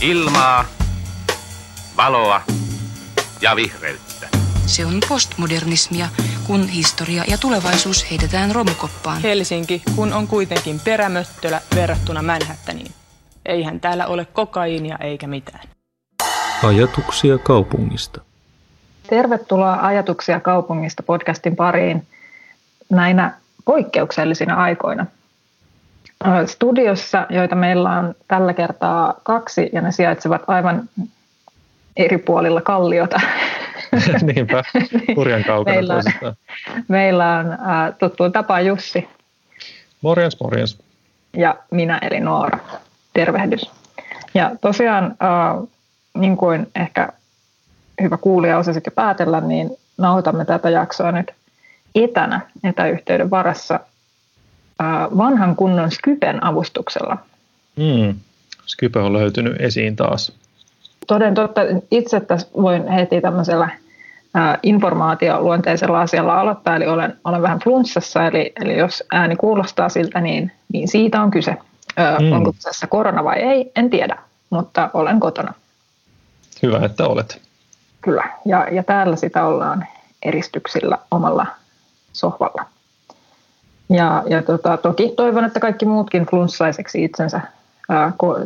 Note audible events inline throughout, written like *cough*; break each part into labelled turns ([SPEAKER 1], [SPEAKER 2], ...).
[SPEAKER 1] Ilmaa, valoa ja vihreyttä.
[SPEAKER 2] Se on postmodernismia, kun historia ja tulevaisuus heitetään romukoppaan.
[SPEAKER 3] Helsinki, kun on kuitenkin perämöttölä verrattuna Manhattaniin. Eihän täällä ole kokaiinia eikä mitään.
[SPEAKER 4] Ajatuksia kaupungista.
[SPEAKER 5] Tervetuloa Ajatuksia kaupungista podcastin pariin näinä poikkeuksellisina aikoina. Studiossa, joita meillä on tällä kertaa kaksi ja ne sijaitsevat aivan eri puolilla kalliota. *laughs*
[SPEAKER 4] Niinpä, hurjan kaukana
[SPEAKER 5] meillä on, meillä on äh, tuttuun tapaan Jussi.
[SPEAKER 4] Morjens, morjens.
[SPEAKER 5] Ja minä eli Noora. Tervehdys. Ja tosiaan, äh, niin kuin ehkä hyvä kuulija osasit jo päätellä, niin nauhoitamme tätä jaksoa nyt etänä etäyhteyden varassa vanhan kunnon Skypen avustuksella.
[SPEAKER 4] Mm. Skype on löytynyt esiin taas.
[SPEAKER 5] Toden totta, itse tässä voin heti tämmöisellä informaatioluonteisella asialla aloittaa, eli olen, olen vähän flunssassa, eli, eli jos ääni kuulostaa siltä, niin, niin siitä on kyse. mm. Onko tässä korona vai ei, en tiedä, mutta olen kotona.
[SPEAKER 4] Hyvä, että olet.
[SPEAKER 5] Kyllä, ja, ja täällä sitä ollaan eristyksillä omalla sohvalla. Ja, ja tota, toki toivon, että kaikki muutkin flunssaiseksi itsensä ää, ko,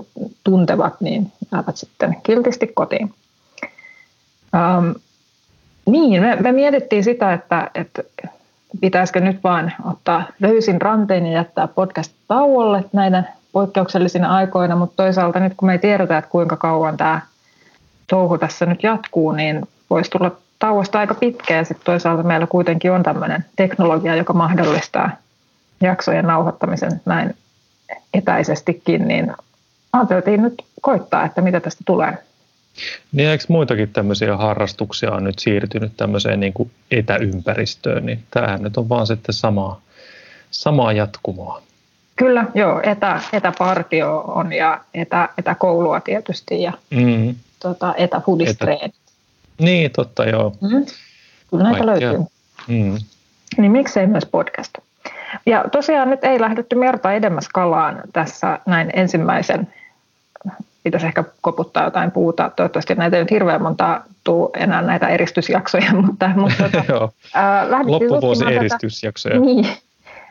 [SPEAKER 5] tuntevat, niin jäävät sitten kiltisti kotiin. Ähm, niin, me, me mietittiin sitä, että, että pitäisikö nyt vain ottaa löysin ranteen ja jättää podcast tauolle näiden poikkeuksellisina aikoina, mutta toisaalta nyt kun me ei tiedetä, että kuinka kauan tämä touhu tässä nyt jatkuu, niin voisi tulla tauosta aika pitkä ja sitten toisaalta meillä kuitenkin on tämmöinen teknologia, joka mahdollistaa jaksojen nauhoittamisen näin etäisestikin, niin ajateltiin nyt koittaa, että mitä tästä tulee.
[SPEAKER 4] Niin eikö muitakin tämmöisiä harrastuksia on nyt siirtynyt tämmöiseen niin kuin etäympäristöön, niin tämähän nyt on vaan sitten samaa, samaa jatkumoa.
[SPEAKER 5] Kyllä, joo, etä, etäpartio on ja etä, etäkoulua tietysti ja mm. tota, etäfudistreeni. Etä.
[SPEAKER 4] Niin, totta joo. Mm.
[SPEAKER 5] Kyllä näitä Kaikkea. löytyy. Mm. Niin miksei myös podcast? Ja tosiaan nyt ei lähdetty merta edemmäs kalaan tässä näin ensimmäisen, pitäisi ehkä koputtaa jotain puuta, toivottavasti näitä ei nyt hirveän monta tuu enää näitä eristysjaksoja, *laughs* mutta, mutta tota, *laughs*
[SPEAKER 4] Joo. Ää, loppuvuosi eristysjaksoja.
[SPEAKER 5] Tätä, *laughs* niin,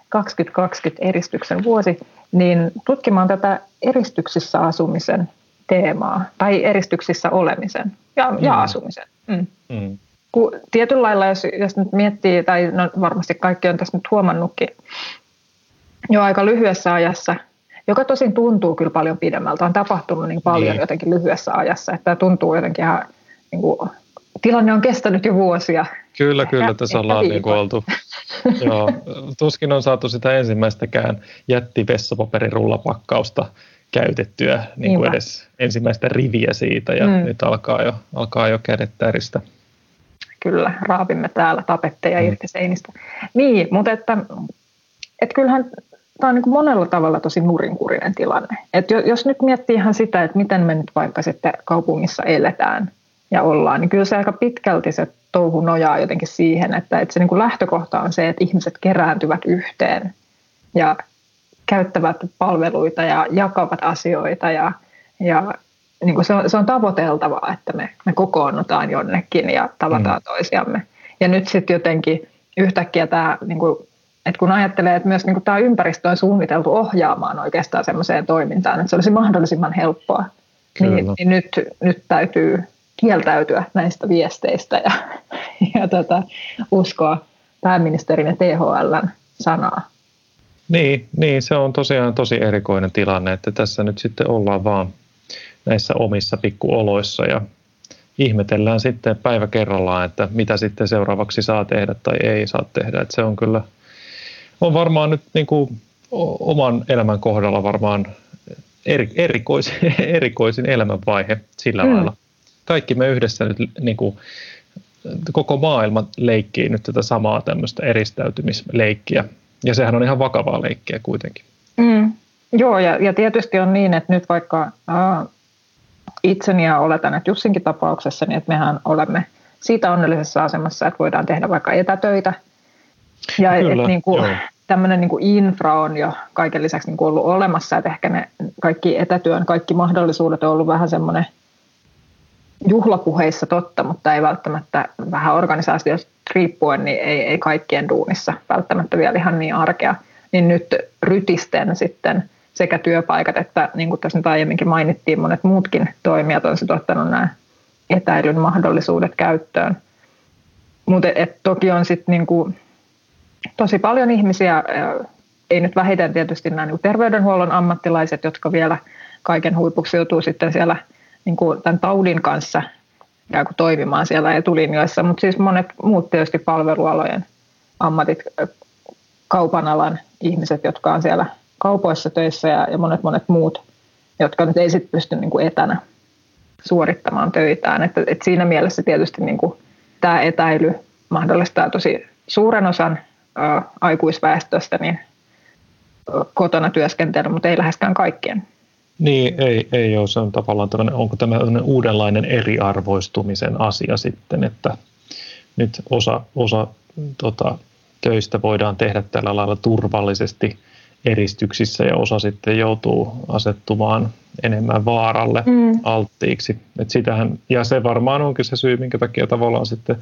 [SPEAKER 5] 2020 eristyksen vuosi, niin tutkimaan tätä eristyksissä asumisen teemaa, tai eristyksissä olemisen ja, mm. ja asumisen. Mm. Mm kun tietyllä lailla, jos, jos nyt miettii, tai no varmasti kaikki on tässä nyt huomannutkin jo aika lyhyessä ajassa, joka tosin tuntuu kyllä paljon pidemmältä, on tapahtunut niin paljon niin. jotenkin lyhyessä ajassa, että tuntuu jotenkin ihan, niin kuin, tilanne on kestänyt jo vuosia.
[SPEAKER 4] Kyllä, kyllä, tässä ollaan niin kuin oltu. *laughs* Joo, tuskin on saatu sitä ensimmäistäkään jättivessapaperirullapakkausta käytettyä niin kuin edes ensimmäistä riviä siitä, ja mm. nyt alkaa jo, alkaa jo kädet täristä
[SPEAKER 5] kyllä raapimme täällä tapetteja mm. irti seinistä. Niin, mutta että, että kyllähän tämä on niin monella tavalla tosi nurinkurinen tilanne. Että jos nyt miettii ihan sitä, että miten me nyt vaikka sitten kaupungissa eletään ja ollaan, niin kyllä se aika pitkälti se touhu nojaa jotenkin siihen, että, että se niin kuin lähtökohta on se, että ihmiset kerääntyvät yhteen ja käyttävät palveluita ja jakavat asioita ja, ja niin kuin se, on, se on tavoiteltavaa, että me, me kokoonnutaan jonnekin ja tavataan mm. toisiamme. Ja nyt sitten jotenkin yhtäkkiä tämä, niin kuin, että kun ajattelee, että myös niin kuin tämä ympäristö on suunniteltu ohjaamaan oikeastaan semmoiseen toimintaan, että se olisi mahdollisimman helppoa, niin, niin nyt, nyt täytyy kieltäytyä näistä viesteistä ja, *laughs* ja tota, uskoa pääministerin ja THLn sanaa.
[SPEAKER 4] Niin, niin, se on tosiaan tosi erikoinen tilanne, että tässä nyt sitten ollaan vaan näissä omissa pikkuoloissa ja ihmetellään sitten päivä kerrallaan, että mitä sitten seuraavaksi saa tehdä tai ei saa tehdä. Että se on kyllä, on varmaan nyt niin kuin oman elämän kohdalla varmaan eri, erikoisin, *laughs* erikoisin elämänvaihe sillä mm. lailla. Kaikki me yhdessä nyt niin kuin, koko maailma leikkii nyt tätä samaa tämmöistä eristäytymisleikkiä. Ja sehän on ihan vakavaa leikkiä kuitenkin.
[SPEAKER 5] Mm. Joo, ja, ja tietysti on niin, että nyt vaikka äh, itseni ja oletan, että Jussinkin tapauksessa, niin että mehän olemme siitä onnellisessa asemassa, että voidaan tehdä vaikka etätöitä. Ja Kyllä, et niin kuin, tämmöinen niin kuin infra on jo kaiken lisäksi niin kuin ollut olemassa, että ehkä ne kaikki etätyön kaikki mahdollisuudet on ollut vähän semmoinen juhlapuheissa totta, mutta ei välttämättä vähän organisaatiosta riippuen, niin ei, ei kaikkien duunissa välttämättä vielä ihan niin arkea. Niin nyt rytisten sitten sekä työpaikat että niin kuin tässä nyt aiemminkin mainittiin, monet muutkin toimijat on sitten ottanut nämä etäilyn mahdollisuudet käyttöön. Mutta toki on sitten niin tosi paljon ihmisiä, ei nyt vähiten tietysti nämä niin terveydenhuollon ammattilaiset, jotka vielä kaiken huipuksi joutuu sitten siellä niin kuin tämän taudin kanssa ikään kuin toimimaan siellä etulinjoissa, mutta siis monet muut tietysti palvelualojen ammatit, kaupan alan ihmiset, jotka on siellä kaupoissa töissä ja, ja monet monet muut, jotka nyt ei sitten pysty niin kuin etänä suorittamaan töitään. Että, että siinä mielessä tietysti niin kuin tämä etäily mahdollistaa tosi suuren osan ä, aikuisväestöstä niin kotona työskentely, mutta ei läheskään kaikkien.
[SPEAKER 4] Niin, ei, ei ole. Se on tavallaan tämmöinen, onko tämä uudenlainen eriarvoistumisen asia sitten, että nyt osa, osa tota, töistä voidaan tehdä tällä lailla turvallisesti eristyksissä ja osa sitten joutuu asettumaan enemmän vaaralle mm. alttiiksi. Et sitähän, ja se varmaan onkin se syy, minkä takia tavallaan sitten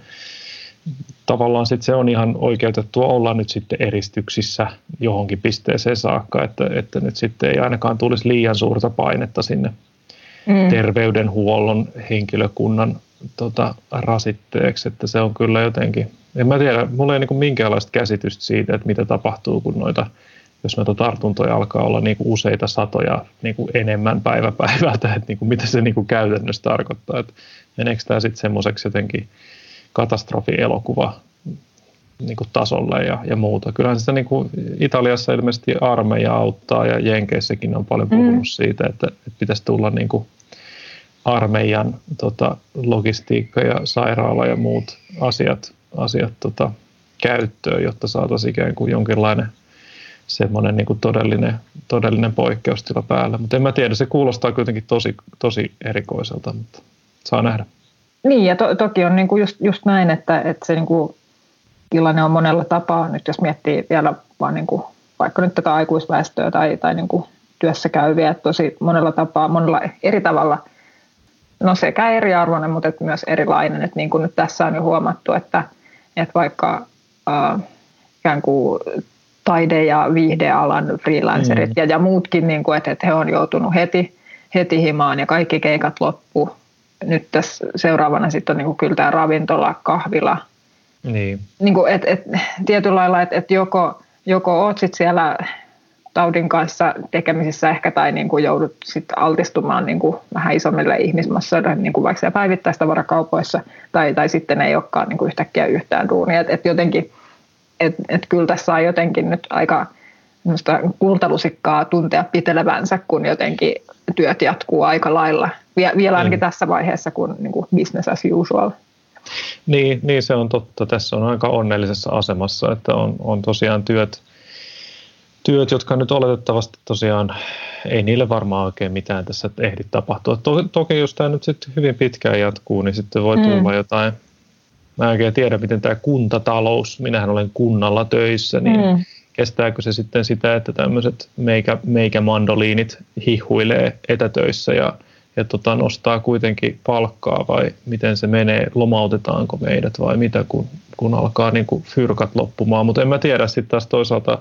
[SPEAKER 4] tavallaan sit se on ihan oikeutettua olla nyt sitten eristyksissä johonkin pisteeseen saakka, että, että nyt sitten ei ainakaan tulisi liian suurta painetta sinne mm. terveydenhuollon henkilökunnan tota, rasitteeksi, että se on kyllä jotenkin, en mä tiedä, mulla ei niin minkäänlaista käsitystä siitä, että mitä tapahtuu, kun noita, jos noita tartuntoja alkaa olla niin kuin useita satoja niin kuin enemmän päivä päivältä, että niin kuin mitä se niin kuin käytännössä tarkoittaa, että meneekö tämä sitten semmoiseksi jotenkin katastrofielokuva niin kuin tasolle ja, ja muuta. Kyllähän sitä niin kuin Italiassa ilmeisesti armeija auttaa ja Jenkeissäkin on paljon puhunut mm. siitä, että, että pitäisi tulla niin kuin armeijan tota, logistiikka ja sairaala ja muut asiat, asiat tota, käyttöön, jotta saataisiin ikään kuin jonkinlainen semmoinen niin kuin todellinen, todellinen poikkeustila päällä. Mutta en mä tiedä, se kuulostaa kuitenkin tosi, tosi erikoiselta, mutta saa nähdä.
[SPEAKER 5] Niin, ja to, toki on niin kuin just, just näin, että, että se niin kuin tilanne on monella tapaa, nyt jos miettii vielä vaan niin kuin, vaikka nyt tätä aikuisväestöä tai, tai niin kuin työssä käyviä, että tosi monella tapaa, monella eri tavalla, no sekä eriarvoinen, mutta että myös erilainen, että niin kuin nyt tässä on jo huomattu, että, että vaikka äh, ikään kuin taide- ja viihdealan freelancerit mm. ja, ja muutkin, niin kuin, että, että he on joutunut heti, heti himaan ja kaikki keikat loppu nyt tässä seuraavana sitten on niin kuin kyllä tämä ravintola, kahvila.
[SPEAKER 4] Niin.
[SPEAKER 5] niin kuin, et, et, tietyllä lailla, että et joko, joko oot sit siellä taudin kanssa tekemisissä ehkä tai niin kuin joudut sit altistumaan niin kuin vähän isommille ihmismassoille, niin kuin vaikka siellä päivittäistavarakaupoissa, tai, tai sitten ei olekaan niin kuin yhtäkkiä yhtään duunia. Et, et jotenkin, et, et kyllä tässä on jotenkin nyt aika kultalusikkaa tuntea pitelevänsä, kun jotenkin työt jatkuu aika lailla. Vielä ainakin mm. tässä vaiheessa, kun niin kuin business as usual.
[SPEAKER 4] Niin, niin, se on totta. Tässä on aika onnellisessa asemassa, että on, on tosiaan työt, työt, jotka nyt oletettavasti tosiaan, ei niille varmaan oikein mitään tässä ehdi tapahtua. To, toki jos tämä nyt sitten hyvin pitkään jatkuu, niin sitten voi tulla mm. jotain, mä en oikein tiedä, miten tämä kuntatalous, minähän olen kunnalla töissä, niin mm kestääkö se sitten sitä, että tämmöiset meikä, meikä mandoliinit hihuilee etätöissä ja, ja tota, nostaa kuitenkin palkkaa vai miten se menee, lomautetaanko meidät vai mitä, kun, kun alkaa niin kuin fyrkat loppumaan. Mutta en mä tiedä sitten taas toisaalta,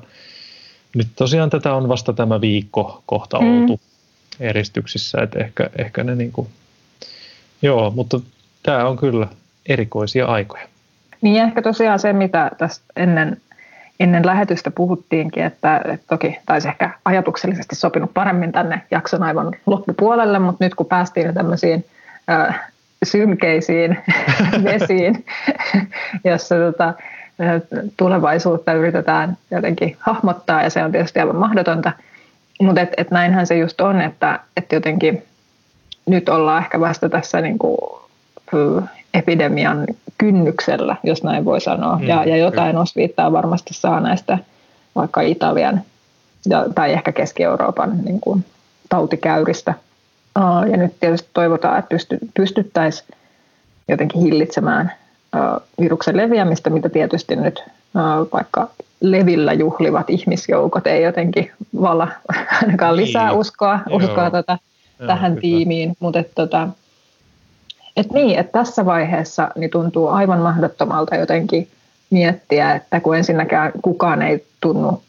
[SPEAKER 4] nyt tosiaan tätä on vasta tämä viikko kohta mm. oltu eristyksissä, että ehkä, ehkä ne niin kuin, joo, mutta tämä on kyllä erikoisia aikoja.
[SPEAKER 5] Niin ehkä tosiaan se, mitä tässä ennen ennen lähetystä puhuttiinkin, että, että toki taisi ehkä ajatuksellisesti sopinut paremmin tänne jakson aivan loppupuolelle, mutta nyt kun päästiin tämmöisiin äh, synkeisiin *laughs* vesiin, *laughs* jossa tota, tulevaisuutta yritetään jotenkin hahmottaa ja se on tietysti aivan mahdotonta, mutta et, et näinhän se just on, että et jotenkin nyt ollaan ehkä vasta tässä niin kuin, epidemian kynnyksellä, jos näin voi sanoa. Mm, ja, ja jotain osviittaa varmasti saa näistä vaikka Italian ja, tai ehkä Keski-Euroopan niin kuin, tautikäyristä. Uh, ja nyt tietysti toivotaan, että pysty, pystyttäisiin jotenkin hillitsemään uh, viruksen leviämistä, mitä tietysti nyt uh, vaikka levillä juhlivat ihmisjoukot ei jotenkin valla ainakaan niin. lisää uskoa, uskoa tota, Joo, tähän kyllä. tiimiin, mutta tota, et niin, että tässä vaiheessa niin tuntuu aivan mahdottomalta jotenkin miettiä, että kun ensinnäkään kukaan ei tunnu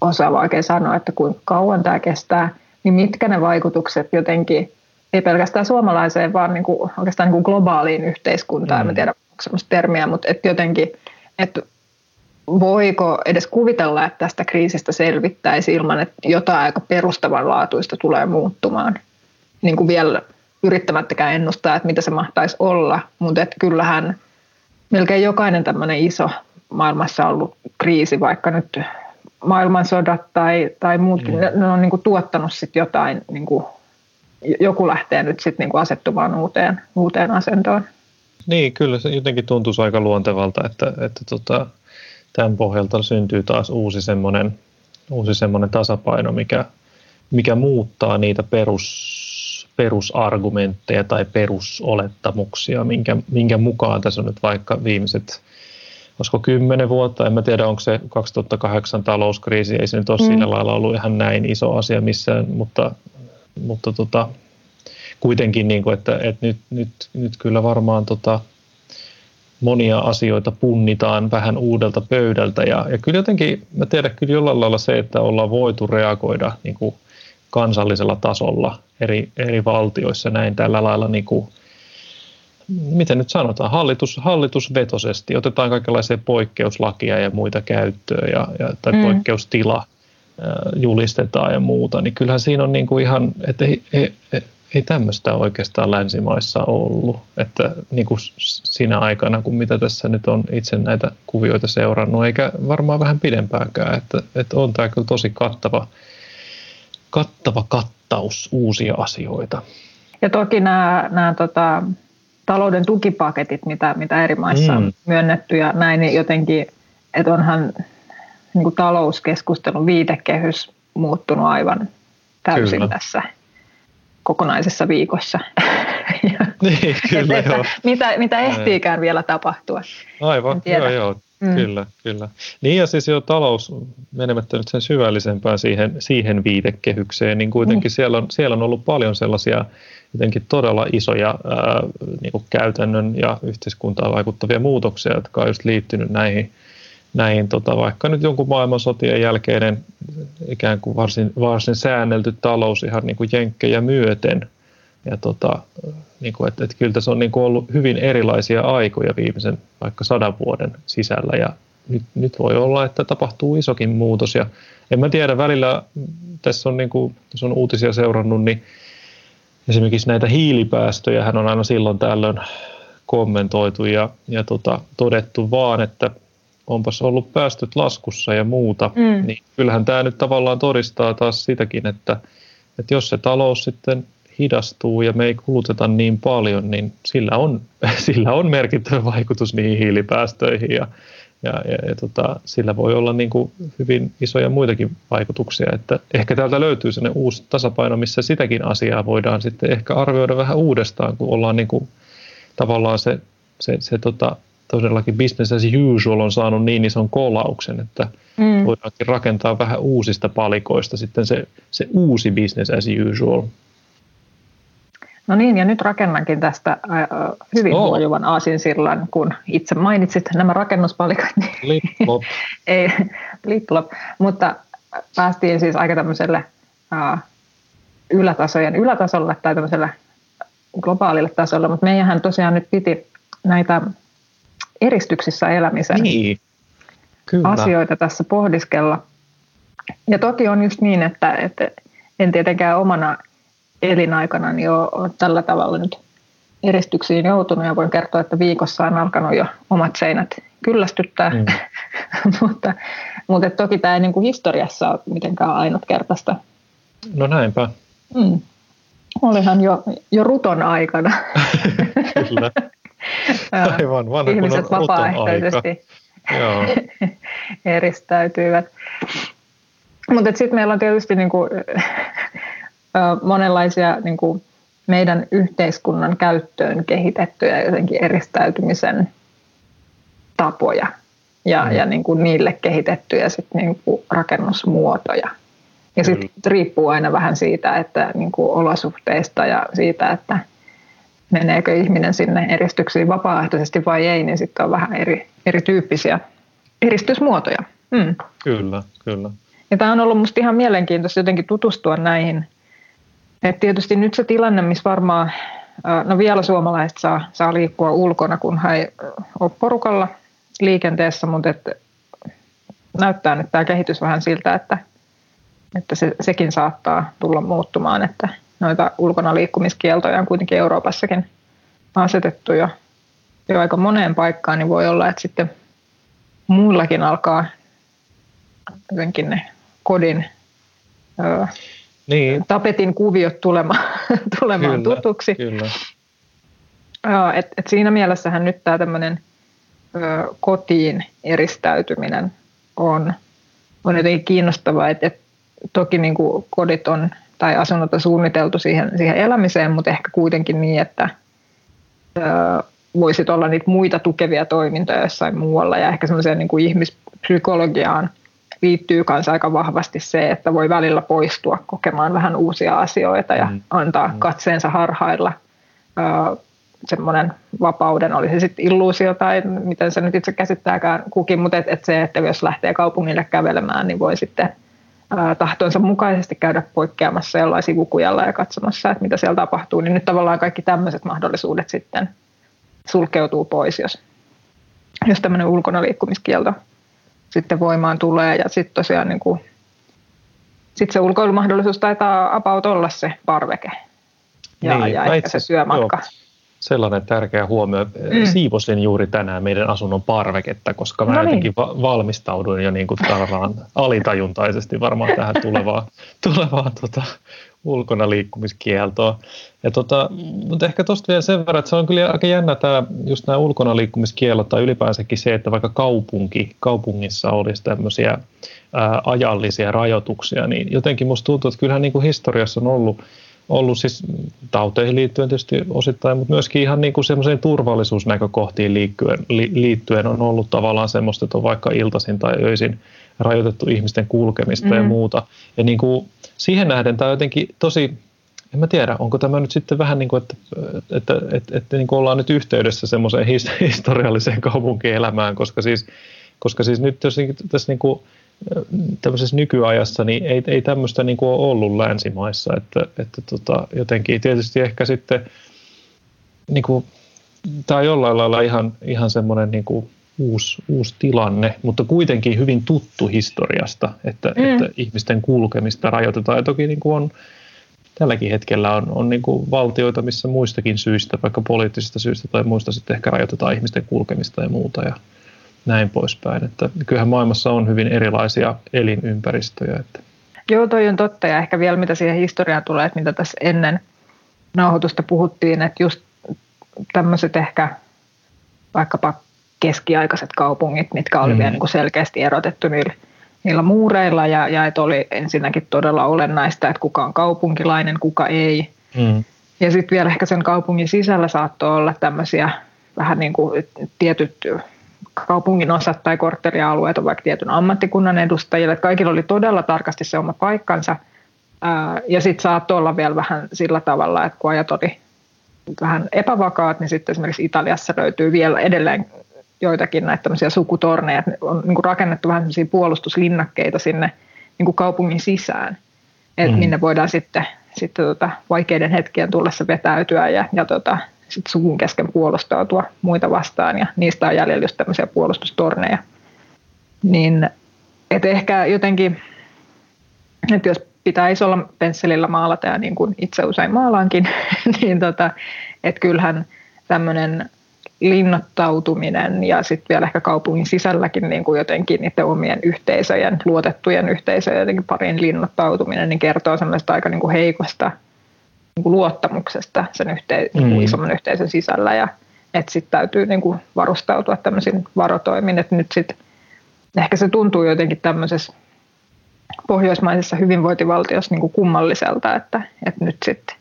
[SPEAKER 5] osaava oikein sanoa, että kuinka kauan tämä kestää, niin mitkä ne vaikutukset jotenkin, ei pelkästään suomalaiseen, vaan niin kuin, oikeastaan niin kuin globaaliin yhteiskuntaan, mm. en tiedä onko sellaista termiä, mutta että jotenkin, että voiko edes kuvitella, että tästä kriisistä selvittäisi ilman, että jotain aika perustavanlaatuista tulee muuttumaan. Niin kuin vielä yrittämättäkään ennustaa, että mitä se mahtaisi olla, mutta että kyllähän melkein jokainen tämmöinen iso maailmassa ollut kriisi, vaikka nyt maailmansodat tai, tai muutkin, mm. ne, ne on niin kuin tuottanut sit jotain, niin kuin, joku lähtee nyt sitten niin asettumaan uuteen, uuteen asentoon.
[SPEAKER 4] Niin, kyllä se jotenkin tuntuisi aika luontevalta, että, että tota, tämän pohjalta syntyy taas uusi semmoinen, uusi semmoinen tasapaino, mikä, mikä muuttaa niitä perus, perusargumentteja tai perusolettamuksia, minkä, minkä mukaan tässä on nyt vaikka viimeiset olisiko kymmenen vuotta, en mä tiedä onko se 2008 talouskriisi, ei se nyt ole mm. sillä lailla ollut ihan näin iso asia missään, mutta, mutta tota, kuitenkin, niin kuin, että, että nyt, nyt, nyt kyllä varmaan tota, monia asioita punnitaan vähän uudelta pöydältä ja, ja kyllä jotenkin, mä tiedän kyllä jollain lailla se, että ollaan voitu reagoida niin kuin kansallisella tasolla eri, eri valtioissa näin tällä lailla niin kuin, miten nyt sanotaan, hallitus, hallitusvetoisesti, otetaan kaikenlaisia poikkeuslakia ja muita käyttöön ja, ja, tai mm. poikkeustila julistetaan ja muuta, niin kyllähän siinä on niin kuin ihan, että ei, ei, ei tämmöistä oikeastaan länsimaissa ollut, että niin kuin siinä aikana, kun mitä tässä nyt on itse näitä kuvioita seurannut, eikä varmaan vähän pidempäänkään, että, että on tämä kyllä tosi kattava, kattava kattaus uusia asioita.
[SPEAKER 5] Ja toki nämä, nämä tota, talouden tukipaketit, mitä, mitä eri maissa mm. on myönnetty ja näin, niin jotenkin, että onhan niin kuin talouskeskustelun viitekehys muuttunut aivan täysin Kyllä. tässä kokonaisessa viikossa. *laughs*
[SPEAKER 4] niin, kyllä, että, joo.
[SPEAKER 5] Mitä, mitä ehtiikään vielä tapahtua.
[SPEAKER 4] Aivan, joo, joo. Mm. Kyllä, kyllä. Niin ja siis jo talous, menemättä nyt sen syvällisempään siihen, siihen viitekehykseen, niin kuitenkin mm. siellä, on, siellä on ollut paljon sellaisia jotenkin todella isoja ää, niin kuin käytännön ja yhteiskuntaan vaikuttavia muutoksia, jotka on just liittynyt näihin, näihin tota, vaikka nyt jonkun maailmansotien jälkeinen ikään kuin varsin, varsin säännelty talous ihan niin kuin jenkkejä myöten. Ja tota, niin kuin, että, että kyllä tässä on niin kuin ollut hyvin erilaisia aikoja viimeisen vaikka sadan vuoden sisällä. Ja nyt, nyt voi olla, että tapahtuu isokin muutos. Ja en mä tiedä, välillä tässä on, niin kuin, jos on uutisia seurannut, niin esimerkiksi näitä hiilipäästöjä hän on aina silloin tällöin kommentoitu ja, ja tota, todettu vaan, että onpas ollut päästöt laskussa ja muuta, mm. niin kyllähän tämä nyt tavallaan todistaa taas sitäkin, että, että jos se talous sitten hidastuu ja me ei kuluteta niin paljon, niin sillä on, *laughs* sillä on merkittävä vaikutus niihin hiilipäästöihin ja, ja, ja, ja tota, sillä voi olla niin kuin hyvin isoja muitakin vaikutuksia. Että ehkä täältä löytyy sellainen uusi tasapaino, missä sitäkin asiaa voidaan sitten ehkä arvioida vähän uudestaan, kun ollaan niin kuin, tavallaan se, se, se tota, todellakin business as usual on saanut niin ison kolauksen, että mm. voidaankin rakentaa vähän uusista palikoista sitten se, se uusi business as usual.
[SPEAKER 5] No niin, ja nyt rakennankin tästä hyvin oh. huojuvan aasinsillan, kun itse mainitsit nämä rakennuspalikat.
[SPEAKER 4] Niin *laughs*
[SPEAKER 5] ei, liplop. Mutta päästiin siis aika tämmöiselle ylätasojen ylätasolle tai tämmöiselle globaalille tasolle, mutta meidänhän tosiaan nyt piti näitä eristyksissä elämisen
[SPEAKER 4] niin.
[SPEAKER 5] Kyllä. asioita tässä pohdiskella. Ja toki on just niin, että, että en tietenkään omana elinaikana niin ole tällä tavalla nyt eristyksiin joutunut ja voin kertoa, että viikossa on alkanut jo omat seinät kyllästyttää, mm. *laughs* mutta, mutta toki tämä ei niin kuin historiassa ole mitenkään ainutkertaista.
[SPEAKER 4] No näinpä. Mm.
[SPEAKER 5] Olihan jo, jo ruton aikana. *laughs*
[SPEAKER 4] Kyllä. Aivan, vanha
[SPEAKER 5] Ihmiset vapaaehtoisesti *laughs* eristäytyivät. Mutta sitten meillä on tietysti niinku, monenlaisia niin kuin meidän yhteiskunnan käyttöön kehitettyjä jotenkin eristäytymisen tapoja. ja, mm. ja niin kuin niille kehitettyjä sit niin kuin rakennusmuotoja. Ja sitten riippuu aina vähän siitä, että niin kuin olosuhteista ja siitä, että meneekö ihminen sinne eristyksiin vapaaehtoisesti vai ei, niin sitten on vähän eri, erityyppisiä eristysmuotoja.
[SPEAKER 4] Mm. Kyllä, kyllä.
[SPEAKER 5] Ja tämä on ollut minusta ihan mielenkiintoista jotenkin tutustua näihin. Et tietysti nyt se tilanne, missä varmaan, no vielä suomalaiset saa, saa liikkua ulkona, kun he ei ole porukalla liikenteessä, mutta et näyttää nyt tämä kehitys vähän siltä, että, että se, sekin saattaa tulla muuttumaan, että noita ulkona liikkumiskieltoja on kuitenkin Euroopassakin asetettu jo, jo aika moneen paikkaan, niin voi olla, että sitten muillakin alkaa jotenkin ne kodin niin. tapetin kuviot tulemaan, *laughs* tulemaan kyllä, tutuksi. Kyllä. Et, et siinä mielessähän nyt tämä tämmöinen kotiin eristäytyminen on, on jotenkin kiinnostavaa, että et toki niin kuin kodit on tai asunnot on suunniteltu siihen, siihen elämiseen, mutta ehkä kuitenkin niin, että ö, voisit olla niitä muita tukevia toimintoja jossain muualla ja ehkä semmoiseen niin kuin ihmispsykologiaan liittyy myös aika vahvasti se, että voi välillä poistua kokemaan vähän uusia asioita ja mm. antaa mm. katseensa harhailla semmoinen vapauden, oli se sitten illuusio tai miten se nyt itse käsittääkään kukin, mutta et, et se, että jos lähtee kaupungille kävelemään, niin voi sitten tahtonsa mukaisesti käydä poikkeamassa jollain sivukujalla ja katsomassa, että mitä siellä tapahtuu, niin nyt tavallaan kaikki tämmöiset mahdollisuudet sitten sulkeutuu pois, jos, jos tämmöinen ulkona liikkumiskielto sitten voimaan tulee. Ja sitten tosiaan niin kuin, sit se ulkoilumahdollisuus taitaa about olla se parveke ja, niin, ja ehkä se syömatka. Joo
[SPEAKER 4] sellainen tärkeä huomio. Mm. Siivosin juuri tänään meidän asunnon parveketta, koska mä no niin. jotenkin va- valmistauduin jo niin kuin *laughs* alitajuntaisesti varmaan tähän tulevaan, tulevaan tota, ulkona liikkumiskieltoon. Ja tota, mutta ehkä tuosta vielä sen verran, että se on kyllä aika jännä tämä, just nämä ulkona liikkumiskielot tai ylipäänsäkin se, että vaikka kaupunki, kaupungissa olisi tämmöisiä ää, ajallisia rajoituksia, niin jotenkin musta tuntuu, että kyllähän niin kuin historiassa on ollut ollut siis tauteihin liittyen tietysti osittain, mutta myöskin ihan niin kuin semmoiseen turvallisuusnäkökohtiin liittyen, li, liittyen on ollut tavallaan semmoista, että on vaikka iltaisin tai öisin rajoitettu ihmisten kulkemista mm. ja muuta. Ja niin kuin siihen nähden tämä on jotenkin tosi, en mä tiedä, onko tämä nyt sitten vähän niin kuin, että, että, että, että, että niin kuin ollaan nyt yhteydessä semmoiseen *laughs* historialliseen kaupunkielämään, koska siis, koska siis nyt jos tässä niin kuin tämmöisessä nykyajassa niin ei, ei tämmöistä niin kuin ole ollut länsimaissa, että, että tota, jotenkin tietysti ehkä sitten niin kuin, tämä on jollain lailla ihan, ihan semmoinen niin kuin uusi, uusi tilanne, mutta kuitenkin hyvin tuttu historiasta, että, mm. että ihmisten kulkemista rajoitetaan. Ja toki niin kuin on, tälläkin hetkellä on, on niin kuin valtioita, missä muistakin syistä, vaikka poliittisista syistä tai muista sitten ehkä rajoitetaan ihmisten kulkemista ja muuta. Ja, näin poispäin. Että kyllähän maailmassa on hyvin erilaisia elinympäristöjä. Että.
[SPEAKER 5] Joo, toi on totta ja ehkä vielä mitä siihen historiaan tulee, että mitä tässä ennen nauhoitusta puhuttiin, että just tämmöiset ehkä vaikkapa keskiaikaiset kaupungit, mitkä oli mm. vielä niin kuin selkeästi erotettu niillä, niillä muureilla ja, ja että oli ensinnäkin todella olennaista, että kuka on kaupunkilainen, kuka ei. Mm. Ja sitten vielä ehkä sen kaupungin sisällä saattoi olla tämmöisiä vähän niin kuin tietyt kaupungin osat tai kortterialueet on vaikka tietyn ammattikunnan edustajille. Että kaikilla oli todella tarkasti se oma paikkansa. Ja sitten saattoi olla vielä vähän sillä tavalla, että kun ajat oli vähän epävakaat, niin sitten esimerkiksi Italiassa löytyy vielä edelleen joitakin näitä tämmöisiä sukutorneja. Että on niin kuin rakennettu vähän sellaisia puolustuslinnakkeita sinne niin kuin kaupungin sisään, että mm. minne voidaan sitten, sitten tota vaikeiden hetkien tullessa vetäytyä ja, ja tota, sit suvun kesken puolustautua muita vastaan ja niistä on jäljellä just tämmöisiä puolustustorneja. Niin et ehkä jotenkin, että jos pitää isolla pensselillä maalata ja niin kuin itse usein maalaankin, *laughs* niin tota, että kyllähän tämmöinen linnoittautuminen ja sitten vielä ehkä kaupungin sisälläkin niin kuin jotenkin niiden omien yhteisöjen, luotettujen yhteisöjen jotenkin pariin linnoittautuminen, niin kertoo semmoista aika niin kuin heikosta niin kuin luottamuksesta sen yhte, mm. niin isomman yhteisön sisällä ja että sitten täytyy niin kuin varustautua tämmöisiin varotoimiin, että nyt sitten ehkä se tuntuu jotenkin tämmöisessä pohjoismaisessa hyvinvointivaltiossa niin kuin kummalliselta, että, että nyt sitten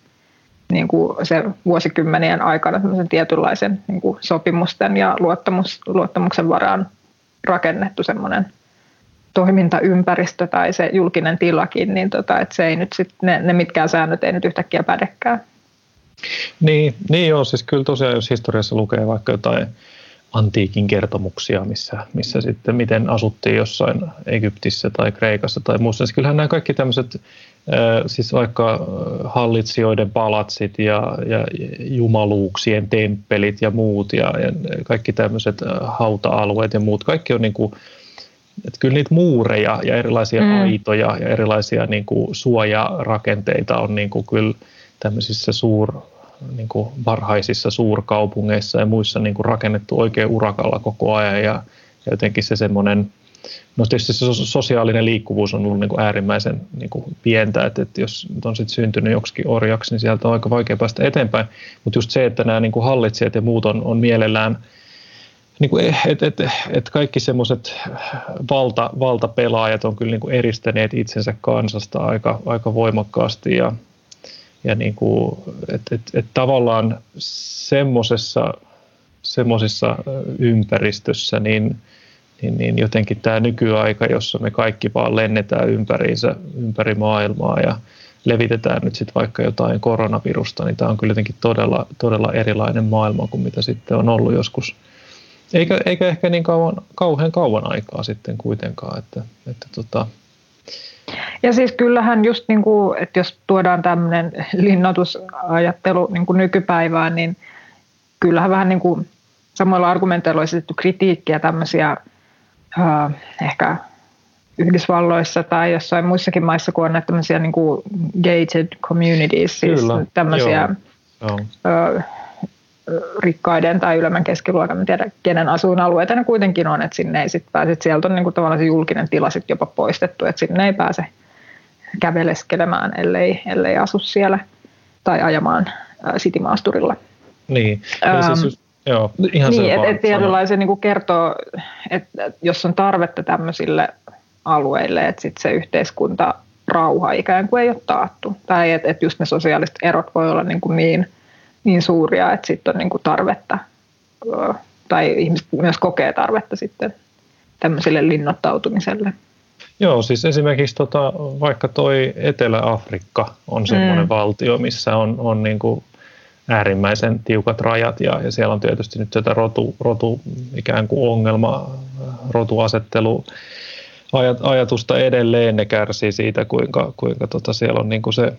[SPEAKER 5] niin kuin se vuosikymmenien aikana tietynlaisen niin kuin sopimusten ja luottamus, luottamuksen varaan rakennettu semmoinen toimintaympäristö tai se julkinen tilakin, niin tota, että se ei nyt sit, ne, ne mitkään säännöt ei nyt yhtäkkiä pädekään.
[SPEAKER 4] Niin, niin joo, siis kyllä tosiaan jos historiassa lukee vaikka jotain antiikin kertomuksia, missä, missä sitten miten asuttiin jossain Egyptissä tai Kreikassa tai muussa. Siis kyllähän nämä kaikki tämmöiset, siis vaikka hallitsijoiden palatsit ja, ja jumaluuksien temppelit ja muut ja, ja kaikki tämmöiset hauta-alueet ja muut, kaikki on niin kuin, että kyllä niitä muureja ja erilaisia mm. aitoja ja erilaisia niin kuin suojarakenteita on niin kuin kyllä tämmöisissä suur, niin kuin varhaisissa suurkaupungeissa ja muissa niin kuin rakennettu oikein urakalla koko ajan ja, ja jotenkin se semmoinen, no tietysti se sosiaalinen liikkuvuus on ollut niin kuin äärimmäisen niin kuin pientä, että, että jos on sitten syntynyt joksikin orjaksi, niin sieltä on aika vaikea päästä eteenpäin, mutta just se, että nämä niin kuin hallitsijat ja muut on, on mielellään niin kuin, et, et, et kaikki semmoiset valta, valtapelaajat on kyllä niin kuin eristäneet itsensä kansasta aika, aika voimakkaasti ja, ja niin kuin, et, et, et tavallaan semmoisessa semmoisessa ympäristössä, niin, niin, niin jotenkin tämä nykyaika, jossa me kaikki vaan lennetään ympäriinsä, ympäri maailmaa ja levitetään nyt sitten vaikka jotain koronavirusta, niin tämä on kyllä jotenkin todella, todella erilainen maailma kuin mitä sitten on ollut joskus. Eikä, eikä ehkä niin kauan, kauhean kauan aikaa sitten kuitenkaan, että, että tota,
[SPEAKER 5] ja siis kyllähän just niin kuin, että jos tuodaan tämmöinen linnoitusajattelu niin kuin nykypäivään, niin kyllähän vähän niin kuin samoilla argumenteilla on esitetty kritiikkiä tämmöisiä äh, ehkä Yhdysvalloissa tai jossain muissakin maissa, kun on näitä tämmöisiä niin kuin gated communities, siis Kyllä, tämmöisiä joo, rikkaiden tai ylemmän keskiluokan, en tiedä kenen asuinalueita ne kuitenkin on, että sinne ei sitten pääse, sieltä on niin kuin tavallaan se julkinen tila sitten jopa poistettu, että sinne ei pääse käveleskelemään, ellei, ellei asu siellä tai ajamaan sitimaasturilla.
[SPEAKER 4] Niin, ähm, siis joo, ihan
[SPEAKER 5] niin että et tietynlaisen niin kertoo, että jos on tarvetta tämmöisille alueille, että sitten se yhteiskunta rauha ikään kuin ei ole taattu. Tai että et just ne sosiaaliset erot voi olla niin, kuin niin, niin suuria, että sitten on niin kuin tarvetta, tai ihmiset myös kokee tarvetta sitten tämmöiselle linnoittautumiselle.
[SPEAKER 4] Joo, siis esimerkiksi tota, vaikka toi Etelä-Afrikka on semmoinen mm. valtio, missä on, on niin kuin äärimmäisen tiukat rajat ja, ja siellä on tietysti nyt tätä rotu, rotu ikään kuin ongelma, rotuasettelu, ajatusta edelleen. Ne kärsii siitä, kuinka, kuinka tota siellä on niin kuin se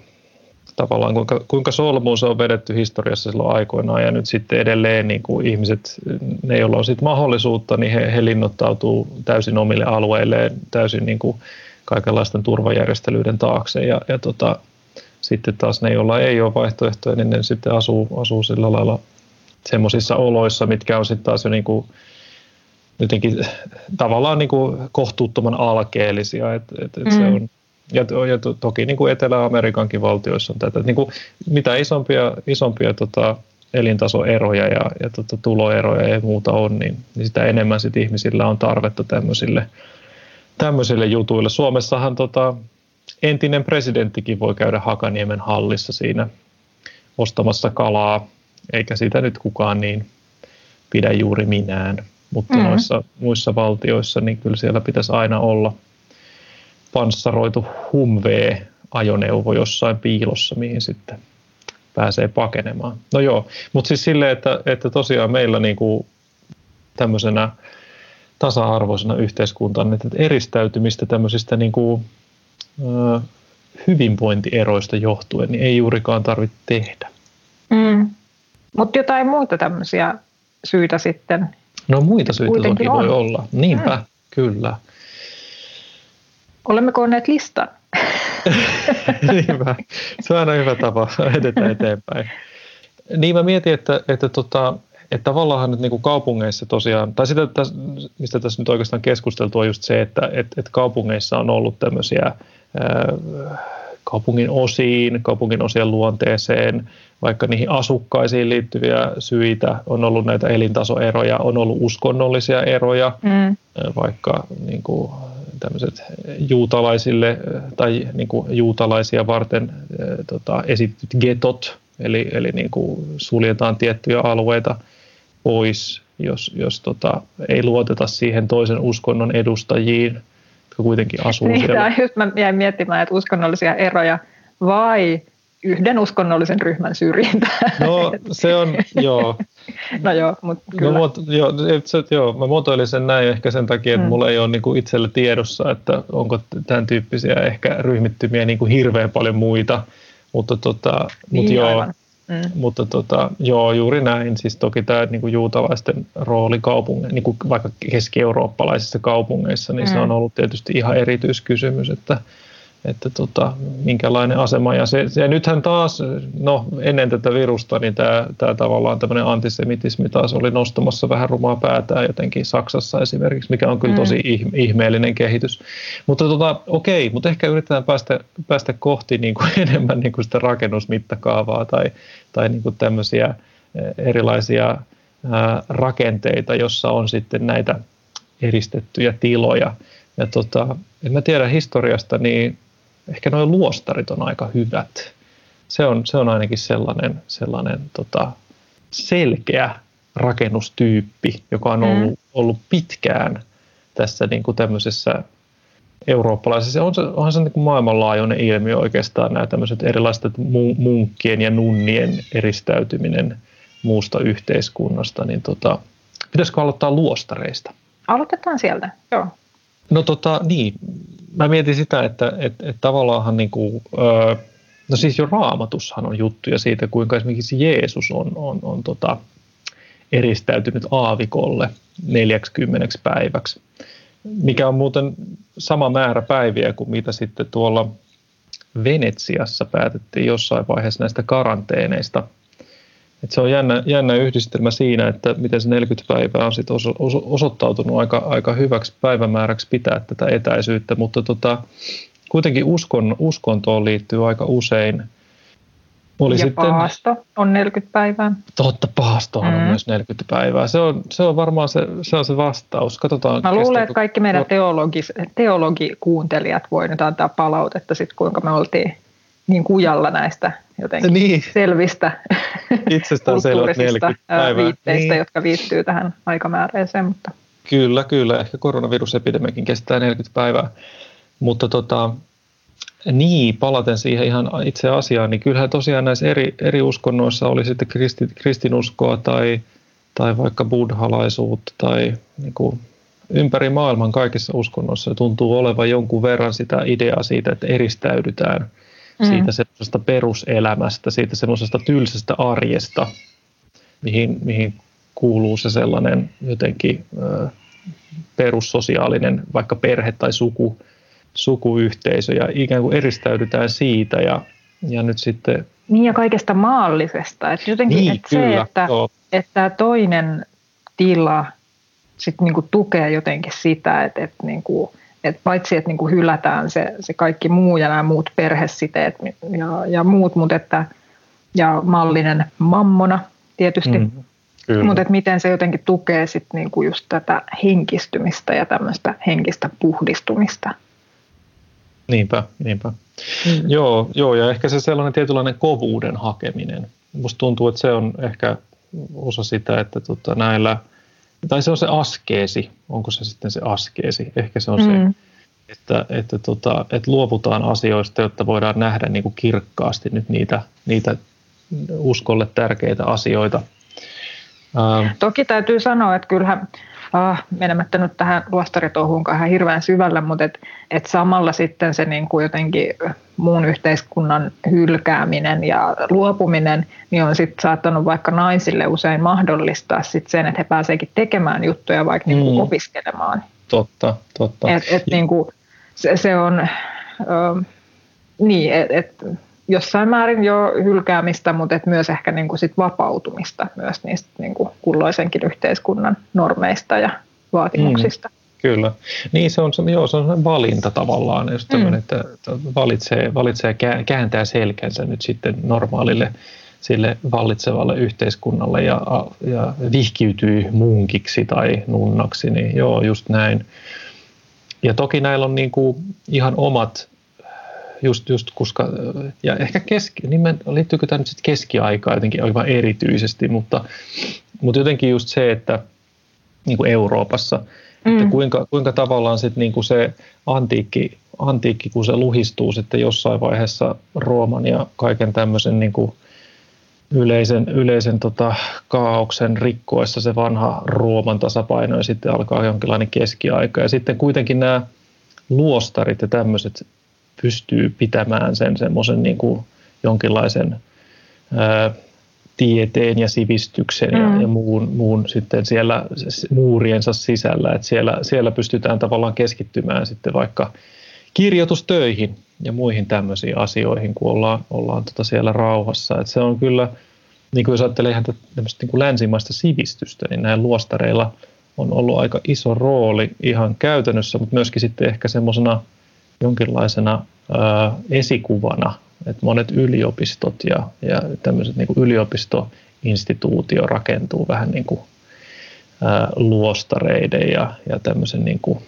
[SPEAKER 4] tavallaan kuinka, kuinka solmuun se on vedetty historiassa silloin aikoinaan. Ja nyt sitten edelleen niin kuin ihmiset, ne joilla on sitten mahdollisuutta, niin he, he linnoittautuu täysin omille alueilleen, täysin niin kuin kaikenlaisten turvajärjestelyiden taakse. Ja, ja tota, sitten taas ne, joilla ei ole vaihtoehtoja, niin ne sitten asuu, asuu sillä lailla semmoisissa oloissa, mitkä on sitten taas jo niin kuin jotenkin tavallaan niin kuin kohtuuttoman alkeellisia, että et, et mm. se on ja, ja to, toki niin kuin Etelä-Amerikankin valtioissa on tätä, niin kuin mitä isompia, isompia tota, elintasoeroja ja, ja tota, tuloeroja ja muuta on, niin, niin sitä enemmän sit ihmisillä on tarvetta tämmöisille, tämmöisille jutuille. Suomessahan tota, entinen presidenttikin voi käydä Hakaniemen hallissa siinä ostamassa kalaa, eikä sitä nyt kukaan niin pidä juuri minään. Mutta mm-hmm. noissa muissa valtioissa, niin kyllä siellä pitäisi aina olla – panssaroitu Humvee-ajoneuvo jossain piilossa, mihin sitten pääsee pakenemaan. No joo, mutta siis silleen, että, että tosiaan meillä niin kuin tämmöisenä tasa-arvoisena yhteiskuntana, että eristäytymistä tämmöisistä niin kuin, ö, hyvinvointieroista johtuen, niin ei juurikaan tarvitse tehdä.
[SPEAKER 5] Mm. Mutta jotain muita tämmöisiä syitä sitten
[SPEAKER 4] No muita syitä toki on. voi olla. Niinpä, mm. kyllä.
[SPEAKER 5] Olemme koonneet listan. *laughs*
[SPEAKER 4] Niinpä. Se on aina hyvä tapa edetä eteenpäin. Niin mä mietin, että, että, tota, että tavallaan nyt niin kuin kaupungeissa tosiaan, tai sitä, mistä tässä nyt oikeastaan keskusteltu on just se, että, että, että kaupungeissa on ollut tämmöisiä ää, kaupungin osiin, kaupungin osien luonteeseen, vaikka niihin asukkaisiin liittyviä syitä, on ollut näitä elintasoeroja, on ollut uskonnollisia eroja, mm. vaikka niin kuin, tämmöiset juutalaisille tai niin kuin juutalaisia varten tota, esityt getot, eli, eli niin kuin suljetaan tiettyjä alueita pois jos, jos tota, ei luoteta siihen toisen uskonnon edustajiin, jotka kuitenkin asuu
[SPEAKER 5] niin,
[SPEAKER 4] siellä.
[SPEAKER 5] Just mä jäin miettimään, että uskonnollisia eroja vai yhden uskonnollisen ryhmän syrjintä.
[SPEAKER 4] No se on, joo.
[SPEAKER 5] no joo, mutta kyllä.
[SPEAKER 4] No, muot, joo, se, joo, mä muotoilin sen näin ehkä sen takia, että mm. mulla ei ole niin kuin itsellä tiedossa, että onko tämän tyyppisiä ehkä ryhmittymiä niin kuin hirveän paljon muita, mutta, tota,
[SPEAKER 5] niin,
[SPEAKER 4] mutta joo,
[SPEAKER 5] aivan.
[SPEAKER 4] Mm. Mutta tota, joo, juuri näin. Siis toki tämä niin kuin juutalaisten rooli kaupunge, niin kuin vaikka keski-eurooppalaisissa kaupungeissa, niin mm. se on ollut tietysti ihan erityiskysymys, että, että tota, minkälainen asema. Ja, se, ja nythän taas, no ennen tätä virusta, niin tämä, tämä tavallaan tämmöinen antisemitismi taas oli nostamassa vähän rumaa päätään jotenkin Saksassa esimerkiksi, mikä on kyllä tosi mm. ihmeellinen kehitys. Mutta tota, okei, mutta ehkä yritetään päästä, päästä kohti niin kuin *laughs* enemmän niin kuin sitä rakennusmittakaavaa tai, tai niin kuin tämmöisiä erilaisia ää, rakenteita, jossa on sitten näitä eristettyjä tiloja. Ja tota, en mä tiedä historiasta, niin ehkä nuo luostarit on aika hyvät. Se on, se on ainakin sellainen, sellainen tota, selkeä rakennustyyppi, joka on ollut, mm. ollut pitkään tässä niin kuin tämmöisessä eurooppalaisessa. On se, onhan se niin kuin maailmanlaajuinen ilmiö oikeastaan nämä tämmöiset erilaiset munkkien ja nunnien eristäytyminen muusta yhteiskunnasta. Niin tota, pitäisikö aloittaa luostareista?
[SPEAKER 5] Aloitetaan sieltä, joo.
[SPEAKER 4] No tota, niin, mä mietin sitä, että et, et tavallaanhan niin kuin, no siis jo raamatushan on juttuja siitä, kuinka esimerkiksi Jeesus on, on, on tota, eristäytynyt aavikolle 40 päiväksi, mikä on muuten sama määrä päiviä kuin mitä sitten tuolla Venetsiassa päätettiin jossain vaiheessa näistä karanteeneista. Et se on jännä, jännä yhdistelmä siinä, että miten se 40 päivää on sit oso, oso, osoittautunut aika, aika hyväksi päivämääräksi pitää tätä etäisyyttä, mutta tota, kuitenkin uskon, uskontoon liittyy aika usein.
[SPEAKER 5] Oli ja sitten, paasto on 40 päivää.
[SPEAKER 4] Totta, paastohan mm. on myös 40 päivää. Se on, se on varmaan se, se, on se vastaus. Katsotaan,
[SPEAKER 5] Mä luulen, että kaikki meidän teologis, teologikuuntelijat voi nyt antaa palautetta, sit, kuinka me oltiin niin kujalla näistä jotenkin niin. selvistä
[SPEAKER 4] Itsestään selvät 40 päivää.
[SPEAKER 5] viitteistä, niin. jotka viittyy tähän aikamääreeseen. Mutta.
[SPEAKER 4] Kyllä, kyllä. Ehkä koronavirusepidemiakin kestää 40 päivää. Mutta tota, niin, palaten siihen ihan itse asiaan, niin kyllähän tosiaan näissä eri, eri uskonnoissa oli sitten kristi, kristinuskoa tai, tai vaikka buddhalaisuutta tai niin kuin ympäri maailman kaikissa uskonnoissa tuntuu olevan jonkun verran sitä ideaa siitä, että eristäydytään – mm. siitä semmoisesta peruselämästä, siitä semmoisesta tylsästä arjesta, mihin, mihin kuuluu se sellainen jotenkin ö, perussosiaalinen vaikka perhe tai suku, sukuyhteisö ja ikään kuin eristäydytään siitä ja, ja nyt sitten...
[SPEAKER 5] Niin ja kaikesta maallisesta. Että jotenkin
[SPEAKER 4] niin,
[SPEAKER 5] että
[SPEAKER 4] kyllä,
[SPEAKER 5] se, että, että toinen tila sit niinku tukee jotenkin sitä, että, että niinku, et paitsi, että niin kuin hylätään se, se kaikki muu ja nämä muut perhesiteet ja, ja muut, mutta että, ja mallinen mammona tietysti, mm, mutta että miten se jotenkin tukee sit niin kuin just tätä henkistymistä ja tämmöistä henkistä puhdistumista.
[SPEAKER 4] Niinpä, niinpä. Mm. Joo, joo, ja ehkä se sellainen tietynlainen kovuuden hakeminen. Musta tuntuu, että se on ehkä osa sitä, että tota, näillä – tai se on se askeesi, onko se sitten se askeesi, ehkä se on mm. se, että, että, tota, että luovutaan asioista, jotta voidaan nähdä niin kuin kirkkaasti nyt niitä, niitä uskolle tärkeitä asioita.
[SPEAKER 5] Ähm. Toki täytyy sanoa, että kyllähän ah, menemättä nyt tähän luostaritohuunkaan hirveän syvällä, mutta et, et samalla sitten se niin kuin jotenkin muun yhteiskunnan hylkääminen ja luopuminen, niin on sitten saattanut vaikka naisille usein mahdollistaa sit sen, että he pääseekin tekemään juttuja vaikka niin kuin mm. opiskelemaan.
[SPEAKER 4] Totta, totta.
[SPEAKER 5] Et, et niin kuin, se, se on, ö, niin, että et, jossain määrin jo hylkäämistä, mutta et myös ehkä niin kuin sit vapautumista myös niistä niin kuin kulloisenkin yhteiskunnan normeista ja vaatimuksista. Mm.
[SPEAKER 4] Kyllä. Niin se on, joo, se on valinta tavallaan, just mm. että valitsee, valitsee kääntää selkänsä nyt sitten normaalille sille vallitsevalle yhteiskunnalle ja, ja vihkiytyy munkiksi tai nunnaksi, niin joo, just näin. Ja toki näillä on niin kuin ihan omat just, just koska, ja ehkä keski, nimen, liittyykö tämä nyt sitten keskiaikaan jotenkin aivan erityisesti, mutta, mutta jotenkin just se, että, niin kuin Euroopassa. Mm. Että kuinka, kuinka tavallaan sit niin kuin se antiikki, antiikki, kun se luhistuu sitten jossain vaiheessa Rooman ja kaiken tämmöisen niin kuin yleisen, yleisen tota, kaauksen rikkoessa se vanha Rooman tasapaino ja sitten alkaa jonkinlainen keskiaika. Ja sitten kuitenkin nämä luostarit ja tämmöiset pystyy pitämään sen semmoisen niin kuin jonkinlaisen ää, tieteen ja sivistyksen mm. ja, ja muun, muun sitten siellä muuriensa sisällä, että siellä, siellä pystytään tavallaan keskittymään sitten vaikka kirjoitustöihin ja muihin tämmöisiin asioihin, kun ollaan, ollaan tota siellä rauhassa. Et se on kyllä, niin kuin jos ajattelee ihan tämmöistä niin kuin länsimaista sivistystä, niin näillä luostareilla on ollut aika iso rooli ihan käytännössä, mutta myöskin sitten ehkä semmoisena jonkinlaisena ää, esikuvana, että monet yliopistot ja, ja tämmöiset niin yliopistoinstituutio rakentuu vähän niin kuin ää, luostareiden ja, ja tämmöisen niin kuin,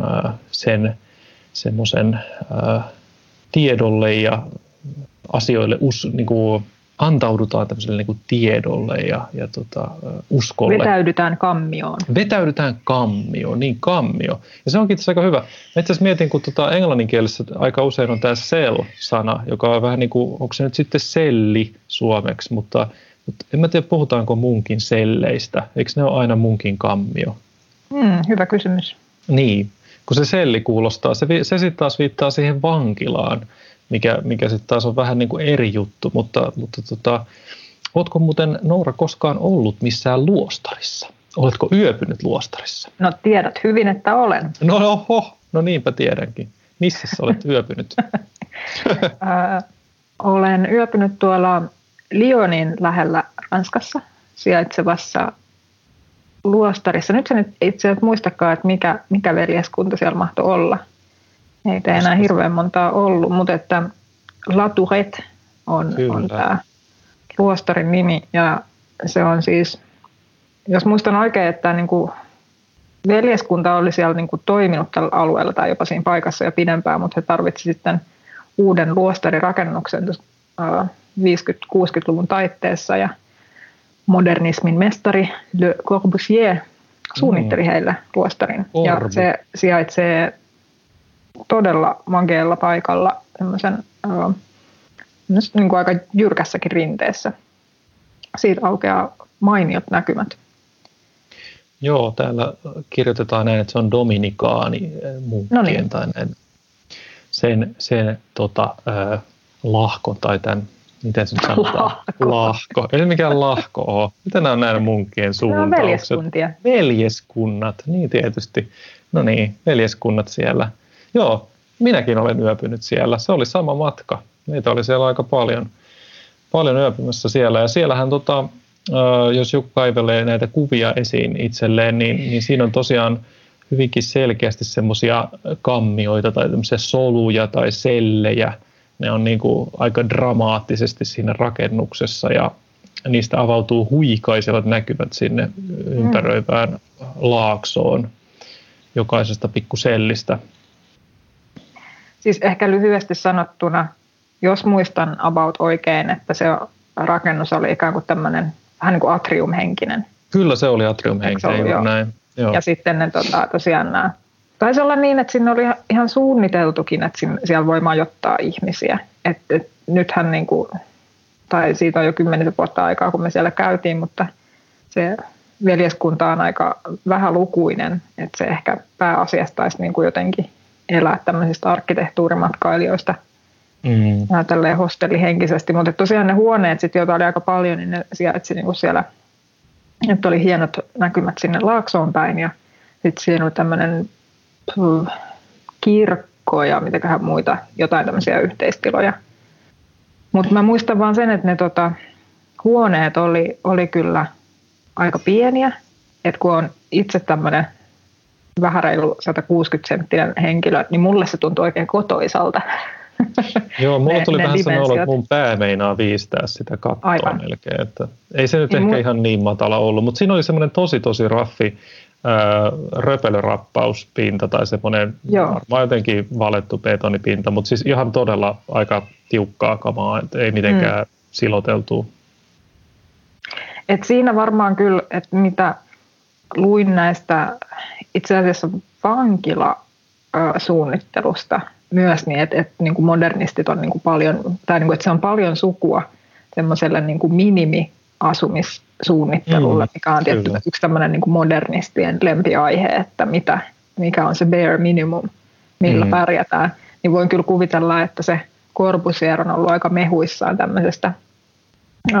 [SPEAKER 4] ää, sen semmoisen tiedolle ja asioille us, niin kuin antaudutaan tämmöiselle niin kuin tiedolle ja, ja tota, uskolle.
[SPEAKER 5] Vetäydytään kammioon.
[SPEAKER 4] Vetäydytään kammioon, niin kammio. Ja se onkin asiassa aika hyvä. Mä itse asiassa mietin, kun tota englanninkielessä aika usein on tämä cell-sana, joka on vähän niin kuin, onko se nyt sitten selli suomeksi, mutta, mutta en mä tiedä, puhutaanko munkin selleistä. Eikö ne ole aina munkin kammio?
[SPEAKER 5] Hmm, hyvä kysymys.
[SPEAKER 4] Niin, kun se selli kuulostaa, se, se sitten taas viittaa siihen vankilaan, mikä, mikä sitten taas on vähän niin kuin eri juttu, mutta, mutta tota, oletko muuten Noura koskaan ollut missään luostarissa? Oletko yöpynyt luostarissa?
[SPEAKER 5] No tiedät hyvin, että olen.
[SPEAKER 4] No oho, no niinpä tiedänkin. Missä olet *laughs* yöpynyt?
[SPEAKER 5] olen yöpynyt tuolla Lyonin lähellä Ranskassa sijaitsevassa luostarissa. Nyt sä nyt itse asiassa muistakaan, että mikä, mikä veljeskunta siellä mahtoi olla. Ei enää hirveän montaa ollut, mutta että Laturet on, on tämä luostarin nimi. Ja se on siis, jos muistan oikein, että niin kuin veljeskunta oli siellä niin kuin toiminut tällä alueella tai jopa siinä paikassa jo pidempään, mutta he tarvitsivat sitten uuden luostarirakennuksen 50-60-luvun taitteessa ja – modernismin mestari Le Corbusier suunnitteli mm. heille luostarin. Orbu. Ja se sijaitsee todella mageella paikalla semmoisen uh, niin kuin aika jyrkässäkin rinteessä. Siitä aukeaa mainiot näkymät.
[SPEAKER 4] Joo, täällä kirjoitetaan näin, että se on dominikaani munkkien no niin. tai näin. Sen, sen tota, äh, lahkon tai tämän miten se sanotaan? Lahko. lahko. Ei se mikään lahko ole. Mitä nämä on näin munkkien suuntaukset?
[SPEAKER 5] Nämä on veljeskuntia.
[SPEAKER 4] Veljeskunnat, niin tietysti. No niin, veljeskunnat siellä. Joo, minäkin olen yöpynyt siellä. Se oli sama matka. Meitä oli siellä aika paljon, paljon yöpymässä siellä. Ja siellähän, tota, jos joku kaivelee näitä kuvia esiin itselleen, niin, niin siinä on tosiaan hyvinkin selkeästi semmoisia kammioita tai soluja tai sellejä – ne on niin kuin aika dramaattisesti siinä rakennuksessa ja niistä avautuu huikaisevat näkymät sinne ympäröivään laaksoon jokaisesta pikkusellistä.
[SPEAKER 5] Siis ehkä lyhyesti sanottuna, jos muistan about oikein, että se rakennus oli ikään kuin tämmöinen vähän niin kuin atriumhenkinen.
[SPEAKER 4] Kyllä se oli atriumhenkinen, joo, näin.
[SPEAKER 5] Joo. Ja sitten ne tota, tosiaan nämä Taisi olla niin, että sinne oli ihan suunniteltukin, että sinne, siellä voi majoittaa ihmisiä. Et, et, nythän, niin kuin, tai siitä on jo kymmenisen vuotta aikaa, kun me siellä käytiin, mutta se veljeskunta on aika vähälukuinen, että se ehkä pääasiassa taisi niin kuin jotenkin elää tämmöisistä arkkitehtuurimatkailijoista mm. tälleen hostellihenkisesti. Mutta tosiaan ne huoneet, sit, joita oli aika paljon, niin ne sijaitsi niin kuin siellä, että oli hienot näkymät sinne Laaksoon päin ja sitten siinä oli tämmöinen kirkko ja mitäköhän muita, jotain tämmöisiä yhteistiloja. Mutta mä muistan vaan sen, että ne tota, huoneet oli, oli kyllä aika pieniä. Että kun on itse tämmöinen vähän reilu 160 senttinen henkilö, niin mulle se tuntui oikein kotoisalta. *laughs*
[SPEAKER 4] Joo, mulla tuli ne vähän sanoa, että mun pää meinaa viistää sitä kattoa Aivan. melkein. Että ei se nyt niin ehkä mun... ihan niin matala ollut, mutta siinä oli semmoinen tosi tosi raffi röpelörappauspinta tai semmoinen varmaan jotenkin valettu betonipinta, mutta siis ihan todella aika tiukkaa kamaa, että ei mitenkään mm. siloteltua.
[SPEAKER 5] Et siinä varmaan kyllä, että mitä luin näistä itse asiassa vankilasuunnittelusta myös niin, että, että niin kuin modernistit on niin kuin paljon, tai niin kuin, että se on paljon sukua semmoiselle niin kuin minimiasumissuunnittelulle, mm, mikä on tietty kyllä. yksi tämmöinen niin kuin modernistien lempiaihe, että mitä, mikä on se bare minimum, millä mm. pärjätään. Niin voin kyllä kuvitella, että se Corbusier on ollut aika mehuissaan tämmöisestä uh,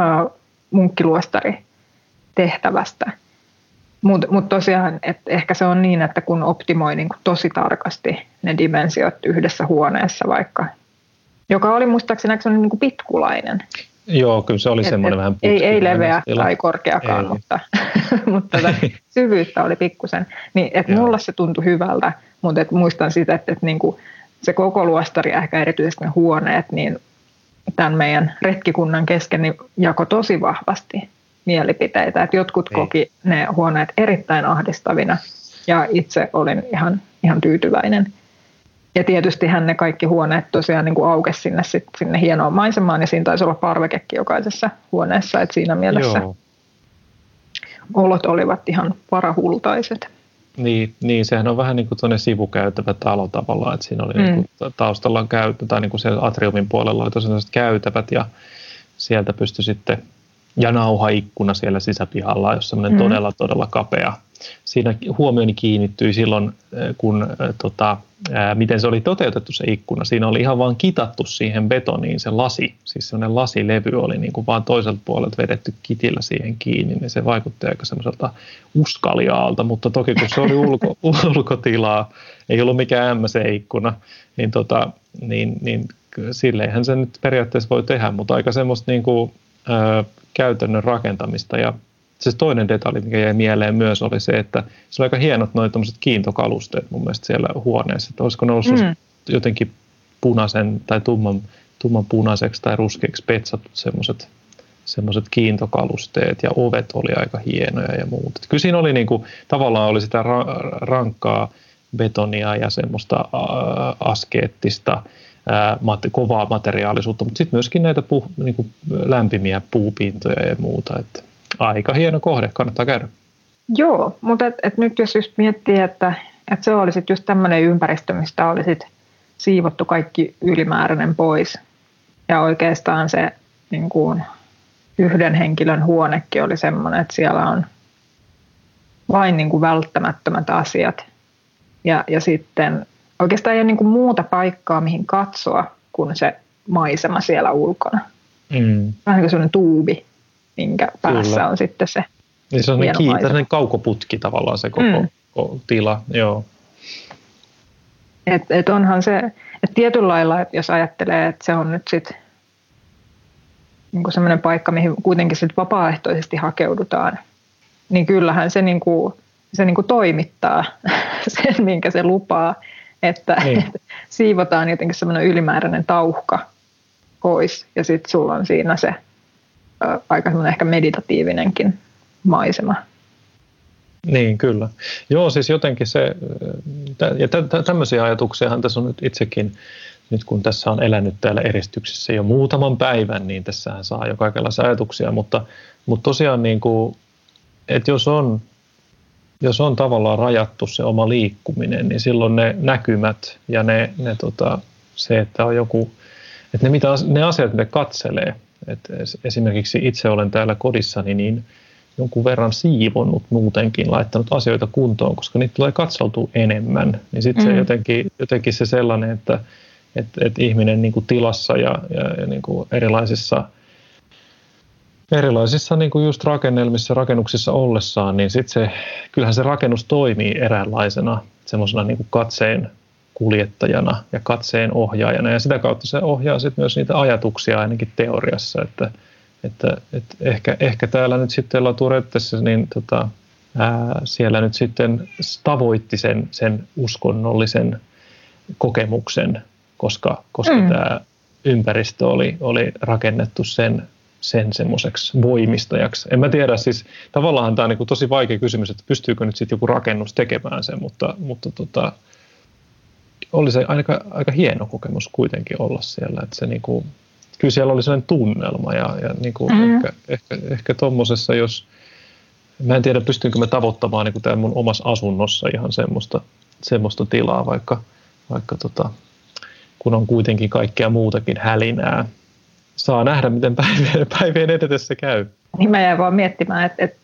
[SPEAKER 5] munkkiluostari-tehtävästä. Mutta mut tosiaan, että ehkä se on niin, että kun optimoi niin tosi tarkasti ne dimensiot yhdessä huoneessa vaikka, joka oli muistaakseni niin kuin pitkulainen.
[SPEAKER 4] Joo, kyllä se oli et, semmoinen et, vähän
[SPEAKER 5] Ei, ei leveä stila. tai korkeakaan, ei. mutta, *laughs* mutta tätä syvyyttä oli pikkusen. Niin, että mulla se tuntui hyvältä, mutta et muistan sitä, että, että niin kuin se koko luostari, ehkä erityisesti ne huoneet, niin tämän meidän retkikunnan kesken niin jako tosi vahvasti mielipiteitä. Että jotkut niin. koki ne huoneet erittäin ahdistavina ja itse olin ihan, ihan tyytyväinen. Ja tietysti hän ne kaikki huoneet tosiaan niin kuin aukesi sinne, sit, sinne hienoon maisemaan ja siinä taisi olla parvekekin jokaisessa huoneessa, että siinä mielessä Joo. olot olivat ihan parahultaiset.
[SPEAKER 4] Niin, niin, sehän on vähän niin kuin tuonne sivukäytävä talo tavallaan, että siinä oli mm. niin kuin taustalla käytö, tai niin kuin siellä atriumin puolella oli tosiaan käytävät ja sieltä pystyi sitten ja nauhaikkuna siellä sisäpihalla, jos semmoinen mm. todella, todella kapea. Siinä huomioni kiinnittyi silloin, äh, kun äh, tota, ää, äh, miten se oli toteutettu se ikkuna. Siinä oli ihan vaan kitattu siihen betoniin se lasi, siis semmoinen lasilevy oli niin kuin vaan toiselta puolelta vedetty kitillä siihen kiinni, niin se vaikutti aika semmoiselta uskaliaalta, mutta toki kun se oli *laughs* ulko, ulkotilaa, ei ollut mikään MC-ikkuna, niin, tota, niin, niin silleenhän se nyt periaatteessa voi tehdä, mutta aika semmoista niin kuin, käytännön rakentamista. Ja se toinen detalji, mikä jäi mieleen myös, oli se, että se oli aika hienot noin kiintokalusteet mun mielestä siellä huoneessa. Että olisiko ne ollut mm. jotenkin punaisen tai tumman, tumman punaiseksi tai ruskeaksi petsatut semmoiset semmoiset kiintokalusteet ja ovet oli aika hienoja ja muuta. Kyllä siinä oli niin kuin, tavallaan oli sitä ra- rankkaa betonia ja semmoista äh, askeettista kovaa materiaalisuutta, mutta sitten myöskin näitä puu, niin kuin lämpimiä puupintoja ja muuta. Että aika hieno kohde, kannattaa käydä.
[SPEAKER 5] Joo, mutta et, et nyt jos just miettii, että, että se olisi just tämmöinen ympäristö, mistä olisi siivottu kaikki ylimääräinen pois. Ja oikeastaan se niin kuin, yhden henkilön huonekin oli semmoinen, että siellä on vain niin kuin välttämättömät asiat. Ja, ja sitten oikeastaan ei ole niin kuin muuta paikkaa, mihin katsoa kuin se maisema siellä ulkona. Mm. Vähän niin kuin sellainen tuubi, minkä päässä Kyllä. on sitten se
[SPEAKER 4] niin se on hieno kiinteä, kaukoputki tavallaan se koko, mm. koko tila, joo.
[SPEAKER 5] Et, et onhan se, että tietyllä lailla, että jos ajattelee, että se on nyt sitten niin semmoinen paikka, mihin kuitenkin sit vapaaehtoisesti hakeudutaan, niin kyllähän se, niin kuin, se niin kuin toimittaa *laughs* sen, minkä se lupaa että, niin. *laughs* että siivotaan jotenkin semmoinen ylimääräinen tauhka pois ja sitten sulla on siinä se ä, aika semmoinen ehkä meditatiivinenkin maisema.
[SPEAKER 4] Niin, kyllä. Joo, siis jotenkin se, ja tämmöisiä ajatuksiahan tässä on nyt itsekin, nyt kun tässä on elänyt täällä eristyksissä jo muutaman päivän, niin tässähän saa jo kaikenlaisia ajatuksia, mutta, mutta tosiaan niin kuin, että jos on jos on tavallaan rajattu se oma liikkuminen, niin silloin ne näkymät ja ne, ne tota, se, että on joku, että ne, mitä, ne asiat, mitä katselee, että esimerkiksi itse olen täällä kodissani, niin jonkun verran siivonnut muutenkin, laittanut asioita kuntoon, koska niitä tulee katseltua enemmän, niin sitten mm. se jotenkin, jotenkin se sellainen, että, että, että ihminen niin kuin tilassa ja, ja, ja niin kuin erilaisissa – erilaisissa niin kuin just rakennelmissa, rakennuksissa ollessaan, niin sit se, kyllähän se rakennus toimii eräänlaisena semmoisena niin kuin katseen kuljettajana ja katseen ohjaajana. Ja sitä kautta se ohjaa sitten myös niitä ajatuksia ainakin teoriassa, että, että, että ehkä, ehkä täällä nyt sitten Laturettessa, niin tota, ää, siellä nyt sitten tavoitti sen, sen uskonnollisen kokemuksen, koska, koska mm. tämä ympäristö oli, oli rakennettu sen sen semmoiseksi voimistajaksi. En mä tiedä, siis tavallaan tämä on niin kuin tosi vaikea kysymys, että pystyykö nyt sitten joku rakennus tekemään sen, mutta, mutta tota, oli se aika, aika hieno kokemus kuitenkin olla siellä, että se niin kuin, kyllä siellä oli sellainen tunnelma ja, ja niin kuin mm. ehkä, ehkä, ehkä tuommoisessa, jos mä en tiedä pystynkö mä tavoittamaan niin täällä mun omassa asunnossa ihan semmoista, semmoista tilaa, vaikka, vaikka tota, kun on kuitenkin kaikkea muutakin hälinää. Saa nähdä, miten päivien, *laughs* päivien edetessä käy.
[SPEAKER 5] Niin mä jäin vaan miettimään, että, että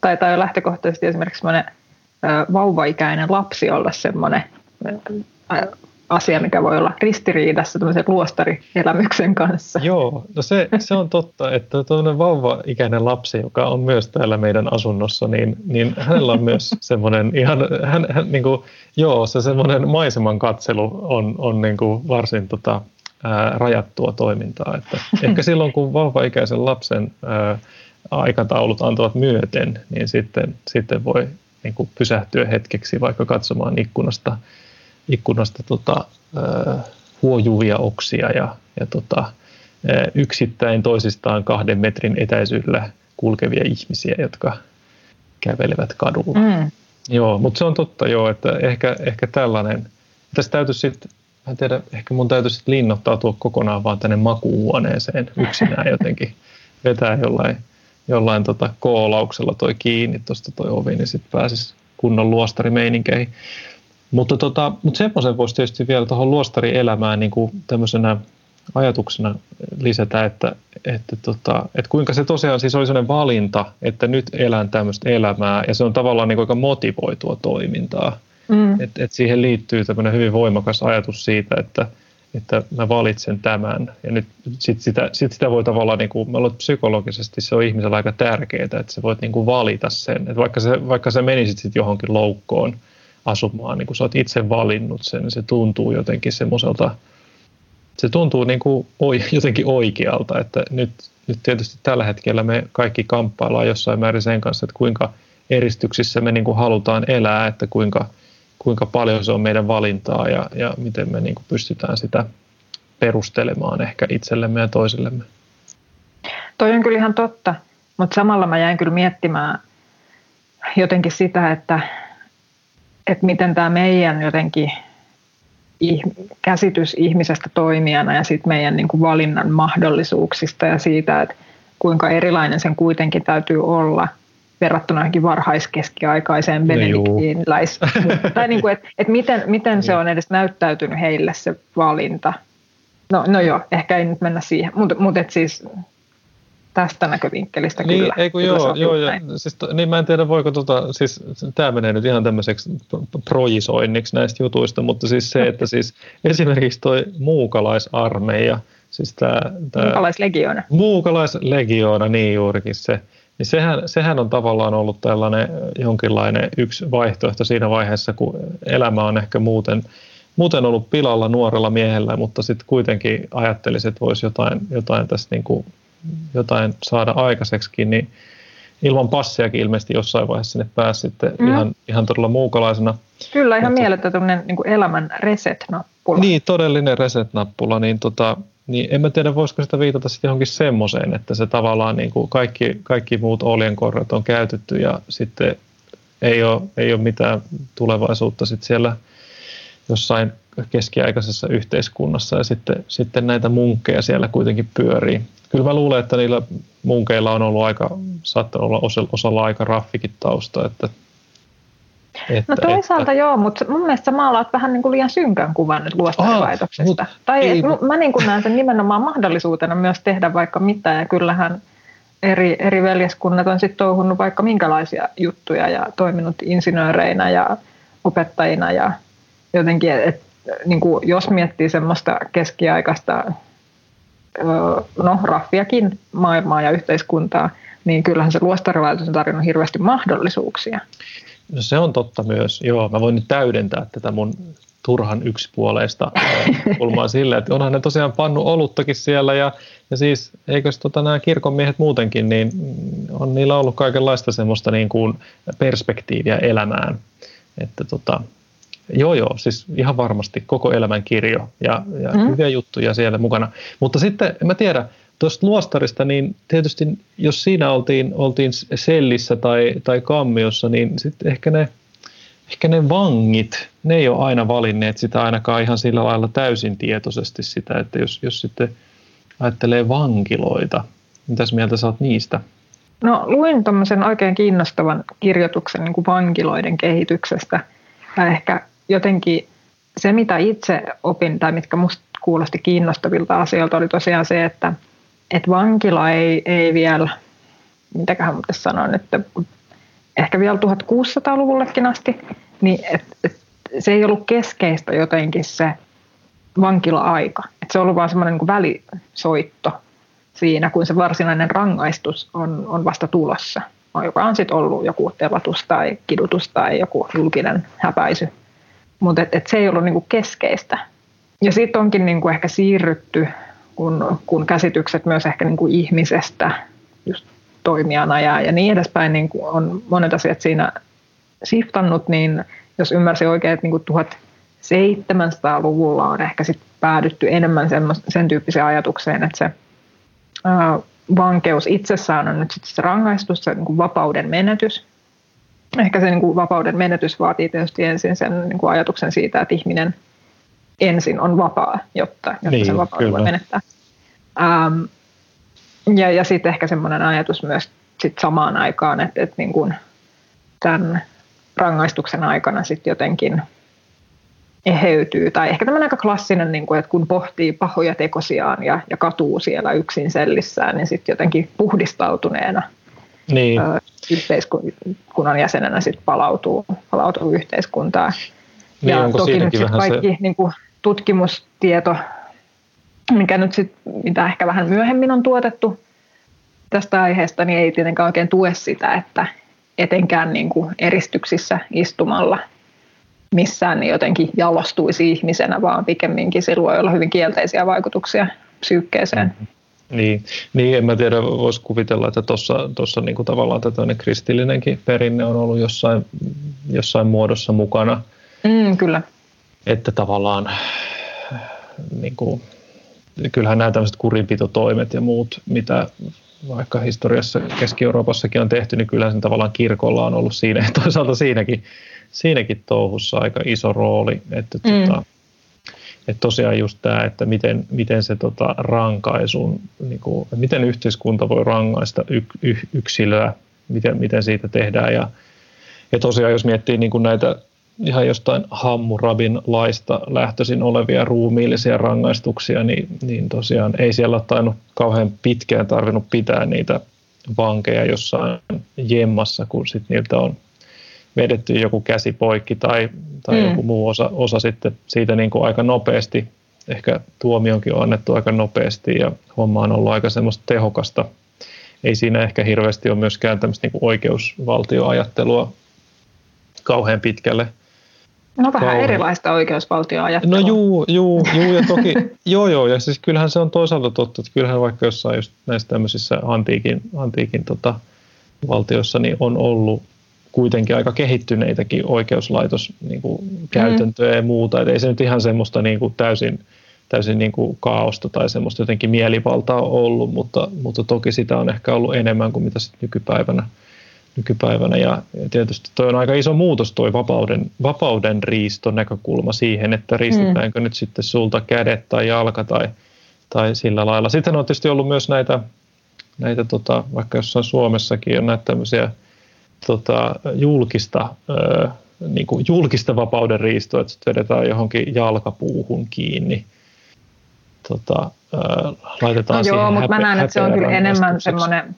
[SPEAKER 5] taitaa jo lähtökohtaisesti esimerkiksi semmoinen vauvaikäinen lapsi olla semmoinen asia, mikä voi olla ristiriidassa tämmöisen luostarielämyksen kanssa.
[SPEAKER 4] Joo, no se, se on totta, että tuollainen vauva-ikäinen lapsi, joka on myös täällä meidän asunnossa, niin, niin hänellä on myös *laughs* semmoinen ihan, hän, hän, niin kuin, joo, se semmoinen maiseman katselu on, on niin kuin varsin tota, ää, rajattua toimintaa. Että *laughs* ehkä silloin, kun vauva-ikäisen lapsen ää, aikataulut antavat myöten, niin sitten, sitten voi niin kuin pysähtyä hetkeksi vaikka katsomaan ikkunasta – ikkunasta tota, huojuvia oksia ja, ja tota, yksittäin toisistaan kahden metrin etäisyydellä kulkevia ihmisiä, jotka kävelevät kadulla. Mm. Joo, mutta se on totta joo, että ehkä, ehkä tällainen, tässä täytyisi sitten, en tiedä, ehkä mun täytyisi sitten linnoittautua kokonaan vaan tänne makuuhuoneeseen yksinään jotenkin, vetää jollain, jollain tota koolauksella toi kiinni tuosta toi ovi, niin sitten pääsisi kunnon luostarimeininkkeihin. Mutta, tota, mutta semmoisen voisi tietysti vielä tuohon luostarielämään niin kuin tämmöisenä ajatuksena lisätä, että, että, tota, että kuinka se tosiaan siis oli sellainen valinta, että nyt elän tämmöistä elämää ja se on tavallaan niin aika motivoitua toimintaa. Mm. Että et siihen liittyy tämmöinen hyvin voimakas ajatus siitä, että, että mä valitsen tämän ja nyt sit sitä, sit sitä voi tavallaan, niin kuin, mä luulen, psykologisesti se on ihmisellä aika tärkeää, että sä voit niin kuin valita sen, että vaikka, se, vaikka sä menisit sitten johonkin loukkoon – asumaan, niin kuin sä oot itse valinnut sen, niin se tuntuu jotenkin semmoiselta, se tuntuu niin kuin jotenkin oikealta, että nyt, nyt tietysti tällä hetkellä me kaikki kamppaillaan jossain määrin sen kanssa, että kuinka eristyksissä me niin kuin halutaan elää, että kuinka, kuinka paljon se on meidän valintaa ja, ja miten me niin kuin pystytään sitä perustelemaan ehkä itsellemme ja toisillemme.
[SPEAKER 5] Toi on kyllä ihan totta, mutta samalla mä jäin kyllä miettimään jotenkin sitä, että että miten tämä meidän jotenkin käsitys ihmisestä toimijana ja sitten meidän niin kuin valinnan mahdollisuuksista ja siitä, että kuinka erilainen sen kuitenkin täytyy olla verrattuna johonkin varhaiskeskiaikaiseen no benediktiiniläis. *laughs* tai niin kuin, että, että miten, miten se on edes näyttäytynyt heille se valinta. No, no joo, ehkä ei nyt mennä siihen, mutta, mutta et siis tästä näkövinkkelistä
[SPEAKER 4] niin,
[SPEAKER 5] kyllä.
[SPEAKER 4] Ei kun
[SPEAKER 5] kyllä
[SPEAKER 4] joo, joo ja, siis, niin mä en tiedä voiko tota, siis tämä menee nyt ihan tämmöiseksi projisoinniksi näistä jutuista, mutta siis se, että siis esimerkiksi toi muukalaisarmeija, siis tää
[SPEAKER 5] muukalaislegioona.
[SPEAKER 4] Muukalaislegioona, niin juurikin se. Niin sehän, sehän on tavallaan ollut tällainen jonkinlainen yksi vaihtoehto siinä vaiheessa, kun elämä on ehkä muuten, muuten ollut pilalla nuorella miehellä, mutta sitten kuitenkin ajattelisit, että voisi jotain, jotain tässä niin kuin jotain saada aikaiseksi, niin ilman passiakin ilmeisesti jossain vaiheessa sinne pääsi sitten mm. ihan, ihan todella muukalaisena.
[SPEAKER 5] Kyllä, ihan mieletön niin elämän reset-nappula.
[SPEAKER 4] Niin, todellinen reset-nappula, niin, tota, niin en mä tiedä, voisiko sitä viitata sitten johonkin semmoiseen, että se tavallaan niin kuin kaikki, kaikki muut oljenkorret on käytetty ja sitten ei ole, ei ole mitään tulevaisuutta sitten siellä jossain keskiaikaisessa yhteiskunnassa ja sitten, sitten näitä munkkeja siellä kuitenkin pyörii kyllä mä luulen, että niillä munkeilla on ollut aika, saattanut olla osalla aika raffikin tausta. Että,
[SPEAKER 5] että, no toisaalta että, joo, mutta mun mielestä sä maalaat vähän niin kuin liian synkän kuvan nyt luostarilaitoksesta. tai ei, mä niin kuin näen sen nimenomaan mahdollisuutena myös tehdä vaikka mitä ja kyllähän eri, eri veljeskunnat on sitten touhunut vaikka minkälaisia juttuja ja toiminut insinööreinä ja opettajina ja jotenkin, että niin kuin jos miettii semmoista keskiaikaista no, raffiakin maailmaa ja yhteiskuntaa, niin kyllähän se luostarilaitos on tarjonnut hirveästi mahdollisuuksia.
[SPEAKER 4] No se on totta myös, joo. Mä voin nyt täydentää tätä mun turhan yksipuoleista *laughs* kulmaa sille, että onhan ne tosiaan pannu oluttakin siellä ja, ja siis eikös tota nämä kirkonmiehet muutenkin, niin on niillä ollut kaikenlaista semmoista niin kuin perspektiiviä elämään. Että tota, Joo, joo, siis ihan varmasti koko elämän kirjo ja, ja mm. hyviä juttuja siellä mukana. Mutta sitten, en mä tiedä, tuosta luostarista, niin tietysti jos siinä oltiin, oltiin sellissä tai, tai kammiossa, niin sitten ehkä ne, ehkä ne vangit, ne ei ole aina valinneet sitä ainakaan ihan sillä lailla täysin tietoisesti sitä, että jos, jos sitten ajattelee vankiloita, mitäs mieltä oot niistä?
[SPEAKER 5] No luin tuommoisen oikein kiinnostavan kirjoituksen niin kuin vankiloiden kehityksestä. Ja ehkä jotenkin se, mitä itse opin tai mitkä musta kuulosti kiinnostavilta asioilta, oli tosiaan se, että, että vankila ei, ei vielä, mitäköhän muuten sanoin, että ehkä vielä 1600-luvullekin asti, niin et, et, se ei ollut keskeistä jotenkin se vankila-aika. Et se on ollut vaan semmoinen niin välisoitto siinä, kun se varsinainen rangaistus on, on vasta tulossa, joka on sitten ollut joku telatus tai kidutus tai joku julkinen häpäisy. Mutta et, et se ei ollut niinku keskeistä. Ja sitten onkin niinku ehkä siirrytty, kun, kun käsitykset myös ehkä niinku ihmisestä just toimijana ja, ja niin edespäin niin on monet asiat siinä siftannut, niin jos ymmärsin oikein, että niin 1700-luvulla on ehkä sit päädytty enemmän sen tyyppiseen ajatukseen, että se ää, vankeus itsessään on nyt sitten se rangaistus, se niin kuin vapauden menetys. Ehkä se niin kuin vapauden menetys vaatii tietysti ensin sen niin kuin ajatuksen siitä, että ihminen ensin on vapaa, jotta, jotta niin, sen vapauden voi menettää. Ähm, ja, ja sitten ehkä semmoinen ajatus myös sit samaan aikaan, että, että niin kuin tämän rangaistuksen aikana sitten jotenkin eheytyy. Tai ehkä tämmöinen aika klassinen, niin kuin, että kun pohtii pahoja tekosiaan ja, ja katuu siellä yksin sellissään, niin sitten jotenkin puhdistautuneena niin. ö, yhteiskunnan jäsenenä sitten palautuu, palautuu yhteiskuntaan. Niin, ja toki nyt sitten kaikki se... niin kuin, tutkimustieto, mikä nyt sit, mitä ehkä vähän myöhemmin on tuotettu tästä aiheesta, niin ei tietenkään oikein tue sitä, että etenkään niin kuin eristyksissä istumalla missään niin jotenkin jalostuisi ihmisenä, vaan pikemminkin sillä voi olla hyvin kielteisiä vaikutuksia psyykkeeseen. Mm-hmm.
[SPEAKER 4] Niin, niin, en mä tiedä, voisi kuvitella, että tuossa niin tavallaan tämmöinen kristillinenkin perinne on ollut jossain, jossain muodossa mukana.
[SPEAKER 5] Mm, kyllä.
[SPEAKER 4] Että tavallaan niin kuin, kyllähän nämä tämmöiset kurinpitotoimet ja muut, mitä vaikka historiassa Keski-Euroopassakin on tehty, niin kyllähän sen tavallaan kirkolla on ollut siinä, *laughs* toisaalta siinäkin, siinäkin touhussa aika iso rooli, että mm. tota, että tosiaan just tämä, että miten, miten se tota rankaisun, niin kuin, miten yhteiskunta voi rangaista y, y, yksilöä, miten, miten siitä tehdään ja, ja tosiaan jos miettii niin kuin näitä ihan jostain Hammurabin laista lähtöisin olevia ruumiillisia rangaistuksia, niin, niin tosiaan ei siellä ole tainnut kauhean pitkään tarvinnut pitää niitä vankeja jossain jemmassa, kun sit niiltä on vedetty joku käsi poikki tai, tai mm. joku muu osa, osa sitten siitä niin kuin aika nopeasti. Ehkä tuomionkin on annettu aika nopeasti ja homma on ollut aika semmoista tehokasta. Ei siinä ehkä hirveästi ole myöskään tämmöistä niin kuin oikeusvaltioajattelua kauhean pitkälle
[SPEAKER 5] No vähän kauhean. erilaista oikeusvaltioajattelua.
[SPEAKER 4] No juu, juu, juu ja toki, *laughs* joo joo, ja siis kyllähän se on toisaalta totta, että kyllähän vaikka jossain just näissä tämmöisissä antiikin, antiikin tota, valtioissa niin on ollut kuitenkin aika kehittyneitäkin oikeuslaitoskäytäntöjä niin ja muuta, että ei se nyt ihan semmoista niin kuin täysin, täysin niin kuin kaaosta tai semmoista jotenkin mielivaltaa ollut, mutta, mutta toki sitä on ehkä ollut enemmän kuin mitä sitten nykypäivänä – nykypäivänä. Ja tietysti tuo on aika iso muutos tuo vapauden, vapauden riiston näkökulma siihen, että riistetäänkö mm. nyt sitten sulta kädet tai jalka tai, tai sillä lailla. Sitten on tietysti ollut myös näitä, näitä tota, vaikka jossain Suomessakin on näitä tämmöisiä tota, julkista, ö, niin kuin julkista vapauden riistoa, että vedetään johonkin jalkapuuhun kiinni. Tota, ö, laitetaan
[SPEAKER 5] no joo, mutta mä näen, että se on kyllä enemmän semmoinen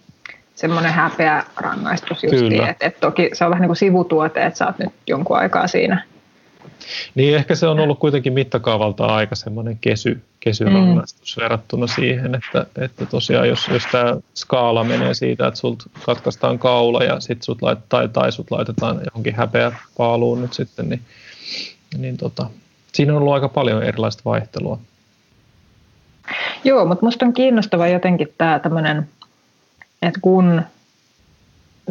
[SPEAKER 5] semmoinen häpeä rangaistus justi, että et toki se on vähän niin kuin sivutuote, että sä oot nyt jonkun aikaa siinä.
[SPEAKER 4] Niin ehkä se on ollut kuitenkin mittakaavalta aika semmoinen kesy, kesyrangaistus mm. verrattuna siihen, että, että tosiaan jos, jos tämä skaala menee siitä, että sut katkaistaan kaula ja sit sut lait, tai, tai sut laitetaan johonkin häpeä paaluun nyt sitten, niin, niin tota, siinä on ollut aika paljon erilaista vaihtelua.
[SPEAKER 5] Joo, mutta musta on kiinnostava jotenkin tämä tämmöinen että kun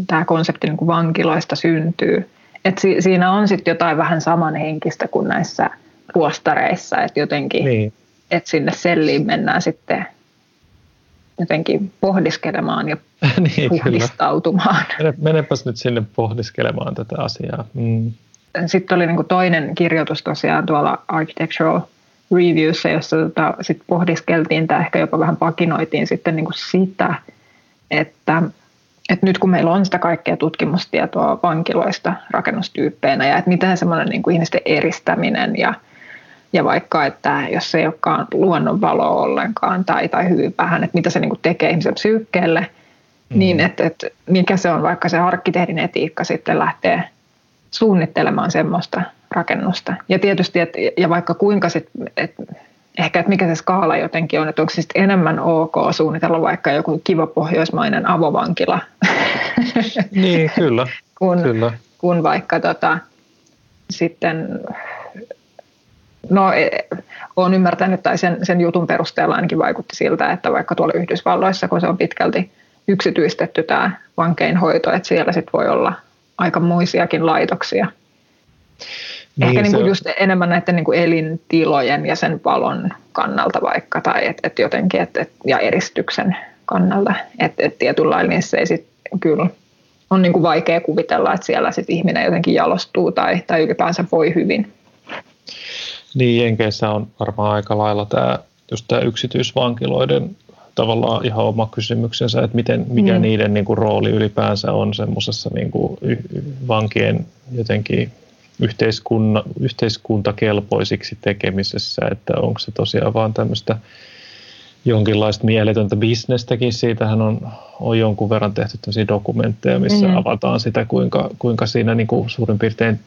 [SPEAKER 5] tämä konsepti niin kuin vankiloista syntyy, että si- siinä on sitten jotain vähän samanhenkistä kuin näissä ruostareissa, että jotenkin, niin. että sinne selliin mennään sitten jotenkin pohdiskelemaan ja *laughs* niin, puhdistautumaan.
[SPEAKER 4] Mene, menepäs nyt sinne pohdiskelemaan tätä asiaa. Mm.
[SPEAKER 5] Sitten oli niin toinen kirjoitus tosiaan tuolla Architectural Reviewssa, jossa tota, sit pohdiskeltiin tai ehkä jopa vähän pakinoitiin sitten niin sitä, että, että nyt kun meillä on sitä kaikkea tutkimustietoa vankiloista rakennustyyppeinä ja että miten semmoinen niin kuin ihmisten eristäminen ja, ja vaikka, että jos se ei olekaan luonnonvaloa ollenkaan tai, tai hyvin vähän, että mitä se niin kuin tekee ihmisen psyykkeelle, mm. niin että, että mikä se on vaikka se arkkitehdin etiikka sitten lähtee suunnittelemaan semmoista rakennusta. Ja tietysti, että, ja vaikka kuinka sitten, että ehkä, että mikä se skaala jotenkin on, että onko se enemmän ok suunnitella vaikka joku kiva pohjoismainen avovankila. *laughs*
[SPEAKER 4] Niin, kyllä. *laughs*
[SPEAKER 5] kun,
[SPEAKER 4] kyllä.
[SPEAKER 5] kun vaikka tota, sitten, no e, olen ymmärtänyt tai sen, sen jutun perusteella ainakin vaikutti siltä, että vaikka tuolla Yhdysvalloissa, kun se on pitkälti yksityistetty tämä vankeinhoito, että siellä sitten voi olla aikamoisiakin laitoksia – niin, Ehkä niin kuin just enemmän näiden niin kuin elintilojen ja sen valon kannalta vaikka, tai et, et jotenkin, et, et, ja eristyksen kannalta. Että et tietyllä niin se ei sit kyllä on niin kuin vaikea kuvitella, että siellä sit ihminen jotenkin jalostuu tai, tai ylipäänsä voi hyvin.
[SPEAKER 4] Niin, Jenkeissä on varmaan aika lailla tämä, just tämä yksityisvankiloiden tavallaan ihan oma kysymyksensä, että miten, mikä mm. niiden niin kuin, rooli ylipäänsä on semmoisessa niin kuin, vankien jotenkin yhteiskunta, yhteiskuntakelpoisiksi tekemisessä, että onko se tosiaan vaan tämmöistä jonkinlaista mieletöntä bisnestäkin. Siitähän on, on jonkun verran tehty tämmöisiä dokumentteja, missä mm. avataan sitä, kuinka, kuinka siinä niin kuin suurin piirtein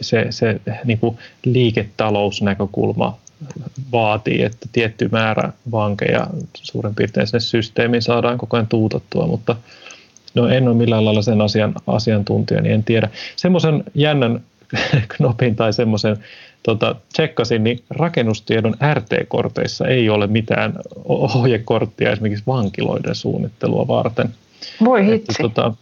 [SPEAKER 4] se, se niin kuin liiketalousnäkökulma vaatii, että tietty määrä vankeja suurin piirtein sinne systeemiin saadaan koko ajan tuutattua, mutta no en ole millään lailla sen asian asiantuntija, niin en tiedä. Semmoisen jännän *laughs* knopin tai semmoisen tota, tsekkasin, niin rakennustiedon RT-korteissa ei ole mitään ohjekorttia esimerkiksi vankiloiden suunnittelua varten.
[SPEAKER 5] Voi hitsi.
[SPEAKER 4] Että, tota,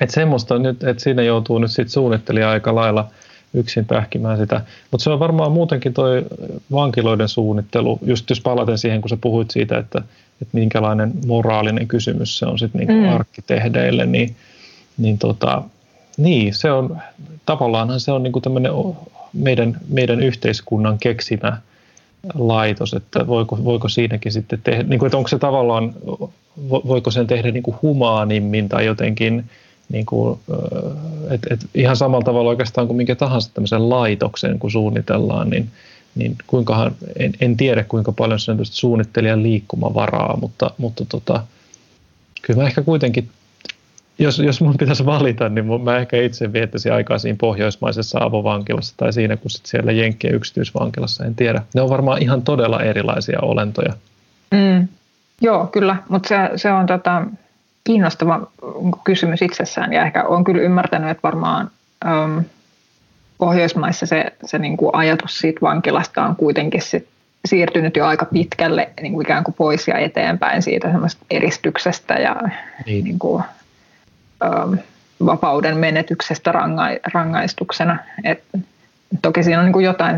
[SPEAKER 4] että semmoista nyt, että siinä joutuu nyt sitten suunnittelija aika lailla yksin pähkimään sitä. Mutta se on varmaan muutenkin toi vankiloiden suunnittelu, just jos palaten siihen, kun sä puhuit siitä, että, että minkälainen moraalinen kysymys se on sitten niinku mm. arkkitehdeille, niin, niin tota, niin, se on, tavallaanhan se on niin kuin tämmöinen meidän, meidän yhteiskunnan keksimä laitos, että voiko, voiko siinäkin sitten tehdä, niin kuin, että onko se tavallaan, voiko sen tehdä niin kuin humaanimmin tai jotenkin, niin kuin, että, että ihan samalla tavalla oikeastaan kuin minkä tahansa tämmöisen laitoksen, kun suunnitellaan, niin, niin kuinkahan, en, en tiedä kuinka paljon se on suunnittelijan liikkumavaraa, mutta, mutta tota, kyllä mä ehkä kuitenkin jos, jos mun pitäisi valita, niin mä ehkä itse viettäisin aikaa siinä pohjoismaisessa avovankilassa tai siinä, kun sit siellä Jenkkien yksityisvankilassa, en tiedä. Ne on varmaan ihan todella erilaisia olentoja.
[SPEAKER 5] Mm. Joo, kyllä, mutta se, se on tota, kiinnostava kysymys itsessään ja ehkä on kyllä ymmärtänyt, että varmaan äm, Pohjoismaissa se, se niin kuin ajatus siitä vankilasta on kuitenkin sit siirtynyt jo aika pitkälle niin kuin ikään kuin pois ja eteenpäin siitä eristyksestä ja niin. Niin kuin, vapauden menetyksestä rangaistuksena. Et toki siinä on niin kuin jotain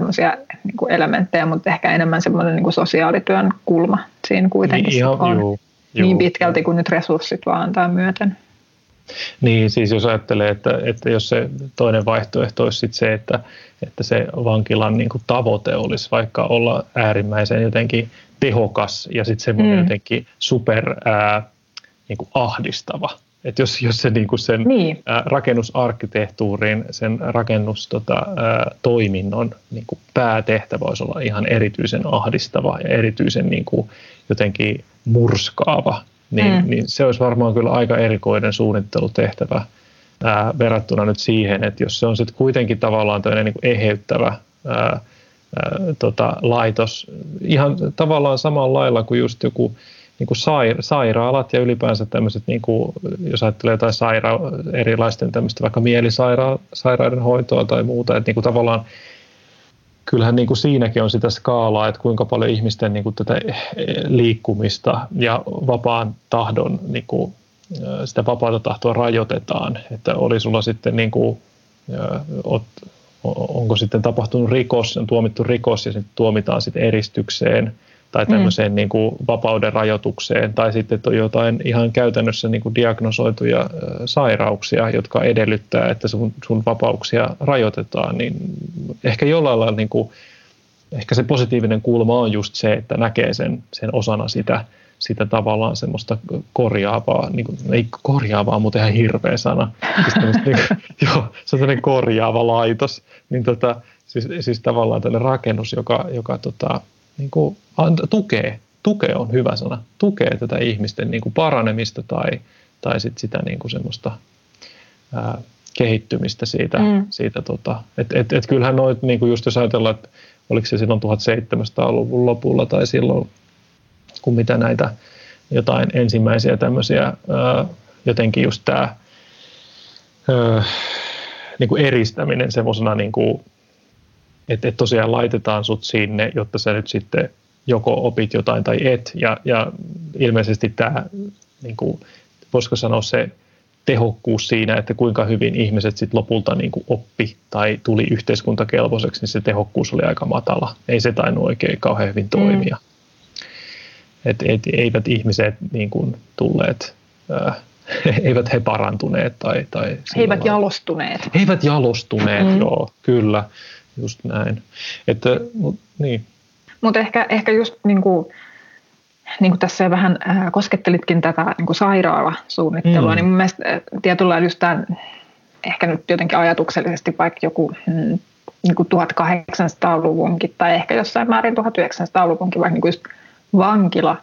[SPEAKER 5] niin kuin elementtejä, mutta ehkä enemmän semmoinen niin kuin sosiaalityön kulma siinä kuitenkin niin, ihan, on. Juu, juu. Niin pitkälti kuin nyt resurssit vaan antaa myöten.
[SPEAKER 4] Niin, siis jos ajattelee, että, että jos se toinen vaihtoehto olisi sit se, että, että se vankilan niin kuin tavoite olisi vaikka olla äärimmäisen jotenkin tehokas ja sitten semmoinen mm. jotenkin super ää, niin kuin ahdistava, että jos, jos se niinku sen niin. ä, rakennusarkkitehtuurin, sen rakennustoiminnon tota, niinku päätehtävä voisi olla ihan erityisen ahdistava ja erityisen niinku, jotenkin murskaava, niin, mm. niin se olisi varmaan kyllä aika erikoinen suunnittelutehtävä ää, verrattuna nyt siihen, että jos se on sitten kuitenkin tavallaan tämmöinen niinku eheyttävä ää, ää, tota, laitos, ihan tavallaan samalla lailla kuin just joku niin kuin sairaalat ja ylipäänsä tämmöiset, niin kuin, jos ajattelee jotain saira- erilaisten tämmöistä vaikka mielisairauden hoitoa tai muuta, että niin kuin tavallaan kyllähän niin kuin siinäkin on sitä skaalaa, että kuinka paljon ihmisten niin kuin tätä liikkumista ja vapaan tahdon, niin kuin, sitä vapaata tahtoa rajoitetaan, että oli sulla sitten niin kuin, onko sitten tapahtunut rikos, on tuomittu rikos ja sitten tuomitaan sitten eristykseen – tai tämmöiseen mm. niin kuin vapauden rajoitukseen, tai sitten on jotain ihan käytännössä niin kuin diagnosoituja sairauksia, jotka edellyttää, että sun, sun vapauksia rajoitetaan, niin ehkä jollain lailla niin kuin, ehkä se positiivinen kulma on just se, että näkee sen, sen osana sitä, sitä tavallaan semmoista korjaavaa, niin kuin, ei korjaavaa, mutta ihan hirveä sana, siis niin kuin, *laughs* joo, se on korjaava laitos, niin tota, siis, siis tavallaan tällainen rakennus, joka, joka tota, niin kuin, tukee, tukee on hyvä sana, tukee tätä ihmisten niin kuin paranemista tai, tai sit sitä niin kuin semmoista ää, kehittymistä siitä, mm. siitä tota, että et, et kyllähän noit, niin kuin just jos ajatellaan, että oliko se silloin 1700-luvun lopulla tai silloin, kun mitä näitä jotain ensimmäisiä tämmöisiä, ää, jotenkin just tämä niin kuin eristäminen semmoisena, niin kuin, että, että tosiaan laitetaan sut sinne, jotta sä nyt sitten joko opit jotain tai et. Ja, ja ilmeisesti tämä, niin kuin, voisiko sanoa se tehokkuus siinä, että kuinka hyvin ihmiset sitten lopulta niin kuin oppi tai tuli yhteiskuntakelpoiseksi, niin se tehokkuus oli aika matala. Ei se tainnut oikein kauhean hyvin toimia. Mm. Et, et, eivät ihmiset niin kuin tulleet, äh, *laughs* eivät he parantuneet. Tai, tai
[SPEAKER 5] he eivät lailla. jalostuneet.
[SPEAKER 4] He eivät jalostuneet, mm. joo, kyllä, just näin. Että, mut, niin.
[SPEAKER 5] Mutta ehkä, ehkä just niin kuin, niin kuin tässä vähän äh, koskettelitkin tätä niin kuin sairaalasuunnittelua, mm. niin mun mielestä äh, tietyllä just tämän, ehkä nyt jotenkin ajatuksellisesti vaikka joku mm, niin kuin 1800-luvunkin tai ehkä jossain määrin 1900-luvunkin vaikka niin kuin just vankila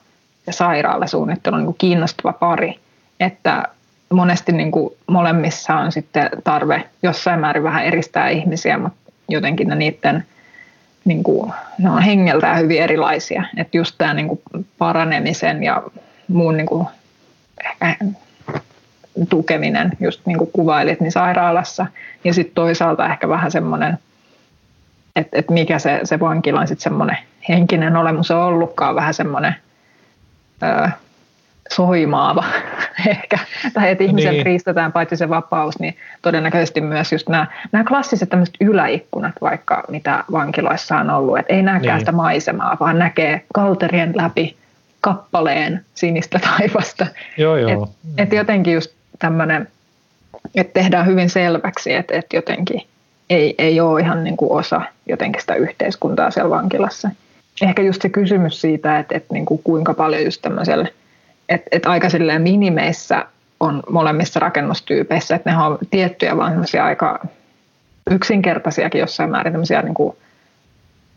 [SPEAKER 5] ja sairaalasuunnittelu on niin kuin kiinnostava pari, että monesti niin kuin molemmissa on sitten tarve jossain määrin vähän eristää ihmisiä, mutta jotenkin ne niiden – niin kuin, ne on hengeltään hyvin erilaisia. Että just tämä niin kuin paranemisen ja muun niin kuin, ehkä tukeminen, just niin kuin kuvailit, niin sairaalassa. Ja sitten toisaalta ehkä vähän semmoinen, että, että mikä se, se vankilan sitten semmoinen henkinen olemus on ollutkaan, vähän semmoinen soimaava *laughs* ehkä, tai että ihmiseltä niin. riistetään paitsi se vapaus, niin todennäköisesti myös just nämä, nämä klassiset tämmöiset yläikkunat vaikka, mitä vankiloissa on ollut, että ei näkään niin. sitä maisemaa, vaan näkee kalterien läpi kappaleen sinistä *laughs* taivasta.
[SPEAKER 4] Joo, joo.
[SPEAKER 5] Et, et jotenkin just tämmöinen, että tehdään hyvin selväksi, että, että jotenkin ei, ei ole ihan niin kuin osa jotenkin sitä yhteiskuntaa siellä vankilassa. Ehkä just se kysymys siitä, että, että niin kuin kuinka paljon just tämmöiselle että et aika minimeissä on molemmissa rakennustyypeissä, että ne on tiettyjä vaan aika yksinkertaisiakin jossain määrin tämmöisiä niin kuin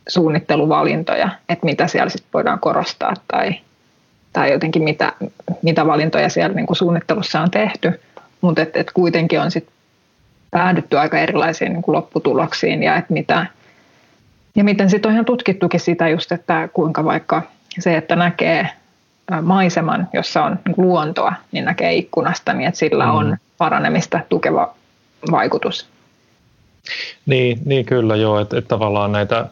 [SPEAKER 5] suunnitteluvalintoja, että mitä siellä sitten voidaan korostaa tai, tai jotenkin mitä, mitä valintoja siellä niin kuin suunnittelussa on tehty, mutta et, et kuitenkin on sitten päädytty aika erilaisiin niin kuin lopputuloksiin ja että mitä, ja miten sitten on ihan tutkittukin sitä just, että kuinka vaikka se, että näkee maiseman, jossa on niin luontoa, niin näkee ikkunasta, niin että sillä mm. on paranemista tukeva vaikutus.
[SPEAKER 4] Niin, niin kyllä joo, että, että tavallaan näitä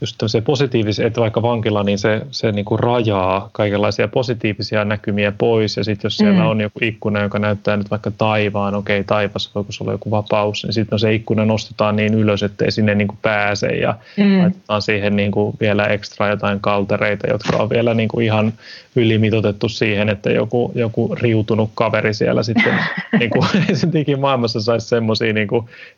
[SPEAKER 4] just positiivisia, että vaikka vankila, niin se, se niin kuin rajaa kaikenlaisia positiivisia näkymiä pois. Ja sitten jos siellä mm. on joku ikkuna, joka näyttää nyt vaikka taivaan, okei okay, taivas, voiko se olla joku vapaus, niin sitten no se ikkuna nostetaan niin ylös, ettei sinne niin kuin pääse. Ja mm. laitetaan siihen niin kuin vielä ekstra jotain kaltereita, jotka on vielä niin kuin ihan ylimitotettu siihen, että joku, joku riutunut kaveri siellä sitten *laughs* niin kuin, *laughs* maailmassa saisi semmoisia niin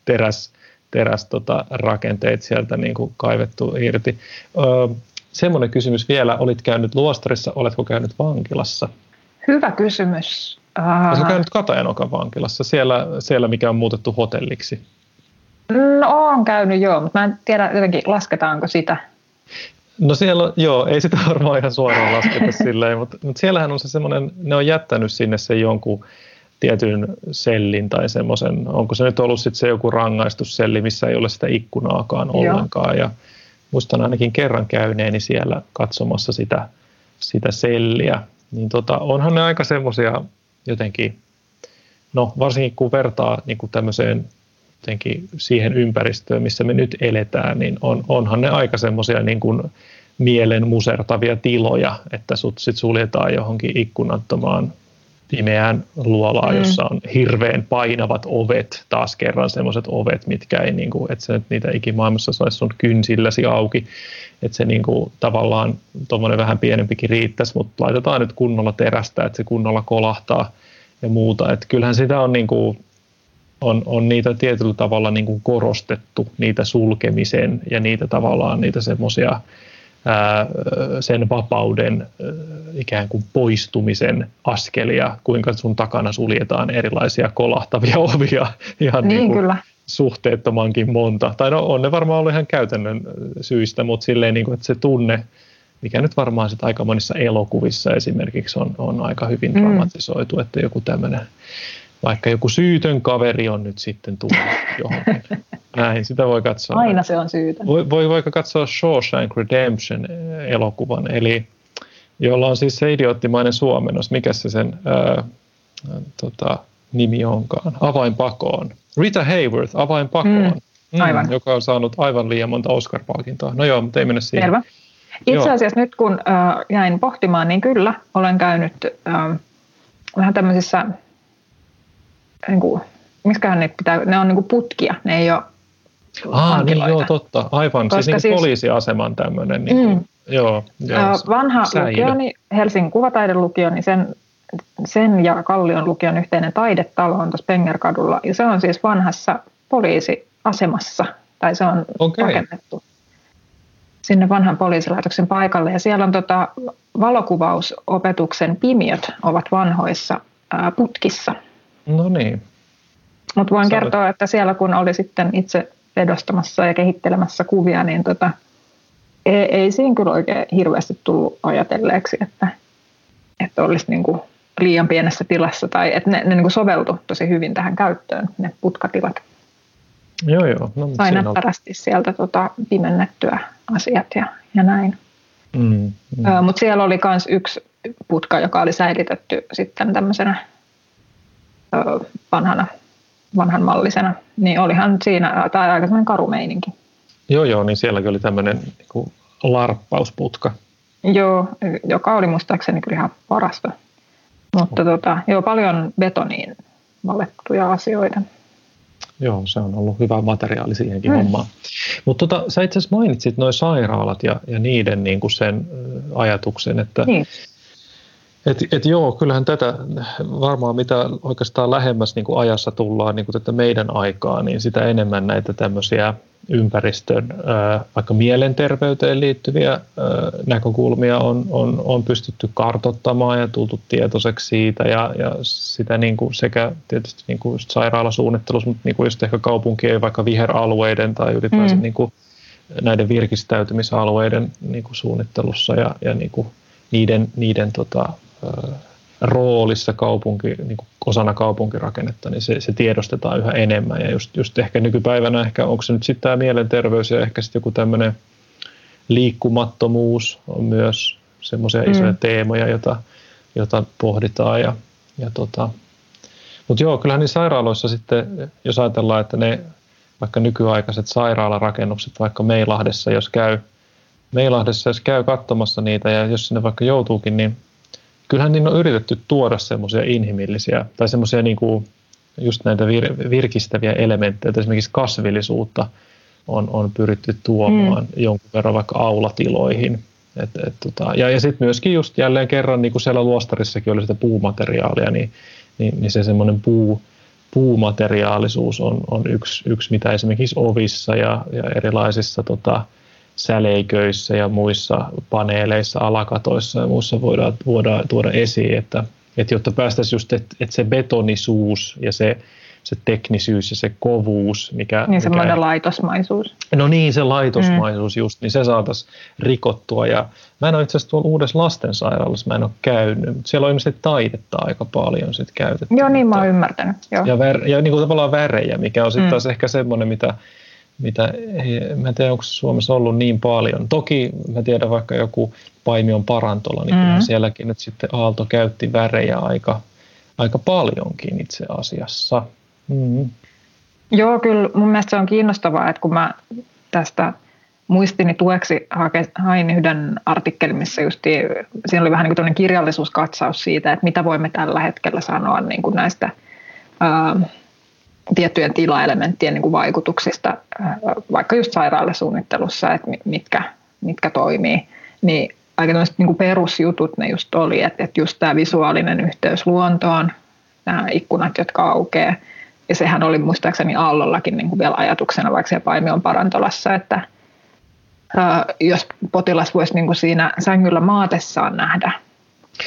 [SPEAKER 4] teräs teräs tota, rakenteet sieltä niin kuin kaivettu irti. Öö, semmoinen kysymys vielä, olit käynyt luostarissa, oletko käynyt vankilassa?
[SPEAKER 5] Hyvä kysymys.
[SPEAKER 4] Oletko käynyt Katajanokan vankilassa, siellä, siellä mikä on muutettu hotelliksi?
[SPEAKER 5] No olen käynyt joo, mutta mä en tiedä jotenkin lasketaanko sitä.
[SPEAKER 4] No siellä, joo, ei sitä varmaan ihan suoraan lasketa *laughs* silleen, mutta, mutta siellähän on se semmoinen, ne on jättänyt sinne se jonkun tietyn sellin tai semmoisen, onko se nyt ollut sitten se joku rangaistusselli, missä ei ole sitä ikkunaakaan ollenkaan. Ja muistan ainakin kerran käyneeni siellä katsomassa sitä, sitä selliä. Niin tota, onhan ne aika semmoisia jotenkin, no varsinkin kun vertaa niin kuin tämmöiseen jotenkin siihen ympäristöön, missä me nyt eletään, niin on, onhan ne aika semmoisia niin kuin mielen musertavia tiloja, että sut sit suljetaan johonkin ikkunattomaan pimeään luolaan, mm. jossa on hirveän painavat ovet, taas kerran semmoiset ovet, mitkä ei, niin kuin, että sä nyt niitä ikimaailmassa saisi sun kynsilläsi auki, että se niin kuin, tavallaan tuommoinen vähän pienempikin riittäisi, mutta laitetaan nyt kunnolla terästä, että se kunnolla kolahtaa ja muuta, että kyllähän sitä on niin kuin, on, on niitä tietyllä tavalla niin kuin korostettu, niitä sulkemisen ja niitä tavallaan niitä semmoisia sen vapauden ikään kuin poistumisen askelia, kuinka sun takana suljetaan erilaisia kolahtavia *laughs* ovia ihan
[SPEAKER 5] niin,
[SPEAKER 4] niin kuin
[SPEAKER 5] kyllä.
[SPEAKER 4] suhteettomankin monta. Tai no on ne varmaan ollut ihan käytännön syistä, mutta silleen niin kuin, että se tunne, mikä nyt varmaan sitten aika monissa elokuvissa esimerkiksi on, on aika hyvin mm. dramatisoitu, että joku tämmöinen vaikka joku syytön kaveri on nyt sitten tullut *laughs* johonkin. Näin, sitä voi katsoa.
[SPEAKER 5] Aina se on syytön.
[SPEAKER 4] Voi, voi vaikka katsoa Shawshank Redemption-elokuvan, eh, eli jolla on siis se idioottimainen suomennos. Mikä se sen ää, tota, nimi onkaan? Avainpakoon. Rita Hayworth, Avainpakoon. Mm, aivan. Mm, joka on saanut aivan liian monta Oscar-palkintoa. No joo, mutta ei mennä siihen. Selvä.
[SPEAKER 5] Itse asiassa nyt kun äh, jäin pohtimaan, niin kyllä olen käynyt äh, vähän tämmöisissä niin kuin, miskähän ne pitää, ne on niin kuin putkia, ne ei ole
[SPEAKER 4] Ah, niin joo, totta. Aivan, Koska siis, niin siis poliisiaseman tämmöinen. Niin kuin, mm, joo, joo,
[SPEAKER 5] vanha lukio, niin Helsingin kuvataidelukio, niin sen, sen ja Kallion lukion yhteinen taidetalo on tuossa Pengerkadulla. Ja se on siis vanhassa poliisiasemassa, tai se on okay. rakennettu sinne vanhan poliisilaitoksen paikalle. Ja siellä on tota, valokuvausopetuksen pimiöt ovat vanhoissa ää, putkissa –
[SPEAKER 4] No niin.
[SPEAKER 5] Mutta voin Sä kertoa, että siellä kun oli sitten itse vedostamassa ja kehittelemässä kuvia, niin tota, ei, ei siinä kyllä oikein hirveästi tullut ajatelleeksi, että, että olisi niin kuin liian pienessä tilassa tai että ne, ne niin kuin soveltu tosi hyvin tähän käyttöön, ne putkatilat.
[SPEAKER 4] Joo, joo. No,
[SPEAKER 5] Sai näppärästi sieltä tota, pimennettyä asiat ja, ja näin. Mm, mm. Mutta siellä oli myös yksi putka, joka oli säilytetty sitten tämmöisenä vanhana, vanhan mallisena, niin olihan siinä tai aika sellainen karumeininki.
[SPEAKER 4] Joo, joo, niin sielläkin oli tämmöinen niin larppausputka.
[SPEAKER 5] Joo, joka oli muistaakseni kyllä ihan parasta. Mutta oh. tota, joo, paljon betoniin valettuja asioita.
[SPEAKER 4] Joo, se on ollut hyvä materiaali siihenkin mm. hommaan. Mutta tota, sä itse asiassa mainitsit noin sairaalat ja, ja niiden niin kuin sen ajatuksen, että niin. Et, et joo, kyllähän tätä varmaan mitä oikeastaan lähemmäs niin kuin ajassa tullaan niin kuin tätä meidän aikaa, niin sitä enemmän näitä tämmöisiä ympäristön, vaikka mielenterveyteen liittyviä näkökulmia on, on, on pystytty kartottamaan ja tultu tietoiseksi siitä ja, ja sitä niin kuin sekä tietysti niin kuin just sairaalasuunnittelussa, mutta niin kuin just ehkä kaupunkien vaikka viheralueiden tai ylipäänsä mm. niin kuin näiden virkistäytymisalueiden niin kuin suunnittelussa ja, ja niin kuin niiden, niiden tota, roolissa kaupunki, niin kuin osana kaupunkirakennetta, niin se, se tiedostetaan yhä enemmän. Ja just, just ehkä nykypäivänä, ehkä onko se nyt sitten tämä mielenterveys ja ehkä sitten joku tämmöinen liikkumattomuus on myös semmoisia mm. isoja teemoja, jota, jota pohditaan. Ja, ja tota. Mutta joo, kyllähän niin sairaaloissa sitten, jos ajatellaan, että ne vaikka nykyaikaiset sairaalarakennukset, vaikka Meilahdessa, jos käy, Meilahdessa, jos käy katsomassa niitä ja jos sinne vaikka joutuukin, niin kyllähän niin on yritetty tuoda semmoisia inhimillisiä tai semmoisia niin kuin just näitä vir, virkistäviä elementtejä, esimerkiksi kasvillisuutta on, on pyritty tuomaan mm. jonkun verran vaikka aulatiloihin. Et, et, tota, ja ja sitten myöskin just jälleen kerran, niin kuin siellä luostarissakin oli sitä puumateriaalia, niin, niin, niin se semmoinen puu, puumateriaalisuus on, on yksi, yksi, mitä esimerkiksi ovissa ja, ja erilaisissa tota, säleiköissä ja muissa paneeleissa, alakatoissa ja muissa voidaan, voidaan tuoda esiin, että, että jotta päästäisiin just, että, että se betonisuus ja se, se teknisyys ja se kovuus, mikä...
[SPEAKER 5] Niin semmoinen mikä, laitosmaisuus.
[SPEAKER 4] No niin, se laitosmaisuus mm. just, niin se saataisiin rikottua. Ja mä en ole itse asiassa tuolla uudessa lastensairaalassa, mä en ole käynyt, mutta siellä on ilmeisesti taidetta aika paljon sit käytetty.
[SPEAKER 5] Joo, niin mä oon ymmärtänyt. Joo.
[SPEAKER 4] Ja, vär, ja niin kuin tavallaan värejä, mikä on sitten mm. taas ehkä semmoinen, mitä mitä mä en tiedä, onko Suomessa ollut niin paljon. Toki mä tiedän vaikka joku Paimion parantola, niin mm. sielläkin nyt sitten Aalto käytti värejä aika, aika paljonkin itse asiassa. Mm.
[SPEAKER 5] Joo, kyllä mun mielestä se on kiinnostavaa, että kun mä tästä muistini tueksi hain yhden artikkelin, missä just, siinä oli vähän niin kuin kirjallisuuskatsaus siitä, että mitä voimme tällä hetkellä sanoa niin kuin näistä ää, tiettyjen tilaelementtien niin kuin vaikutuksista, vaikka just sairaalasuunnittelussa, että mitkä, mitkä toimii, niin aika niin kuin perusjutut ne just oli, että, että just tämä visuaalinen yhteys luontoon, nämä ikkunat, jotka aukeaa, ja sehän oli muistaakseni Aallollakin niin kuin vielä ajatuksena, vaikka siellä Paimion parantolassa, että, jos potilas voisi niin kuin siinä sängyllä maatessaan nähdä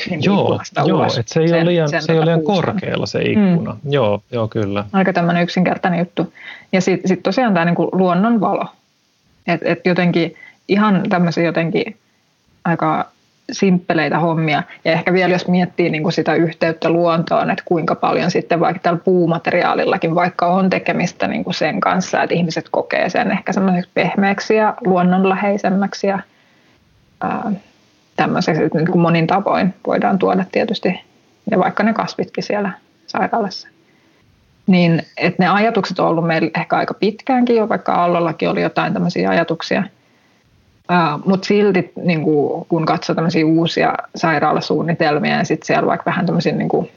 [SPEAKER 4] niin joo, joo että se ei sen, ole liian, se ei ole liian korkealla se ikkuna. Mm. Joo, joo, kyllä.
[SPEAKER 5] Aika tämmöinen yksinkertainen juttu. Ja sitten sit tosiaan tämä niinku luonnonvalo. Että et jotenkin ihan tämmöisiä jotenkin aika simppeleitä hommia. Ja ehkä vielä jos miettii niin kuin sitä yhteyttä luontoon, että kuinka paljon sitten vaikka tällä puumateriaalillakin vaikka on tekemistä niin kuin sen kanssa, että ihmiset kokee sen ehkä semmoiseksi pehmeäksi ja luonnonläheisemmäksi ja ää, tämmöiseksi, että niin kuin monin tavoin voidaan tuoda tietysti, ja vaikka ne kasvitkin siellä sairaalassa. Niin, että ne ajatukset on ollut meillä ehkä aika pitkäänkin jo, vaikka Allollakin oli jotain tämmöisiä ajatuksia – Uh, Mutta silti niin kuin, kun katsoo tämmöisiä uusia sairaalasuunnitelmia ja sitten siellä vaikka vähän tämmöisiä niin kuin,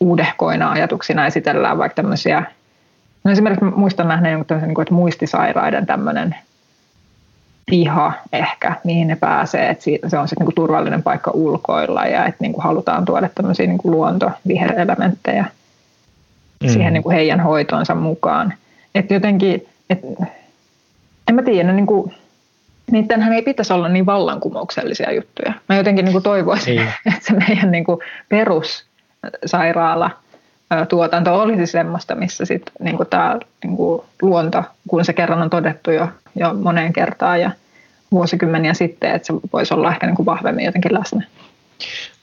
[SPEAKER 5] uudehkoina ajatuksina esitellään vaikka tämmöisiä, no esimerkiksi muistan nähneen niin kuin, että muistisairaiden tämmöinen piha ehkä, mihin ne pääsee, että se on sitten niin turvallinen paikka ulkoilla ja että niin kuin halutaan tuoda tämmöisiä niin kuin luontoviherelementtejä mm. siihen niin kuin heidän hoitoonsa mukaan. Että jotenkin, et, en mä tiedä, niin kuin, niidenhän ei pitäisi olla niin vallankumouksellisia juttuja. Mä jotenkin niin kuin toivoisin, *laughs* että se meidän niin kuin perussairaala tuotanto olisi semmoista, missä sit niin kuin tämä niin kuin luonto, kun se kerran on todettu jo, jo moneen kertaan ja vuosikymmeniä sitten, että se voisi olla ehkä niin kuin vahvemmin jotenkin läsnä.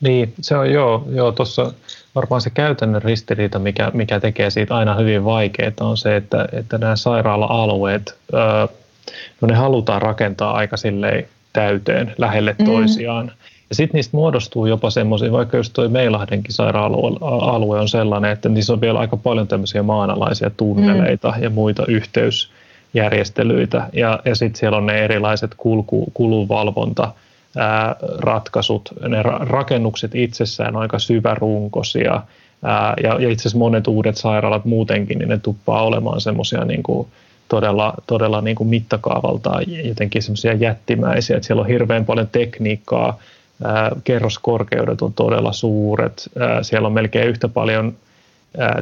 [SPEAKER 4] Niin, se on joo, joo tuossa varmaan se käytännön ristiriita, mikä, mikä tekee siitä aina hyvin vaikeaa, on se, että, että nämä sairaala-alueet, no ne halutaan rakentaa aika silleen täyteen lähelle mm. Ja sitten niistä muodostuu jopa semmoisia, vaikka jos tuo Meilahdenkin sairaala-alue on sellainen, että niissä on vielä aika paljon tämmöisiä maanalaisia tunneleita mm. ja muita yhteysjärjestelyitä. Ja, ja sitten siellä on ne erilaiset kulku, kulunvalvonta, ää, ratkaisut. Ne ra- rakennukset itsessään on aika syvärunkoisia. Ää, ja, ja itse asiassa monet uudet sairaalat muutenkin, niin ne tuppaa olemaan semmoisia niin kuin, todella, todella niin kuin mittakaavaltaan jotenkin semmoisia jättimäisiä, että siellä on hirveän paljon tekniikkaa, kerroskorkeudet on todella suuret, siellä on melkein yhtä paljon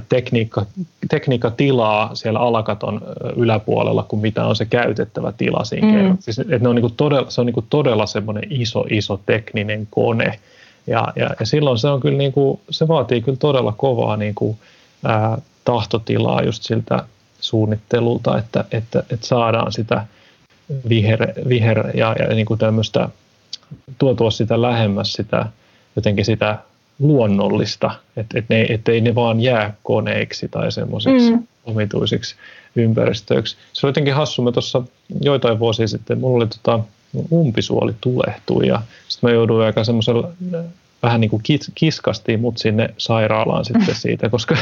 [SPEAKER 4] tekniikka, tekniikkatilaa siellä alakaton yläpuolella kuin mitä on se käytettävä tila siinä mm. kerran. Siis, että ne on niin kuin todella, se on niin kuin todella semmoinen iso, iso tekninen kone, ja, ja, ja silloin se on kyllä niin kuin, se vaatii kyllä todella kovaa niin kuin, ää, tahtotilaa just siltä suunnittelulta, että, että, että saadaan sitä viher, viher ja, ja niin kuin tämmöistä tuotua sitä lähemmäs sitä jotenkin sitä luonnollista, että et ne, et ei ne vaan jää koneiksi tai semmoisiksi mm. omituisiksi ympäristöiksi. Se oli jotenkin hassu, mä tuossa joitain vuosia sitten, mulla oli tota, umpisuoli tulehtui ja sitten mä jouduin aika semmoisella vähän niin kuin kiskastiin mut sinne sairaalaan sitten *laughs* siitä, koska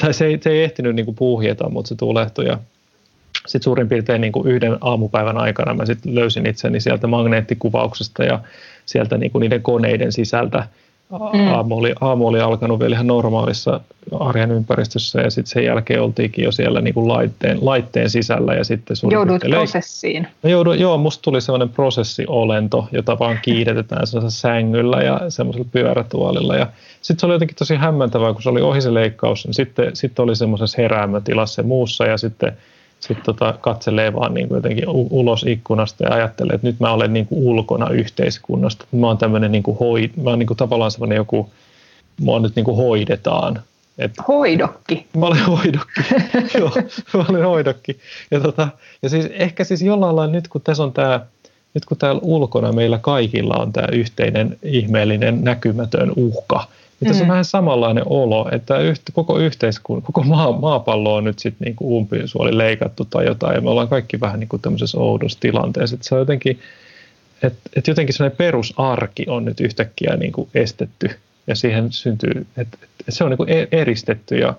[SPEAKER 4] tai se, ei, se ei ehtinyt niin kuin puuhjeta, mutta se tulehtui ja sitten suurin piirtein niin kuin yhden aamupäivän aikana mä sitten löysin itseni sieltä magneettikuvauksesta ja sieltä niin kuin niiden koneiden sisältä Mm. Aamu, oli, aamu oli alkanut vielä ihan normaalissa arjen ympäristössä ja sitten sen jälkeen oltiinkin jo siellä niin kuin laitteen, laitteen sisällä. Ja sitten
[SPEAKER 5] Joudut prosessiin.
[SPEAKER 4] No joudun, joo, musta tuli sellainen prosessiolento, jota vaan kiidetetään sellaisella sängyllä ja semmoisella pyörätuolilla. Ja sitten se oli jotenkin tosi hämmentävää, kun se oli ohi se leikkaus, niin sitten, sitten oli semmoisessa heräämötilassa ja muussa ja sitten sitten tota, katselee vaan niin kuin jotenkin ulos ikkunasta ja ajattelee, että nyt mä olen niin kuin ulkona yhteiskunnasta. Mä oon tämmöinen niin kuin hoi, mä oon niin kuin tavallaan semmoinen joku, mua nyt niin kuin hoidetaan.
[SPEAKER 5] Et, hoidokki.
[SPEAKER 4] Mä olen hoidokki, *laughs* joo, mä olen hoidokki. Ja, tota, ja siis ehkä siis jollain lailla nyt kun tässä on tämä, nyt kun täällä ulkona meillä kaikilla on tämä yhteinen ihmeellinen näkymätön uhka, niin tässä on mm. vähän samanlainen olo, että yhtä, koko yhteiskunta, koko maa, maapallo on nyt sitten niin umpisuoli leikattu tai jotain, ja me ollaan kaikki vähän niin kuin tämmöisessä oudossa tilanteessa. Että se on jotenkin, että, että jotenkin sellainen perusarki on nyt yhtäkkiä niin kuin estetty, ja siihen syntyy, että, että se on niin kuin e-, eristetty, ja,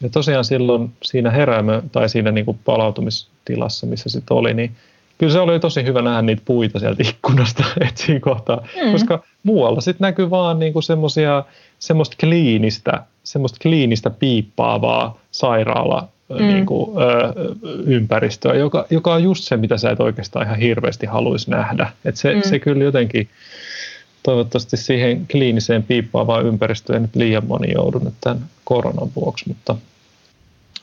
[SPEAKER 4] ja tosiaan silloin siinä heräämö tai siinä niin kuin palautumistilassa, missä sitten oli, niin kyllä se oli tosi hyvä nähdä niitä puita sieltä ikkunasta *laughs* että siinä kohtaa, mm. koska muualla sitten näkyy vaan niinku semmoisia, semmoista kliinistä, semmoista kliinistä piippaavaa sairaala mm. niinku, ö, ympäristöä, joka, joka on just se, mitä sä et oikeastaan ihan hirveästi haluaisi nähdä. Et se, mm. se kyllä jotenkin, toivottavasti siihen kliiniseen piippaavaan ympäristöön nyt liian moni joudu nyt tämän koronan vuoksi, mutta,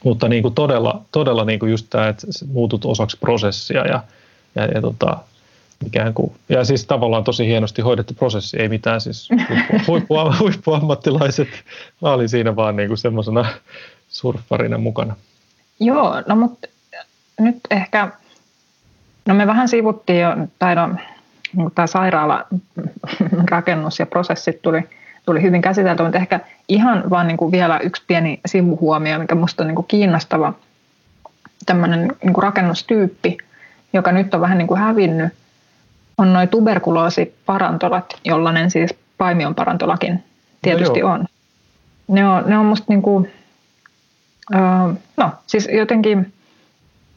[SPEAKER 4] mutta niin kuin todella, todella niin kuin just tämä, että muutut osaksi prosessia ja, ja, ja tota, ikään kuin, ja siis tavallaan tosi hienosti hoidettu prosessi, ei mitään siis huippu, *laughs* huippu, huippuammattilaiset. Mä olin siinä vaan niin kuin semmoisena surffarina mukana.
[SPEAKER 5] Joo, no mutta nyt ehkä, no me vähän sivuttiin jo, tai no, tämä sairaala *laughs* rakennus ja prosessit tuli, tuli hyvin käsitelty, mutta ehkä ihan vaan niin kuin vielä yksi pieni sivuhuomio, mikä minusta on niin kuin kiinnostava tämmöinen niin kuin rakennustyyppi, joka nyt on vähän niin kuin hävinnyt, on noin tuberkuloosiparantolat, jollainen siis paimion parantolakin tietysti no on. Ne on, ne on musta niin kuin, no siis jotenkin,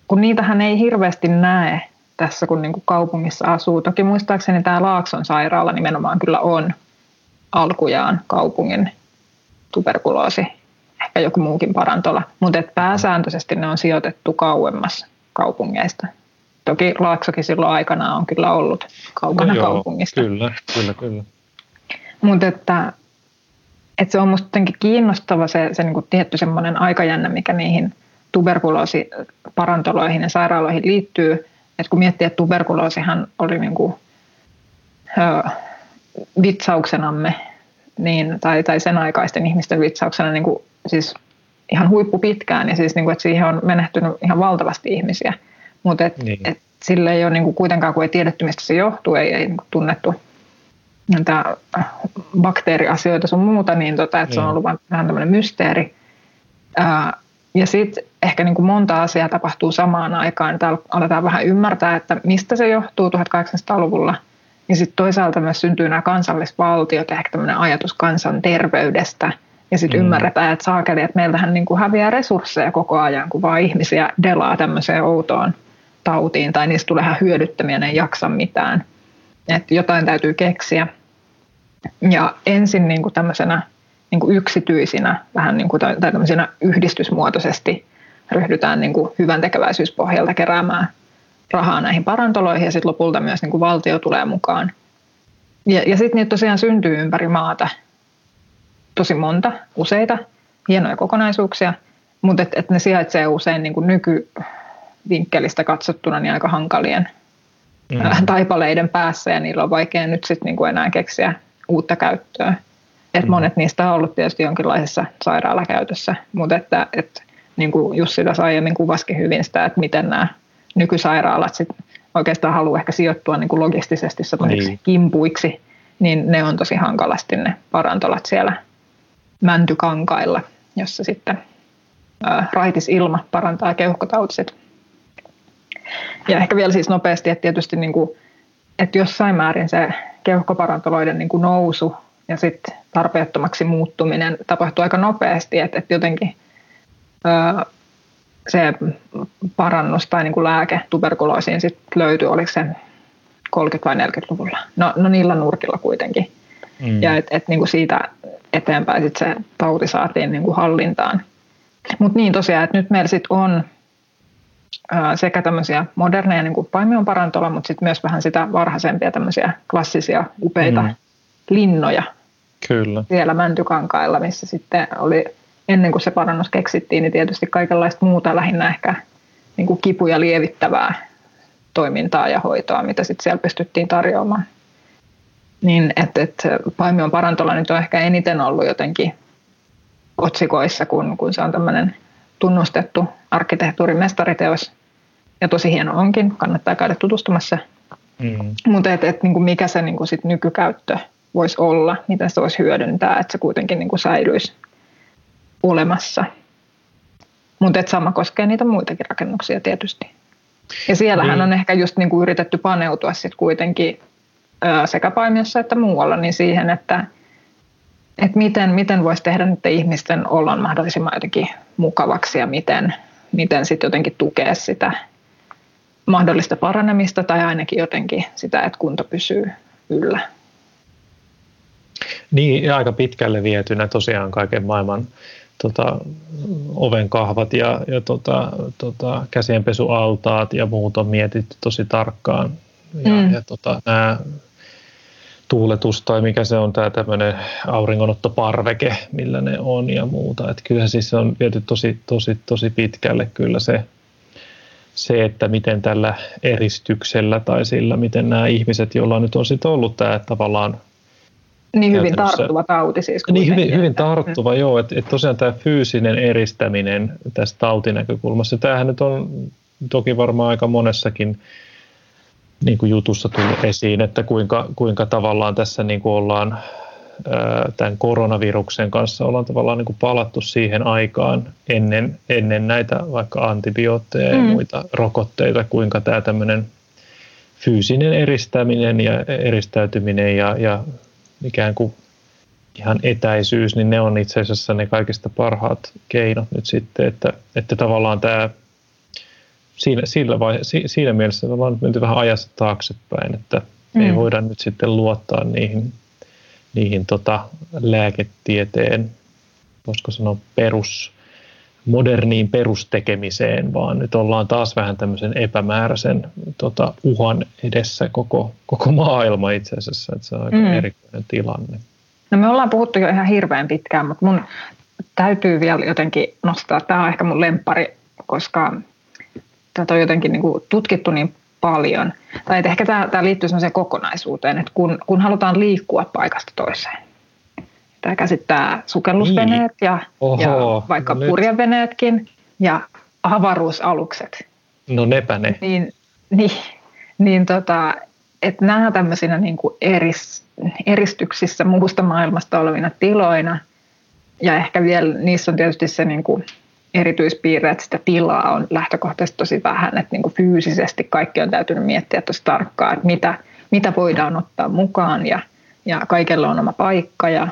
[SPEAKER 5] kun niitähän ei hirveästi näe tässä, kun niin kuin kaupungissa asuu. Toki muistaakseni tämä Laakson sairaala nimenomaan kyllä on alkujaan kaupungin tuberkuloosi, ehkä joku muukin parantola, mutta pääsääntöisesti ne on sijoitettu kauemmas kaupungeista. Toki Laaksokin silloin aikana on kyllä ollut kaukana no joo, kaupungista.
[SPEAKER 4] Kyllä, kyllä, kyllä.
[SPEAKER 5] Mutta että, että se on minusta jotenkin kiinnostava se, se niinku tietty semmoinen aikajänne, mikä niihin tuberkuloosiparantoloihin ja sairaaloihin liittyy. Että kun miettii, että tuberkuloosihan oli niinku, ö, vitsauksenamme, niin, tai, tai sen aikaisten ihmisten vitsauksena niin kuin, siis ihan huippu pitkään, ja siis niin kuin, että siihen on menehtynyt ihan valtavasti ihmisiä. Mutta et, niin. et sille ei ole niin kuin kuitenkaan, kun ei tiedetty, mistä se johtuu, ei, ei niin kuin tunnettu näitä bakteeriasioita sun muuta, niin, tota, että niin. se on niin. ollut vaan vähän tämmöinen mysteeri. Ää, ja sitten ehkä niin kuin monta asiaa tapahtuu samaan aikaan. Täällä aletaan vähän ymmärtää, että mistä se johtuu 1800-luvulla. Ja sitten toisaalta myös syntyy nämä kansallisvaltiot, ehkä tämmöinen ajatus kansan terveydestä. Ja sitten mm. ymmärretään, että saakeli, että meiltähän niin kuin häviää resursseja koko ajan, kun vaan ihmisiä delaa tämmöiseen outoon tautiin tai niistä tulee ihan hyödyttömiä, ne ei jaksa mitään. Että jotain täytyy keksiä. Ja ensin niin kuin tämmöisenä niin kuin yksityisinä, vähän niin kuin, tai tämmöisenä yhdistysmuotoisesti ryhdytään niin kuin hyvän tekeväisyyspohjalta keräämään rahaa näihin parantoloihin ja sitten lopulta myös niin kuin valtio tulee mukaan. Ja, ja sitten niitä tosiaan syntyy ympäri maata tosi monta, useita hienoja kokonaisuuksia, mutta et, et ne sijaitsee usein niin kuin nyky, vinkkelistä katsottuna niin aika hankalien mm. taipaleiden päässä ja niillä on vaikea nyt sitten niinku enää keksiä uutta käyttöä. Et mm. Monet niistä on ollut tietysti jonkinlaisessa sairaalakäytössä, mutta että, et, niin kuin Jussi tässä aiemmin kuvasikin hyvin sitä, että miten nämä nykysairaalat sit oikeastaan haluaa ehkä sijoittua niin kuin logistisesti niin. kimpuiksi, niin ne on tosi hankalasti ne parantolat siellä mäntykankailla, jossa sitten ää, raitis ilma parantaa keuhkotautiset ja ehkä vielä siis nopeasti, että tietysti niin kuin, että jossain määrin se keuhkoparantoloiden niin kuin nousu ja sitten tarpeettomaksi muuttuminen tapahtuu aika nopeasti, että, että jotenkin öö, se parannus tai niin kuin lääke tuberkuloosiin sit löytyi, oliko se 30- vai 40-luvulla? No, no niillä nurkilla kuitenkin. Mm. Ja että et, niin kuin siitä eteenpäin sit se tauti saatiin niin kuin hallintaan. Mutta niin tosiaan, että nyt meillä sitten on sekä tämmöisiä moderneja niin kuin paimion parantola, mutta sitten myös vähän sitä varhaisempia tämmöisiä klassisia upeita mm. linnoja
[SPEAKER 4] Kyllä.
[SPEAKER 5] siellä Mäntykankailla, missä sitten oli ennen kuin se parannus keksittiin, niin tietysti kaikenlaista muuta lähinnä ehkä niin kuin kipuja lievittävää toimintaa ja hoitoa, mitä sitten siellä pystyttiin tarjoamaan. Niin, että et Paimion parantola nyt on ehkä eniten ollut jotenkin otsikoissa, kun, kun se on tämmöinen tunnustettu arkkitehtuurin mestariteos. Ja tosi hieno onkin, kannattaa käydä tutustumassa. Mm. Mutta et, et, niin mikä se niin sit nykykäyttö voisi olla, miten se voisi hyödyntää, että se kuitenkin niin säilyisi olemassa. Mutta sama koskee niitä muitakin rakennuksia tietysti. Ja siellähän niin. on ehkä just niin kuin yritetty paneutua sit kuitenkin sekä Paimiossa että muualla niin siihen, että että miten, miten voisi tehdä nyt ihmisten olon mahdollisimman jotenkin mukavaksi ja miten, miten sitten jotenkin tukea sitä mahdollista paranemista tai ainakin jotenkin sitä, että kunto pysyy yllä.
[SPEAKER 4] Niin, ja aika pitkälle vietynä tosiaan kaiken maailman tota, ovenkahvat ja, ja tota, tota, käsienpesualtaat ja muut on mietitty tosi tarkkaan. Ja, mm. ja tota, nämä tuuletus tai mikä se on tämä tämmöinen auringonottoparveke, millä ne on ja muuta. Että kyllä siis se on viety tosi, tosi, tosi pitkälle kyllä se, se, että miten tällä eristyksellä tai sillä, miten nämä ihmiset, joilla nyt on sitten ollut tämä tavallaan
[SPEAKER 5] niin hyvin tarttuva tauti siis.
[SPEAKER 4] Niin hyvin, hyvin tarttuva, mm. joo. Että et tosiaan tämä fyysinen eristäminen tästä tautinäkökulmasta, tämähän nyt on toki varmaan aika monessakin niin kuin jutussa tullut esiin, että kuinka, kuinka tavallaan tässä niin kuin ollaan tämän koronaviruksen kanssa ollaan tavallaan niin kuin palattu siihen aikaan ennen, ennen näitä vaikka antibiootteja ja mm. muita rokotteita, kuinka tämä tämmöinen fyysinen eristäminen ja eristäytyminen ja, ja ikään kuin ihan etäisyys, niin ne on itse asiassa ne kaikista parhaat keinot nyt sitten, että, että tavallaan tämä siinä, sillä vai, siinä mielessä ollaan menty vähän ajassa taaksepäin, että mm. ei voida nyt sitten luottaa niihin, niihin tota lääketieteen, voisiko sanoa perus, moderniin perustekemiseen, vaan nyt ollaan taas vähän tämmöisen epämääräisen tota, uhan edessä koko, koko maailma itse asiassa, että se on aika mm. erikoinen tilanne.
[SPEAKER 5] No me ollaan puhuttu jo ihan hirveän pitkään, mutta mun täytyy vielä jotenkin nostaa, tämä on ehkä mun lempari, koska tätä on jotenkin niin kuin tutkittu niin paljon. Tai että ehkä tämä, tämä liittyy sellaiseen kokonaisuuteen, että kun, kun halutaan liikkua paikasta toiseen. Tämä käsittää sukellusveneet niin. ja, Oho, ja vaikka no purjeveneetkin ja avaruusalukset.
[SPEAKER 4] No nepä ne.
[SPEAKER 5] Niin, niin, niin tota, että nämä tämmöisinä niin kuin eris, eristyksissä muusta maailmasta olevina tiloina ja ehkä vielä niissä on tietysti se niin kuin erityispiirre, että sitä tilaa on lähtökohtaisesti tosi vähän, että niin kuin fyysisesti kaikki on täytynyt miettiä tosi tarkkaan, että mitä, mitä voidaan ottaa mukaan ja, ja kaikella on oma paikka ja,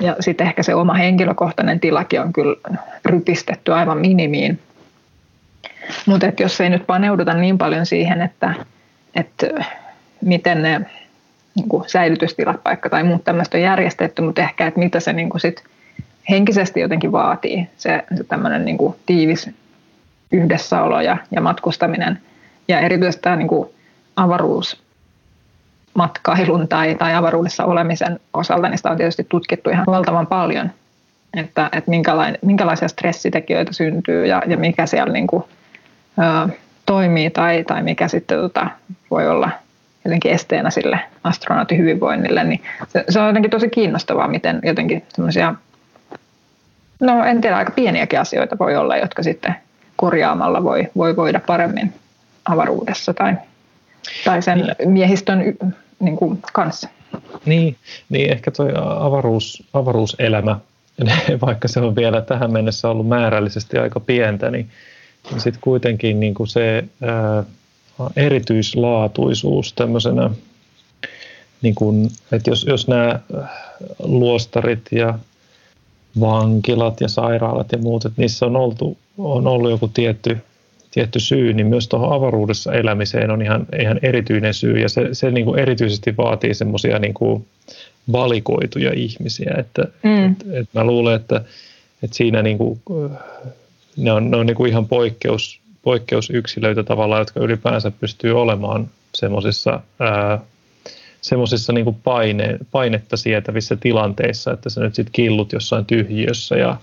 [SPEAKER 5] ja sitten ehkä se oma henkilökohtainen tilakin on kyllä rypistetty aivan minimiin. Mutta jos ei nyt paneuduta niin paljon siihen, että, että miten ne niin kuin säilytystilat, paikka tai muut tämmöistä on järjestetty, mutta ehkä, että mitä se niin kuin sit henkisesti jotenkin vaatii se, se tämmöinen niin kuin tiivis yhdessäolo ja, ja matkustaminen. Ja erityisesti tämä niin kuin avaruusmatkailun tai, tai avaruudessa olemisen osalta, niin sitä on tietysti tutkittu ihan valtavan paljon, että, että minkälaisia stressitekijöitä syntyy ja, ja mikä siellä niin kuin, ö, toimii tai, tai mikä sitten tota, voi olla jotenkin esteenä sille astronautin hyvinvoinnille, niin se, se on jotenkin tosi kiinnostavaa, miten jotenkin semmoisia No en tiedä, aika pieniäkin asioita voi olla, jotka sitten korjaamalla voi, voi voida paremmin avaruudessa tai, tai sen niin. miehistön niin kuin, kanssa.
[SPEAKER 4] Niin, niin ehkä tuo avaruus, avaruuselämä, *laughs* vaikka se on vielä tähän mennessä ollut määrällisesti aika pientä, niin, niin sitten kuitenkin niin kuin se ää, erityislaatuisuus tämmöisenä, niin kuin, että jos, jos nämä luostarit ja vankilat ja sairaalat ja muut, että niissä on, oltu, on ollut joku tietty, tietty syy, niin myös tuohon avaruudessa elämiseen on ihan, ihan erityinen syy ja se, se niin kuin erityisesti vaatii semmoisia niin kuin valikoituja ihmisiä, että mm. et, et mä luulen, että, että siinä niin kuin, ne on, ne on niin kuin ihan poikkeus, poikkeusyksilöitä tavallaan, jotka ylipäänsä pystyy olemaan semmoisissa semmoisissa niin paine, painetta sietävissä tilanteissa, että sä nyt sitten killut jossain tyhjiössä ja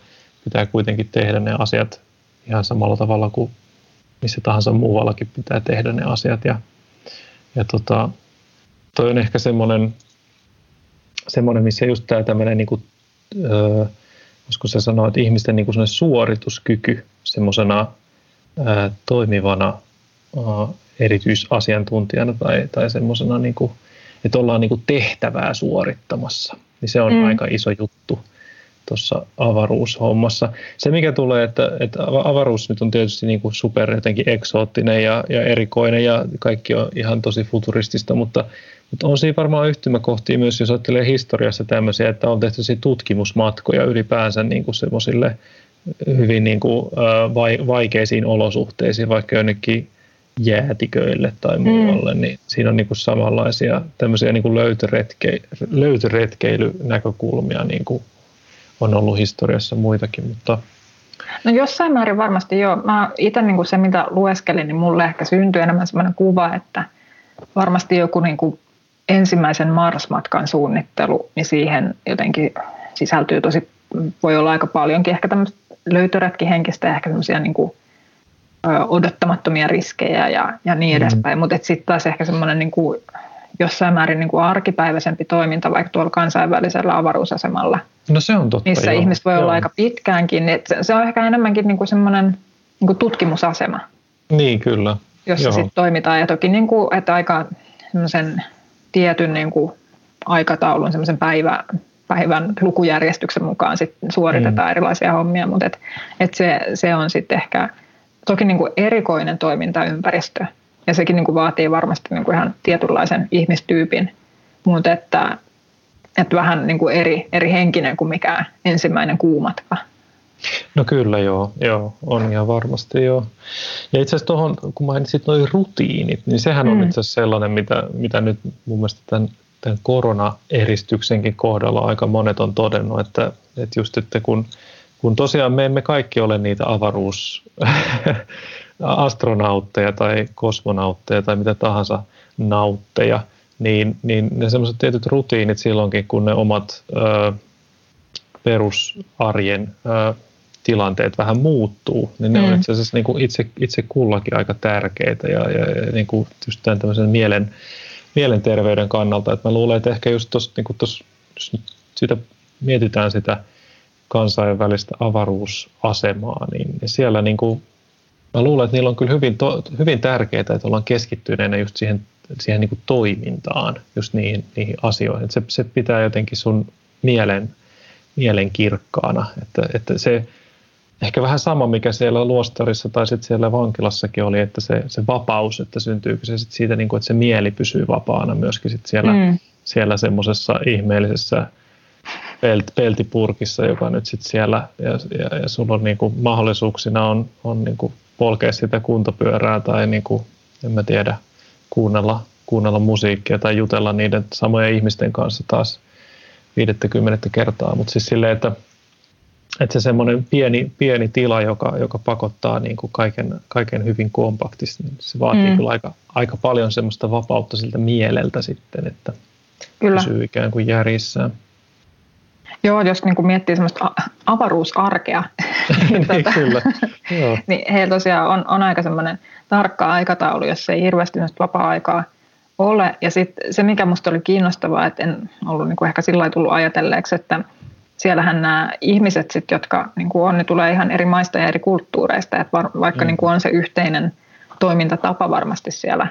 [SPEAKER 4] pitää kuitenkin tehdä ne asiat ihan samalla tavalla kuin missä tahansa muuallakin pitää tehdä ne asiat. Ja, ja tota, toi on ehkä semmoinen, semmoinen missä just tämä tämmöinen, niin kuin, öö, se sanoa, että ihmisten niin kuin suorituskyky semmoisena toimivana öö, erityisasiantuntijana tai, tai semmoisena niin kuin, että ollaan niin kuin tehtävää suorittamassa. Niin se on mm. aika iso juttu tuossa avaruushommassa. Se mikä tulee, että, että avaruus nyt on tietysti niin kuin super jotenkin eksoottinen ja, ja erikoinen ja kaikki on ihan tosi futuristista, mutta, mutta on siinä varmaan yhtymäkohtia myös, jos ajattelee historiassa tämmöisiä, että on tehty tutkimusmatkoja ylipäänsä niin kuin semmoisille hyvin niin kuin, vaikeisiin olosuhteisiin, vaikka jonnekin jäätiköille tai muualle, mm. niin siinä on niin kuin samanlaisia tämmöisiä niin kuin löytöretke, löytöretkeilynäkökulmia niin kuin on ollut historiassa muitakin, mutta
[SPEAKER 5] No jossain määrin varmasti joo. Mä itse niin kuin se, mitä lueskelin, niin mulle ehkä syntyi enemmän sellainen kuva, että varmasti joku niin kuin ensimmäisen Mars-matkan suunnittelu, niin siihen jotenkin sisältyy tosi, voi olla aika paljonkin ehkä tämmöistä löytöretkihenkistä ja ehkä semmoisia niin kuin odottamattomia riskejä ja, ja niin mm. edespäin. Mutta sitten taas ehkä semmoinen niin kuin, jossain määrin niin kuin arkipäiväisempi toiminta vaikka tuolla kansainvälisellä avaruusasemalla.
[SPEAKER 4] No se on totta,
[SPEAKER 5] Missä
[SPEAKER 4] joo.
[SPEAKER 5] ihmiset voi
[SPEAKER 4] joo.
[SPEAKER 5] olla aika pitkäänkin. Niin se, se on ehkä enemmänkin niin kuin semmoinen niin kuin tutkimusasema.
[SPEAKER 4] Niin, kyllä.
[SPEAKER 5] Jossa sitten toimitaan. Ja toki niin kuin, että aika semmoisen tietyn niin kuin aikataulun, semmoisen päivä, päivän lukujärjestyksen mukaan sit suoritetaan mm. erilaisia hommia, mutta et, et se, se on sitten ehkä toki niin kuin erikoinen toimintaympäristö ja sekin niin kuin vaatii varmasti niin kuin ihan tietynlaisen ihmistyypin, mutta että, että vähän niin kuin eri, eri henkinen kuin mikä ensimmäinen kuumatka.
[SPEAKER 4] No kyllä joo, joo, on ihan varmasti joo. Ja itse asiassa tuohon, kun mainitsit noin rutiinit, niin sehän on mm. itse asiassa sellainen, mitä, mitä nyt mun mielestä tämän, tämän koronaeristyksenkin kohdalla aika monet on todennut, että, että just että kun, kun tosiaan me emme kaikki ole niitä avaruus *laughs* astronautteja tai kosmonautteja tai mitä tahansa nautteja, niin, niin ne semmoiset tietyt rutiinit silloinkin, kun ne omat ö, perusarjen ö, tilanteet vähän muuttuu, niin ne mm. on itse asiassa niin kuin itse, itse kullakin aika tärkeitä ja, ja, ja niin kuin just tämän tämmöisen mielen, mielenterveyden kannalta. Että mä luulen, että ehkä just tuossa, niin kuin tossa, jos sitä mietitään sitä kansainvälistä avaruusasemaa, niin siellä niin kuin, mä luulen, että niillä on kyllä hyvin, to, hyvin tärkeää, että ollaan keskittyneenä just siihen, siihen niin kuin toimintaan, just niihin, niihin asioihin. Että se, se pitää jotenkin sun mielen, mielen kirkkaana, että, että se, ehkä vähän sama, mikä siellä luostarissa tai sitten siellä vankilassakin oli, että se, se vapaus, että syntyykö se sit siitä, niin kuin, että se mieli pysyy vapaana myöskin sit siellä, mm. siellä semmoisessa ihmeellisessä pelt, peltipurkissa, joka nyt sitten siellä, ja, ja, ja sulla on niin kuin, mahdollisuuksina on, on niin kuin polkea sitä kuntopyörää tai niin kuin, en mä tiedä, kuunnella, kuunnella musiikkia tai jutella niiden samojen ihmisten kanssa taas 50 kertaa, mutta siis silleen, että että se semmoinen pieni, pieni tila, joka, joka pakottaa niin kuin kaiken, kaiken hyvin kompaktisesti, niin se vaatii mm. kyllä aika, aika paljon semmoista vapautta siltä mieleltä sitten, että kyllä. pysyy ikään kuin järjissään.
[SPEAKER 5] Joo, jos niin kuin miettii semmoista avaruusarkea, *laughs*
[SPEAKER 4] niin, niin, kyllä. Joo. *laughs*
[SPEAKER 5] niin heillä tosiaan on, on aika semmoinen tarkka aikataulu, jos ei hirveästi vapaa-aikaa ole. Ja sitten se, mikä minusta oli kiinnostavaa, että en ollut niin kuin ehkä sillä tullut ajatelleeksi, että – siellähän nämä ihmiset, sit, jotka niin kuin on, ne tulee ihan eri maista ja eri kulttuureista, että vaikka mm. niin kuin on se yhteinen toimintatapa varmasti siellä,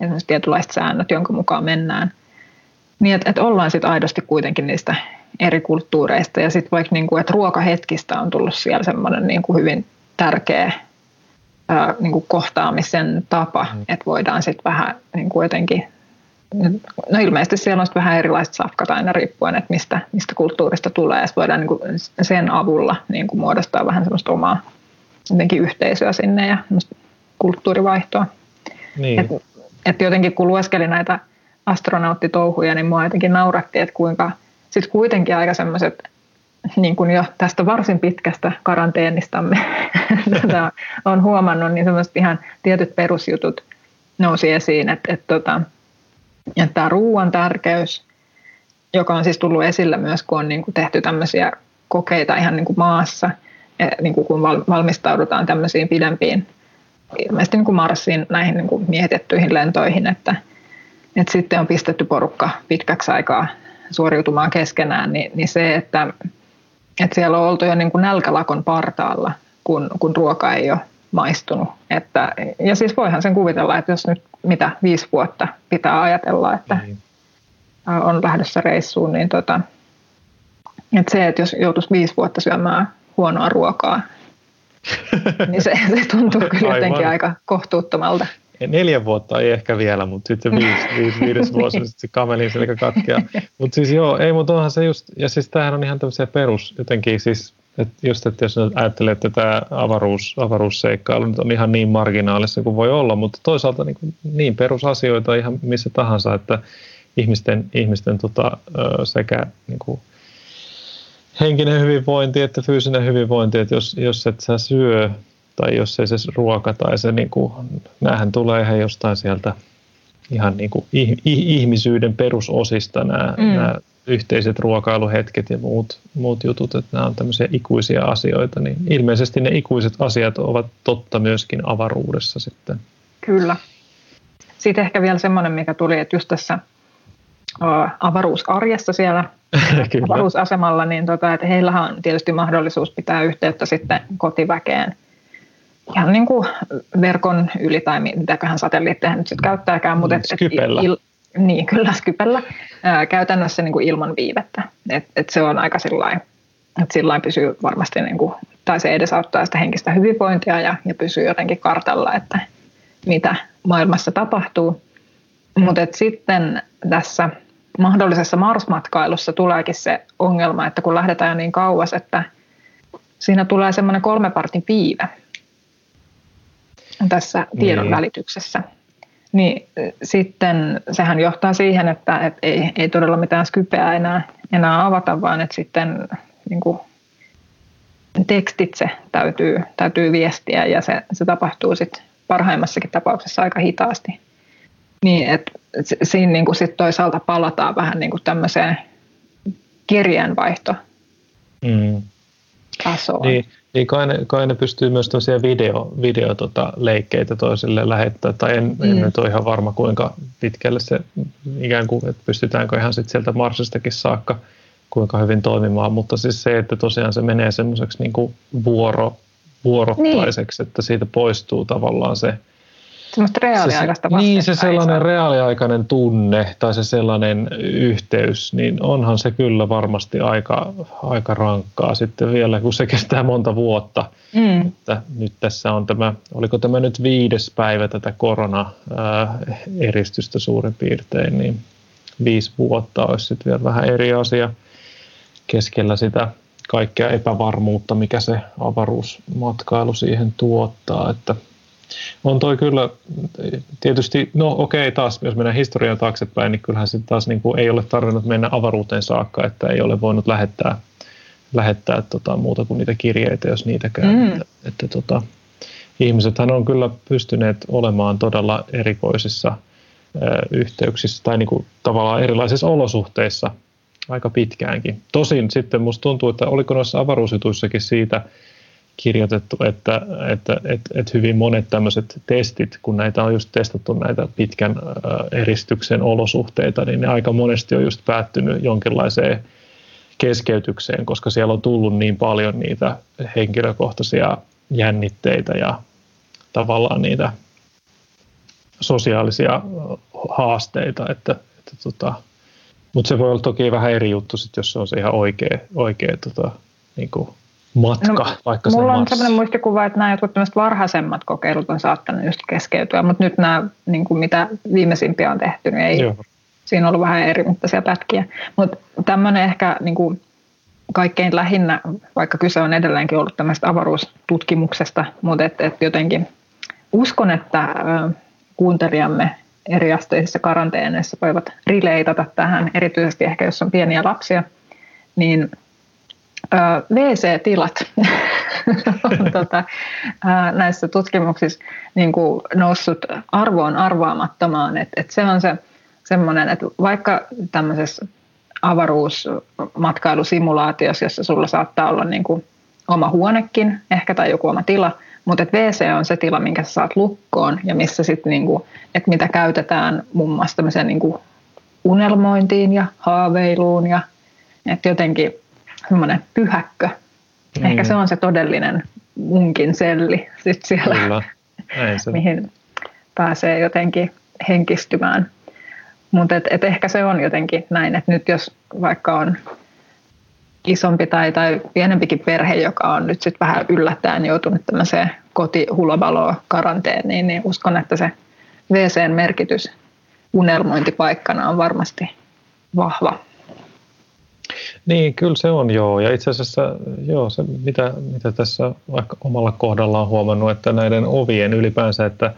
[SPEAKER 5] esimerkiksi tietynlaiset säännöt, jonka mukaan mennään, niin että, että ollaan sitten aidosti kuitenkin niistä eri kulttuureista ja sitten vaikka niin kuin, että ruokahetkistä on tullut siellä semmoinen niin kuin hyvin tärkeä ää, niin kuin kohtaamisen tapa, mm. että voidaan sitten vähän niin kuin jotenkin No ilmeisesti siellä on vähän erilaiset safkat aina riippuen, että mistä, mistä kulttuurista tulee. Ja voidaan niin kuin sen avulla niin kuin muodostaa vähän semmoista omaa jotenkin yhteisöä sinne ja kulttuurivaihtoa.
[SPEAKER 4] Niin.
[SPEAKER 5] Et, et jotenkin kun lueskelin näitä astronauttitouhuja, niin mua jotenkin nauratti, että kuinka sitten kuitenkin aika semmoiset niin kuin jo tästä varsin pitkästä karanteenistamme *laughs* tätä on huomannut, niin semmoiset ihan tietyt perusjutut nousi esiin, että, että tota, ja tämä ruoan tärkeys, joka on siis tullut esille myös, kun on niin kuin tehty tämmöisiä kokeita ihan niin kuin maassa, niin kuin kun valmistaudutaan tämmöisiin pidempiin, ilmeisesti niin kuin Marsiin näihin niin kuin mietittyihin lentoihin, että, että sitten on pistetty porukka pitkäksi aikaa suoriutumaan keskenään, niin, niin se, että, että siellä on oltu jo niin kuin nälkälakon partaalla, kun, kun ruoka ei ole maistunut. Että, ja siis voihan sen kuvitella, että jos nyt mitä viisi vuotta pitää ajatella, että niin. on lähdössä reissuun, niin tota, että se, että jos joutuisi viisi vuotta syömään huonoa ruokaa, *laughs* niin se, se tuntuu kyllä Aivan. jotenkin aika kohtuuttomalta.
[SPEAKER 4] Neljä vuotta ei ehkä vielä, mutta sitten viisi, *laughs* viisi, viides vuosi, sitten se kamelin selkä katkeaa. Mutta siis joo, ei, mutta onhan se just, ja siis tämähän on ihan tämmöisiä perus, jotenkin siis et just, että jos ajattelee, että tämä avaruus, avaruusseikkailu nyt on ihan niin marginaalissa kuin voi olla, mutta toisaalta niin, kuin, niin perusasioita ihan missä tahansa, että ihmisten, ihmisten tota, sekä niin kuin, henkinen hyvinvointi että fyysinen hyvinvointi, että jos, jos et sä syö tai jos ei se ruoka tai se, niin kuin, näähän tulee ihan jostain sieltä ihan niin kuin ihmisyyden perusosista nämä, mm. nämä yhteiset ruokailuhetket ja muut, muut jutut, että nämä on tämmöisiä ikuisia asioita, niin ilmeisesti ne ikuiset asiat ovat totta myöskin avaruudessa sitten.
[SPEAKER 5] Kyllä. Sitten ehkä vielä semmoinen, mikä tuli, että just tässä avaruusarjessa siellä *laughs* avaruusasemalla, niin tota, että heillä on tietysti mahdollisuus pitää yhteyttä sitten kotiväkeen ihan niin kuin verkon yli tai mitäköhän satelliitteja nyt sitten käyttääkään. Mutta et,
[SPEAKER 4] et, il,
[SPEAKER 5] niin, kyllä Skypellä. Ää, käytännössä niin kuin ilman viivettä. Et, et se on aika sillä että sillä pysyy varmasti, niin kuin, tai se edesauttaa sitä henkistä hyvinvointia ja, ja pysyy jotenkin kartalla, että mitä maailmassa tapahtuu. Mutta sitten tässä mahdollisessa Mars-matkailussa tuleekin se ongelma, että kun lähdetään niin kauas, että siinä tulee semmoinen kolmepartin piive tässä tiedon niin. välityksessä. Niin sitten sehän johtaa siihen, että, että ei, ei todella mitään skypeä enää, enää avata, vaan että sitten niin kuin, tekstitse täytyy, täytyy viestiä ja se, se tapahtuu sitten parhaimmassakin tapauksessa aika hitaasti. Niin, että siinä niin kuin sit toisaalta palataan vähän niin kuin tämmöiseen kirjeenvaihto mm. tasoon.
[SPEAKER 4] Niin, niin kai, ne, kai ne pystyy myös tämmöisiä video, video tota, leikkeitä toisille lähettää, tai en, mm. en nyt ole ihan varma kuinka pitkälle se ikään kuin, että pystytäänkö ihan sitten sieltä Marsistakin saakka kuinka hyvin toimimaan, mutta siis se, että tosiaan se menee semmoiseksi niin vuoro, vuorottaiseksi, niin. että siitä poistuu tavallaan se
[SPEAKER 5] Semmoista reaaliaikaista
[SPEAKER 4] se, Niin, se sellainen reaaliaikainen tunne tai se sellainen yhteys, niin onhan se kyllä varmasti aika, aika rankkaa sitten vielä, kun se kestää monta vuotta. Mm. Että nyt tässä on tämä, oliko tämä nyt viides päivä tätä korona-eristystä suurin piirtein, niin viisi vuotta olisi sitten vielä vähän eri asia keskellä sitä kaikkea epävarmuutta, mikä se avaruusmatkailu siihen tuottaa, että – on toi kyllä tietysti, no okei taas, jos mennään historian taaksepäin, niin kyllähän se taas niin kuin ei ole tarvinnut mennä avaruuteen saakka, että ei ole voinut lähettää, lähettää tota, muuta kuin niitä kirjeitä, jos niitäkään. Mm. Että, että tota, ihmisethän on kyllä pystyneet olemaan todella erikoisissa ö, yhteyksissä tai niin kuin tavallaan erilaisissa olosuhteissa aika pitkäänkin. Tosin sitten musta tuntuu, että oliko noissa avaruusjutuissakin siitä – kirjoitettu, että, että, että, että hyvin monet tämmöiset testit, kun näitä on just testattu näitä pitkän eristyksen olosuhteita, niin ne aika monesti on just päättynyt jonkinlaiseen keskeytykseen, koska siellä on tullut niin paljon niitä henkilökohtaisia jännitteitä ja tavallaan niitä sosiaalisia haasteita, että, että tota, mutta se voi olla toki vähän eri juttu sit, jos se on se ihan oikea, oikea tota, niin kuin matka, no, vaikka
[SPEAKER 5] Mulla
[SPEAKER 4] on
[SPEAKER 5] sellainen muistikuva, että nämä jotkut varhaisemmat kokeilut on saattanut just keskeytyä, mutta nyt nämä, niin kuin mitä viimeisimpiä on tehty, niin ei, Joo. siinä on ollut vähän eri mittaisia pätkiä. Mutta tämmöinen ehkä niin kuin kaikkein lähinnä, vaikka kyse on edelleenkin ollut tämmöistä avaruustutkimuksesta, mutta et, et jotenkin uskon, että ö, kuuntelijamme eri asteisissa karanteeneissa voivat rileitata tähän, erityisesti ehkä jos on pieniä lapsia, niin WC-tilat *laughs* on tota, näissä tutkimuksissa niin kuin noussut arvoon arvaamattomaan. Et, et se on se semmoinen, että vaikka tämmöisessä avaruusmatkailusimulaatiossa, jossa sulla saattaa olla niin kuin oma huonekin ehkä tai joku oma tila, mutta et WC on se tila, minkä sä saat lukkoon ja missä sitten niinku, että mitä käytetään muun muassa tämmöiseen niinku unelmointiin ja haaveiluun ja että jotenkin semmoinen pyhäkkö. Mm. Ehkä se on se todellinen munkin selli sit siellä, Kyllä. se. mihin pääsee jotenkin henkistymään. Mutta et, et ehkä se on jotenkin näin, että nyt jos vaikka on isompi tai, tai pienempikin perhe, joka on nyt sitten vähän yllättäen joutunut tämmöiseen kotihulabaloon karanteeniin, niin uskon, että se WCn merkitys unelmointipaikkana on varmasti vahva.
[SPEAKER 4] Niin, kyllä se on joo. Ja itse asiassa joo, se mitä, mitä tässä vaikka omalla kohdalla on huomannut, että näiden ovien ylipäänsä, että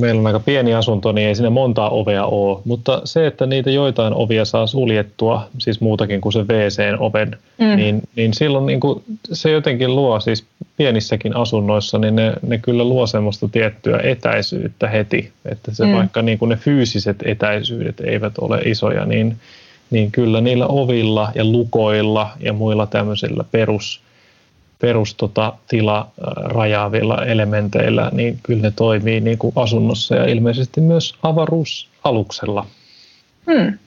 [SPEAKER 4] meillä on aika pieni asunto, niin ei sinne montaa ovea ole, mutta se, että niitä joitain ovia saa suljettua, siis muutakin kuin se WC-oven, mm. niin, niin silloin niin kuin se jotenkin luo siis pienissäkin asunnoissa, niin ne, ne kyllä luo semmoista tiettyä etäisyyttä heti, että se mm. vaikka niin kuin ne fyysiset etäisyydet eivät ole isoja, niin niin kyllä niillä ovilla ja lukoilla ja muilla tämmöisillä perus, perus tota, tila rajaavilla elementeillä, niin kyllä ne toimii niin kuin asunnossa ja ilmeisesti myös avaruusaluksella.
[SPEAKER 5] Hmm.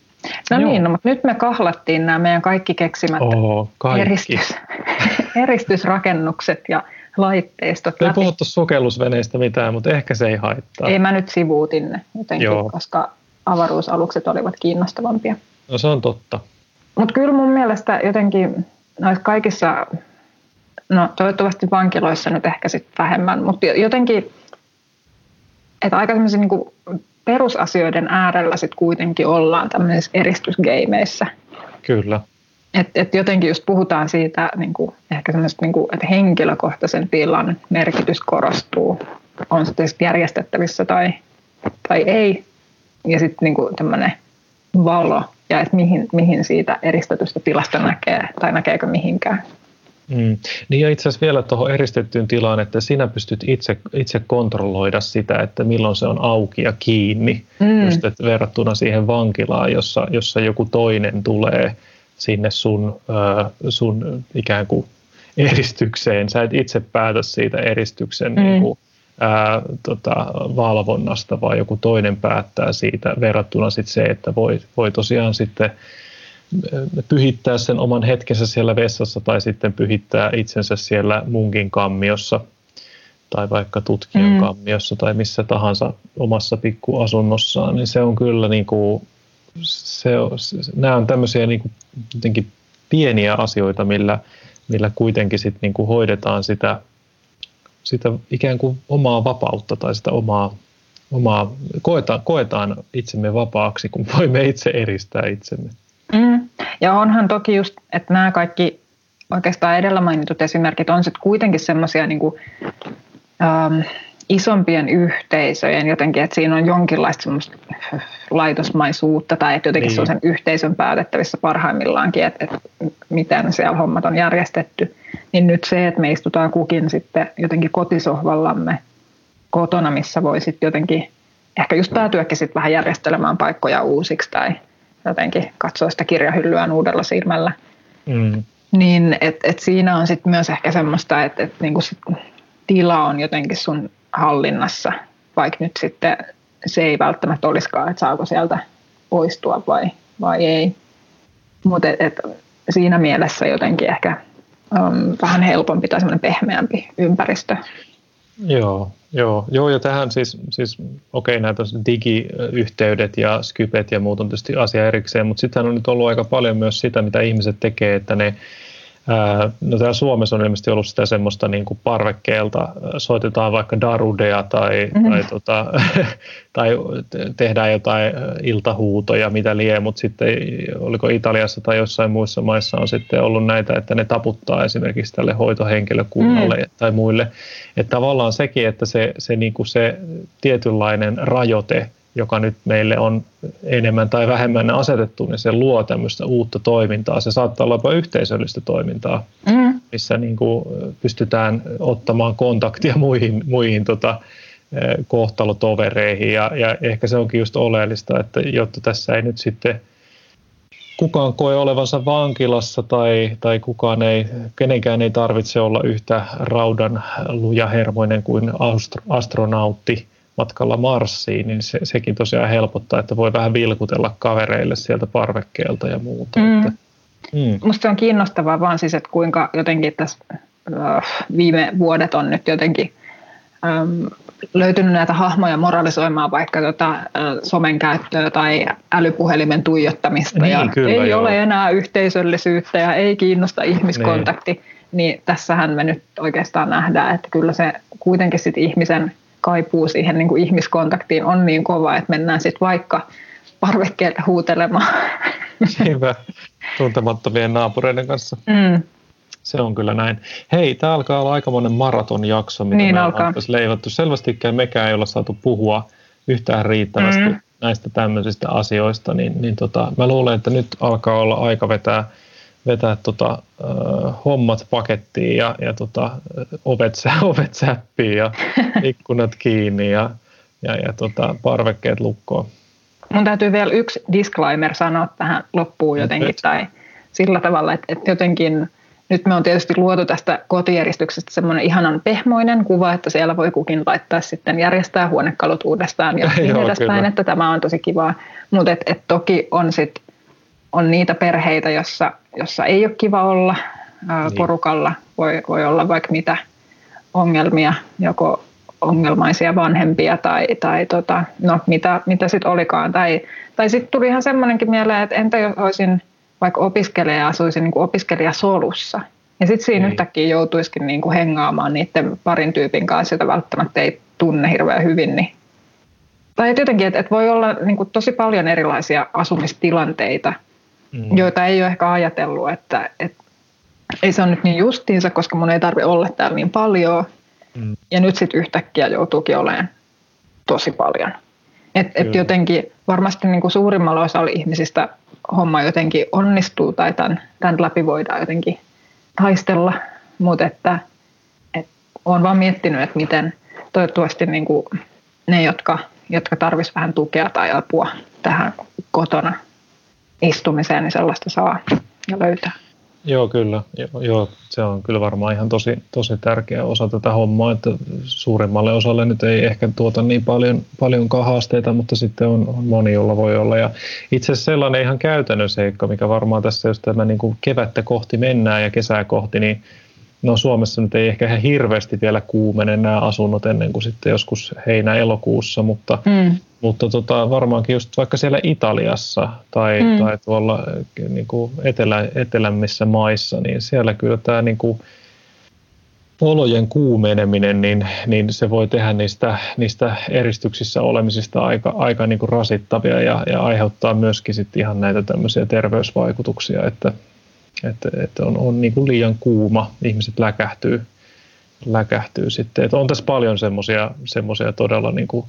[SPEAKER 5] No Joo. niin, no, mutta nyt me kahlattiin nämä meidän kaikki keksimät
[SPEAKER 4] Oo, kaikki.
[SPEAKER 5] Eristys, *laughs* eristysrakennukset ja laitteistot
[SPEAKER 4] Ei läpi. puhuttu sukellusveneistä mitään, mutta ehkä se ei haittaa.
[SPEAKER 5] Ei mä nyt sivuutin ne jotenkin, Joo. koska avaruusalukset olivat kiinnostavampia.
[SPEAKER 4] No se on totta.
[SPEAKER 5] Mutta kyllä mun mielestä jotenkin noissa kaikissa, no toivottavasti vankiloissa nyt ehkä sitten vähemmän, mutta jotenkin, että aika semmoisia niin perusasioiden äärellä sitten kuitenkin ollaan tämmöisissä eristysgeimeissä.
[SPEAKER 4] Kyllä.
[SPEAKER 5] Et, et jotenkin just puhutaan siitä, niin kuin, ehkä semmoista, niin kuin, että henkilökohtaisen tilan merkitys korostuu, on se tietysti järjestettävissä tai, tai ei. Ja sitten niin tämmöinen valo ja että mihin, mihin siitä eristetystä tilasta näkee tai näkeekö mihinkään.
[SPEAKER 4] Mm. Niin ja itse asiassa vielä tuohon eristettyyn tilaan, että sinä pystyt itse, itse kontrolloida sitä, että milloin se on auki ja kiinni, mm. just että verrattuna siihen vankilaan, jossa, jossa joku toinen tulee sinne sun, äh, sun ikään kuin eristykseen. Sä et itse päätä siitä eristyksen mm. niin kuin, ää, tota, valvonnasta, vaan joku toinen päättää siitä verrattuna sit se, että voi, voi tosiaan sitten pyhittää sen oman hetkensä siellä vessassa tai sitten pyhittää itsensä siellä munkin kammiossa tai vaikka tutkijan mm. kammiossa tai missä tahansa omassa pikkuasunnossaan, niin se on kyllä niin kuin, se on, nämä on tämmöisiä niin kuin, jotenkin pieniä asioita, millä, millä kuitenkin sit niin kuin hoidetaan sitä sitä ikään kuin omaa vapautta tai sitä omaa, omaa koetaan, koetaan itsemme vapaaksi, kun voimme itse eristää itsemme.
[SPEAKER 5] Mm. Ja onhan toki just, että nämä kaikki oikeastaan edellä mainitut esimerkit on sitten kuitenkin semmoisia niin ähm, isompien yhteisöjen jotenkin, että siinä on jonkinlaista semmoista laitosmaisuutta tai että jotenkin niin. se on sen yhteisön päätettävissä parhaimmillaankin, että, että miten siellä hommat on järjestetty. Niin nyt se, että me istutaan kukin sitten jotenkin kotisohvallamme kotona, missä voi sitten jotenkin ehkä just päätyäkin sitten vähän järjestelemään paikkoja uusiksi tai jotenkin katsoa sitä kirjahyllyä uudella silmällä. Mm. Niin et, et siinä on sitten myös ehkä semmoista, että et niinku sit tila on jotenkin sun hallinnassa, vaikka nyt sitten se ei välttämättä olisikaan, että saako sieltä poistua vai, vai ei. Mutta siinä mielessä jotenkin ehkä um, vähän helpompi tai semmoinen pehmeämpi ympäristö.
[SPEAKER 4] Joo, joo, joo ja tähän siis, siis okei okay, näitä digiyhteydet ja Skypet ja muut on tietysti asia erikseen, mutta sitten on nyt ollut aika paljon myös sitä, mitä ihmiset tekee, että ne No täällä Suomessa on ilmeisesti ollut sitä semmoista niin kuin parvekkeelta, soitetaan vaikka darudea tai, mm-hmm. tai, tota, *laughs* tai tehdään jotain iltahuutoja, mitä lie, mutta sitten oliko Italiassa tai jossain muissa maissa on sitten ollut näitä, että ne taputtaa esimerkiksi tälle hoitohenkilökunnalle mm. tai muille. Että tavallaan sekin, että se, se, niin kuin se tietynlainen rajoite – joka nyt meille on enemmän tai vähemmän asetettu, niin se luo tämmöistä uutta toimintaa. Se saattaa olla jopa yhteisöllistä toimintaa, mm. missä niin kuin pystytään ottamaan kontaktia muihin, muihin tota, kohtalotovereihin. Ja, ja ehkä se onkin just oleellista, että jotta tässä ei nyt sitten kukaan koe olevansa vankilassa tai, tai kukaan ei, kenenkään ei tarvitse olla yhtä raudan lujahermoinen kuin astronautti – matkalla Marsiin, niin se, sekin tosiaan helpottaa, että voi vähän vilkutella kavereille sieltä parvekkeelta ja muuta. Mm. Että,
[SPEAKER 5] mm. Musta se on kiinnostavaa vaan siis, että kuinka jotenkin tässä äh, viime vuodet on nyt jotenkin ähm, löytynyt näitä hahmoja moralisoimaan vaikka tota, äh, somen käyttöä tai älypuhelimen tuijottamista niin, ja kyllä, ei joo. ole enää yhteisöllisyyttä ja ei kiinnosta ihmiskontakti. Niin. niin tässähän me nyt oikeastaan nähdään, että kyllä se kuitenkin sit ihmisen kaipuu siihen niin kuin ihmiskontaktiin on niin kova, että mennään sitten vaikka parvekkeelle huutelemaan. *laughs*
[SPEAKER 4] Hyvä. Tuntemattomien naapureiden kanssa. Mm. Se on kyllä näin. Hei, tämä alkaa olla aikamoinen maratonjakso, mitä niin me alkaa. leivattu. Selvästikään mekään ei olla saatu puhua yhtään riittävästi mm. näistä tämmöisistä asioista, niin, niin tota, mä luulen, että nyt alkaa olla aika vetää – vetää tota, äh, hommat pakettiin ja, ja tota, ovet, *laughs* ovet säppiin ja *laughs* ikkunat kiinni ja, ja, ja tota, parvekkeet lukkoon.
[SPEAKER 5] mun täytyy vielä yksi disclaimer sanoa tähän loppuun jotenkin, tai sillä tavalla, että, että jotenkin nyt me on tietysti luotu tästä kotijärjestyksestä semmoinen ihanan pehmoinen kuva, että siellä voi kukin laittaa sitten järjestää huonekalut uudestaan ja niin edespäin, että tämä on tosi kivaa. Mutta et, et toki on sit, on niitä perheitä, jossa, jossa ei ole kiva olla niin. porukalla, voi, voi olla vaikka mitä ongelmia, joko ongelmaisia vanhempia tai, tai tota, no, mitä, mitä sitten olikaan. Tai, tai sitten tuli ihan semmoinenkin mieleen, että entä jos olisin vaikka opiskelija ja asuisin niin kuin opiskelijasolussa. Ja sitten siinä niin. yhtäkkiä joutuisikin niin kuin hengaamaan niiden parin tyypin kanssa, jota välttämättä ei tunne hirveän hyvin. Niin. Tai jotenkin, että, että voi olla niin kuin tosi paljon erilaisia asumistilanteita, mm. joita ei ole ehkä ajatellut, että, että ei se ole nyt niin justiinsa, koska mun ei tarvitse olla täällä niin paljon. Mm. Ja nyt sitten yhtäkkiä joutuukin olemaan tosi paljon. Et, et jotenkin varmasti niin kuin suurimmalla osalla ihmisistä homma jotenkin onnistuu tai tämän, tämän läpi voidaan jotenkin taistella, mutta että, että olen vaan miettinyt, että miten toivottavasti niin kuin ne, jotka, jotka tarvitsisivat vähän tukea tai apua tähän kotona istumiseen, niin sellaista saa ja löytää.
[SPEAKER 4] Joo, kyllä. Joo, joo, se on kyllä varmaan ihan tosi, tosi tärkeä osa tätä hommaa, että suurimmalle osalle nyt ei ehkä tuota niin paljon, paljonkaan haasteita, mutta sitten on, on moni, jolla voi olla. Ja itse asiassa sellainen ihan käytännön seikka, mikä varmaan tässä, jos tämä niin kuin kevättä kohti mennään ja kesää kohti, niin no Suomessa nyt ei ehkä ihan hirveästi vielä kuumene nämä asunnot ennen kuin sitten joskus heinä-elokuussa, mutta, mm. mutta tota, varmaankin just vaikka siellä Italiassa tai, mm. tai tuolla niin kuin etelä, etelämmissä maissa, niin siellä kyllä tämä niin kuin, olojen kuumeneminen, niin, niin se voi tehdä niistä, niistä eristyksissä olemisista aika, aika niin kuin rasittavia ja, ja aiheuttaa myöskin sitten ihan näitä tämmöisiä terveysvaikutuksia, että, että, että on, on niin kuin liian kuuma, ihmiset läkähtyy, läkähtyy sitten. Että on tässä paljon semmoisia todella niin kuin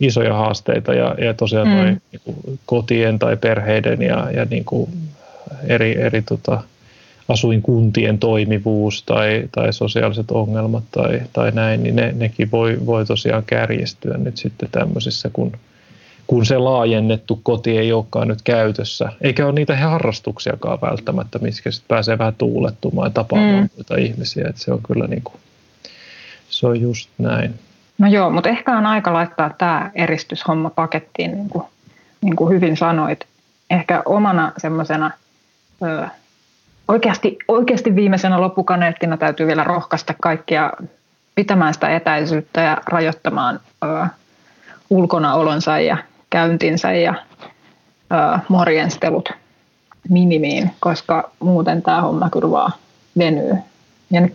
[SPEAKER 4] isoja haasteita ja, ja tosiaan mm. niin kuin kotien tai perheiden ja, ja niin kuin eri, eri tota, asuinkuntien toimivuus tai, tai sosiaaliset ongelmat tai, tai näin, niin ne, nekin voi, voi tosiaan kärjistyä nyt sitten tämmöisissä, kun, kun se laajennettu koti ei olekaan nyt käytössä. Eikä ole niitä harrastuksiakaan välttämättä, mitkä sitten pääsee vähän tuulettumaan ja tapaamaan mm. muita ihmisiä. Että se on kyllä niin kuin, se on just näin.
[SPEAKER 5] No joo, mutta ehkä on aika laittaa tämä eristyshomma pakettiin, niin kuin, niin kuin hyvin sanoit. Ehkä omana semmoisena oikeasti, oikeasti viimeisenä loppukaneettina täytyy vielä rohkaista kaikkia pitämään sitä etäisyyttä ja rajoittamaan ö, ulkonaolonsa ja käyntinsä ja ö, morjenstelut minimiin, koska muuten tämä homma kyllä vaan venyy. Ja nyt,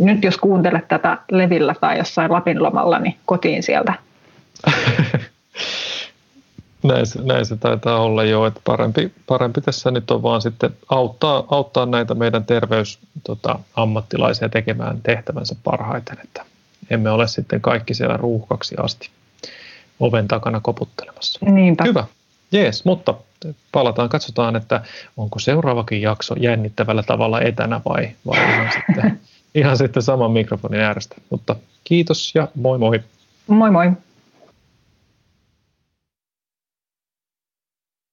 [SPEAKER 5] nyt jos kuuntelet tätä levillä tai jossain Lapin lomalla, niin kotiin sieltä. *laughs*
[SPEAKER 4] näin, se, näin se taitaa olla jo, että parempi, parempi tässä nyt on vaan sitten auttaa, auttaa näitä meidän terveysammattilaisia tota, tekemään tehtävänsä parhaiten, että emme ole sitten kaikki siellä ruuhkaksi asti oven takana koputtelemassa.
[SPEAKER 5] Niinpä.
[SPEAKER 4] Hyvä. Jees, mutta palataan, katsotaan, että onko seuraavakin jakso jännittävällä tavalla etänä vai, vai ihan, *laughs* sitten, ihan sitten saman mikrofonin äärestä. Mutta kiitos ja moi moi.
[SPEAKER 5] Moi moi.